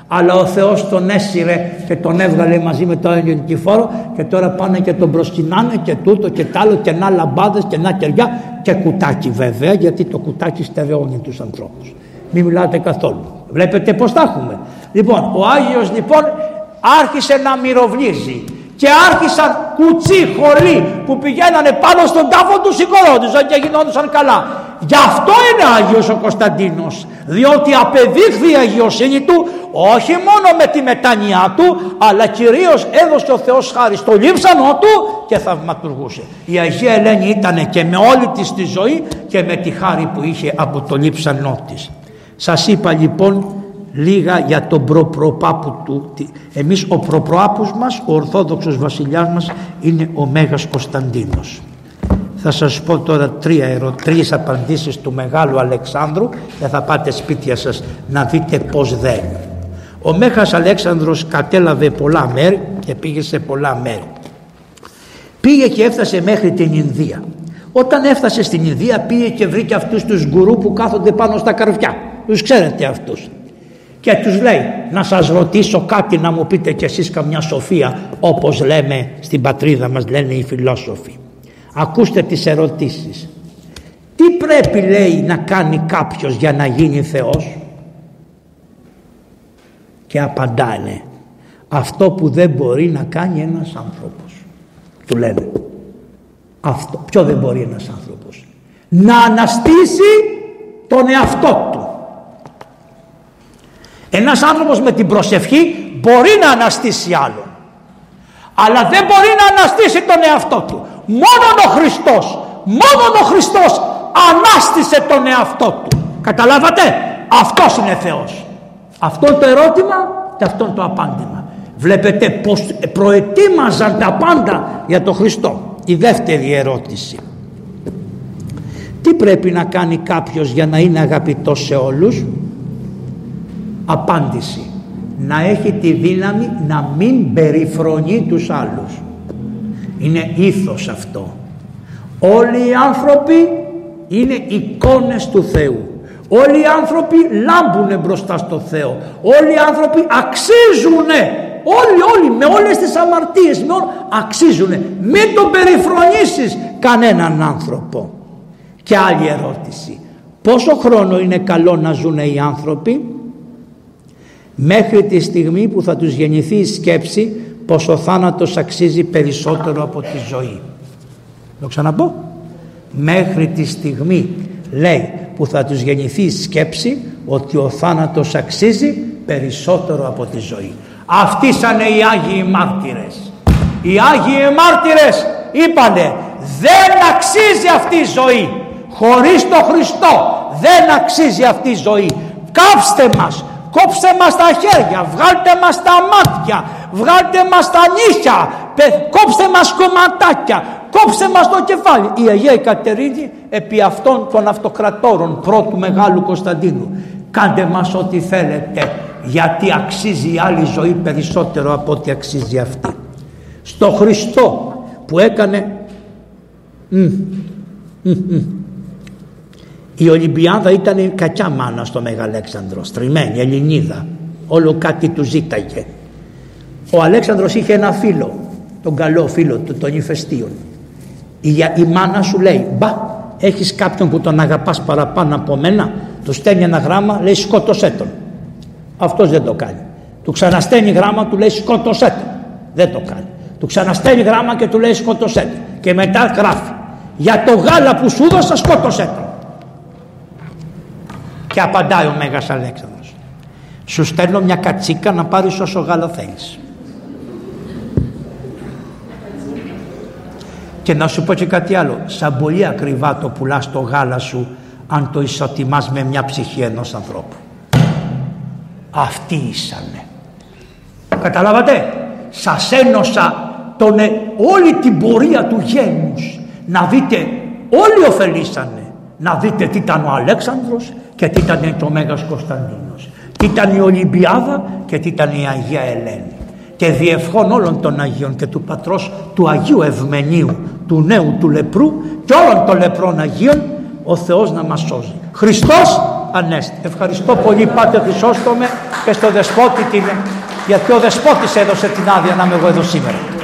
αλλά ο Θεός τον έσυρε και τον έβγαλε μαζί με το Άγιο Νικηφόρο και τώρα πάνε και τον προσκυνάνε και τούτο και τ' άλλο και να λαμπάδες και να κεριά και κουτάκι βέβαια γιατί το κουτάκι στερεώνει τους ανθρώπους. Μην μιλάτε καθόλου. Βλέπετε πως τα έχουμε. Λοιπόν, ο Άγιος λοιπόν άρχισε να μυροβλίζει και άρχισαν κουτσί, χολοί που πηγαίνανε πάνω στον τάφο του σηκωρόντουσαν και γινόντουσαν καλά. Γι' αυτό είναι Άγιος ο Κωνσταντίνος, διότι απεδείχθη η αγιοσύνη του όχι μόνο με τη μετάνοιά του, αλλά κυρίως έδωσε ο Θεός χάρη στο λείψανό του και θαυματουργούσε. Η Αγία Ελένη ήταν και με όλη της τη ζωή και με τη χάρη που είχε από το λείψανό της. Σας είπα λοιπόν λίγα για τον προπροπάπου του. Εμείς ο προπροπάπους μας, ο Ορθόδοξος βασιλιάς μας είναι ο Μέγας Κωνσταντίνος. Θα σας πω τώρα τρία ερω... τρεις απαντήσεις του Μεγάλου Αλεξάνδρου και θα πάτε σπίτια σας να δείτε πώς δεν. Ο Μέγας Αλέξανδρος κατέλαβε πολλά μέρη και πήγε σε πολλά μέρη. Πήγε και έφτασε μέχρι την Ινδία. Όταν έφτασε στην Ινδία πήγε και βρήκε αυτούς τους γκουρού που κάθονται πάνω στα καρφιά. Τους ξέρετε αυτούς και τους λέει να σας ρωτήσω κάτι να μου πείτε κι εσείς καμιά σοφία όπως λέμε στην πατρίδα μας λένε οι φιλόσοφοι. Ακούστε τις ερωτήσεις. Τι πρέπει λέει να κάνει κάποιος για να γίνει Θεός; Και απαντάνε αυτό που δεν μπορεί να κάνει ένας άνθρωπος του λένε αυτό ποιο δεν μπορεί ένας άνθρωπος; Να αναστήσει τον εαυτό του ένας άνθρωπος με την προσευχή μπορεί να αναστήσει άλλον. Αλλά δεν μπορεί να αναστήσει τον εαυτό του. Μόνο ο Χριστός, μόνο ο Χριστός ανάστησε τον εαυτό του. Καταλάβατε, αυτός είναι Θεός. Αυτό το ερώτημα και αυτό το απάντημα. Βλέπετε πως προετοίμαζαν τα πάντα για τον Χριστό. Η δεύτερη ερώτηση. Τι πρέπει να κάνει κάποιος για να είναι αγαπητός σε όλους; Απάντηση. Να έχει τη δύναμη να μην περιφρονεί τους άλλους. Είναι ήθος αυτό. Όλοι οι άνθρωποι είναι εικόνες του Θεού. Όλοι οι άνθρωποι λάμπουν μπροστά στο Θεό. Όλοι οι άνθρωποι αξίζουνε. Όλοι όλοι με όλες τις αμαρτίες με όλα, αξίζουνε. Μην τον περιφρονήσεις κανέναν άνθρωπο. Και άλλη ερώτηση. Πόσο χρόνο είναι καλό να ζουν οι άνθρωποι; Μέχρι τη στιγμή που θα τους γεννηθεί η σκέψη πως ο θάνατος αξίζει περισσότερο από τη ζωή. Το ξαναπώ. Μέχρι τη στιγμή λέει που θα τους γεννηθεί η σκέψη ότι ο θάνατος αξίζει περισσότερο από τη ζωή. Αυτοί σαν οι Άγιοι Μάρτυρες. Οι Άγιοι Μάρτυρες είπανε δεν αξίζει αυτή η ζωή. Χωρίς το Χριστό δεν αξίζει αυτή η ζωή. Κάψτε μας, κόψτε μας τα χέρια, βγάλτε μας τα μάτια, βγάλτε μας τα νύχια, κόψτε μας κομματάκια, κόψτε μας το κεφάλι. Η Αγία Κατερίνη επί αυτών των αυτοκρατόρων πρώτου Μεγάλου Κωνσταντίνου. Κάντε μας ό,τι θέλετε γιατί αξίζει η άλλη ζωή περισσότερο από ό,τι αξίζει αυτή. Στο Χριστό που έκανε η Ολυμπιάδα ήταν κακιά μάνα στο Μεγαλέξανδρο, στριμμένη, Ελληνίδα. Όλο κάτι του ζήταγε. Ο Αλέξανδρος είχε ένα φίλο, τον καλό φίλο του, τον ηφαιστείων. Η, η μάνα σου λέει, μπα, έχεις κάποιον που τον αγαπάς παραπάνω από μένα, του στέλνει ένα γράμμα, λέει σκότωσέ τον. Αυτός δεν το κάνει. Του ξαναστέλνει γράμμα, του λέει σκότωσέ τον. Δεν το κάνει. Του ξαναστέλνει γράμμα και του λέει σκότωσέ τον. Και μετά γράφει, για το γάλα που σου δώσα σκότωσέ τον. Και απαντάει ο Μέγας Αλέξανδρος. Σου στέλνω μια κατσίκα να πάρεις όσο γάλα θέλεις. Και να σου πω και κάτι άλλο. Σαν πολύ ακριβά το πουλάς το γάλα σου αν το ισοτιμάς με μια ψυχή ενός ανθρώπου. Αυτοί ήσανε. Καταλάβατε; Σας ένωσα τον, ε, όλη την πορεία του γένους. Να δείτε, όλοι ωφελήσανε. Να δείτε τι ήταν ο Αλέξανδρος και τι ήταν το Μέγας Κωνσταντίνος. Τι ήταν η Ολυμπιάδα και τι ήταν η Αγία Ελένη. Και διευχών όλων των Αγίων και του Πατρός του Αγίου Ευμενίου, του νέου του λεπρού και όλων των λεπρών Αγίων, ο Θεός να μας σώζει. Χριστός Ανέστη. Ευχαριστώ πολύ Πάτε Χρυσόστομε και στο Δεσπότη την, γιατί ο Δεσπότης έδωσε την άδεια να είμαι εγώ εδώ σήμερα.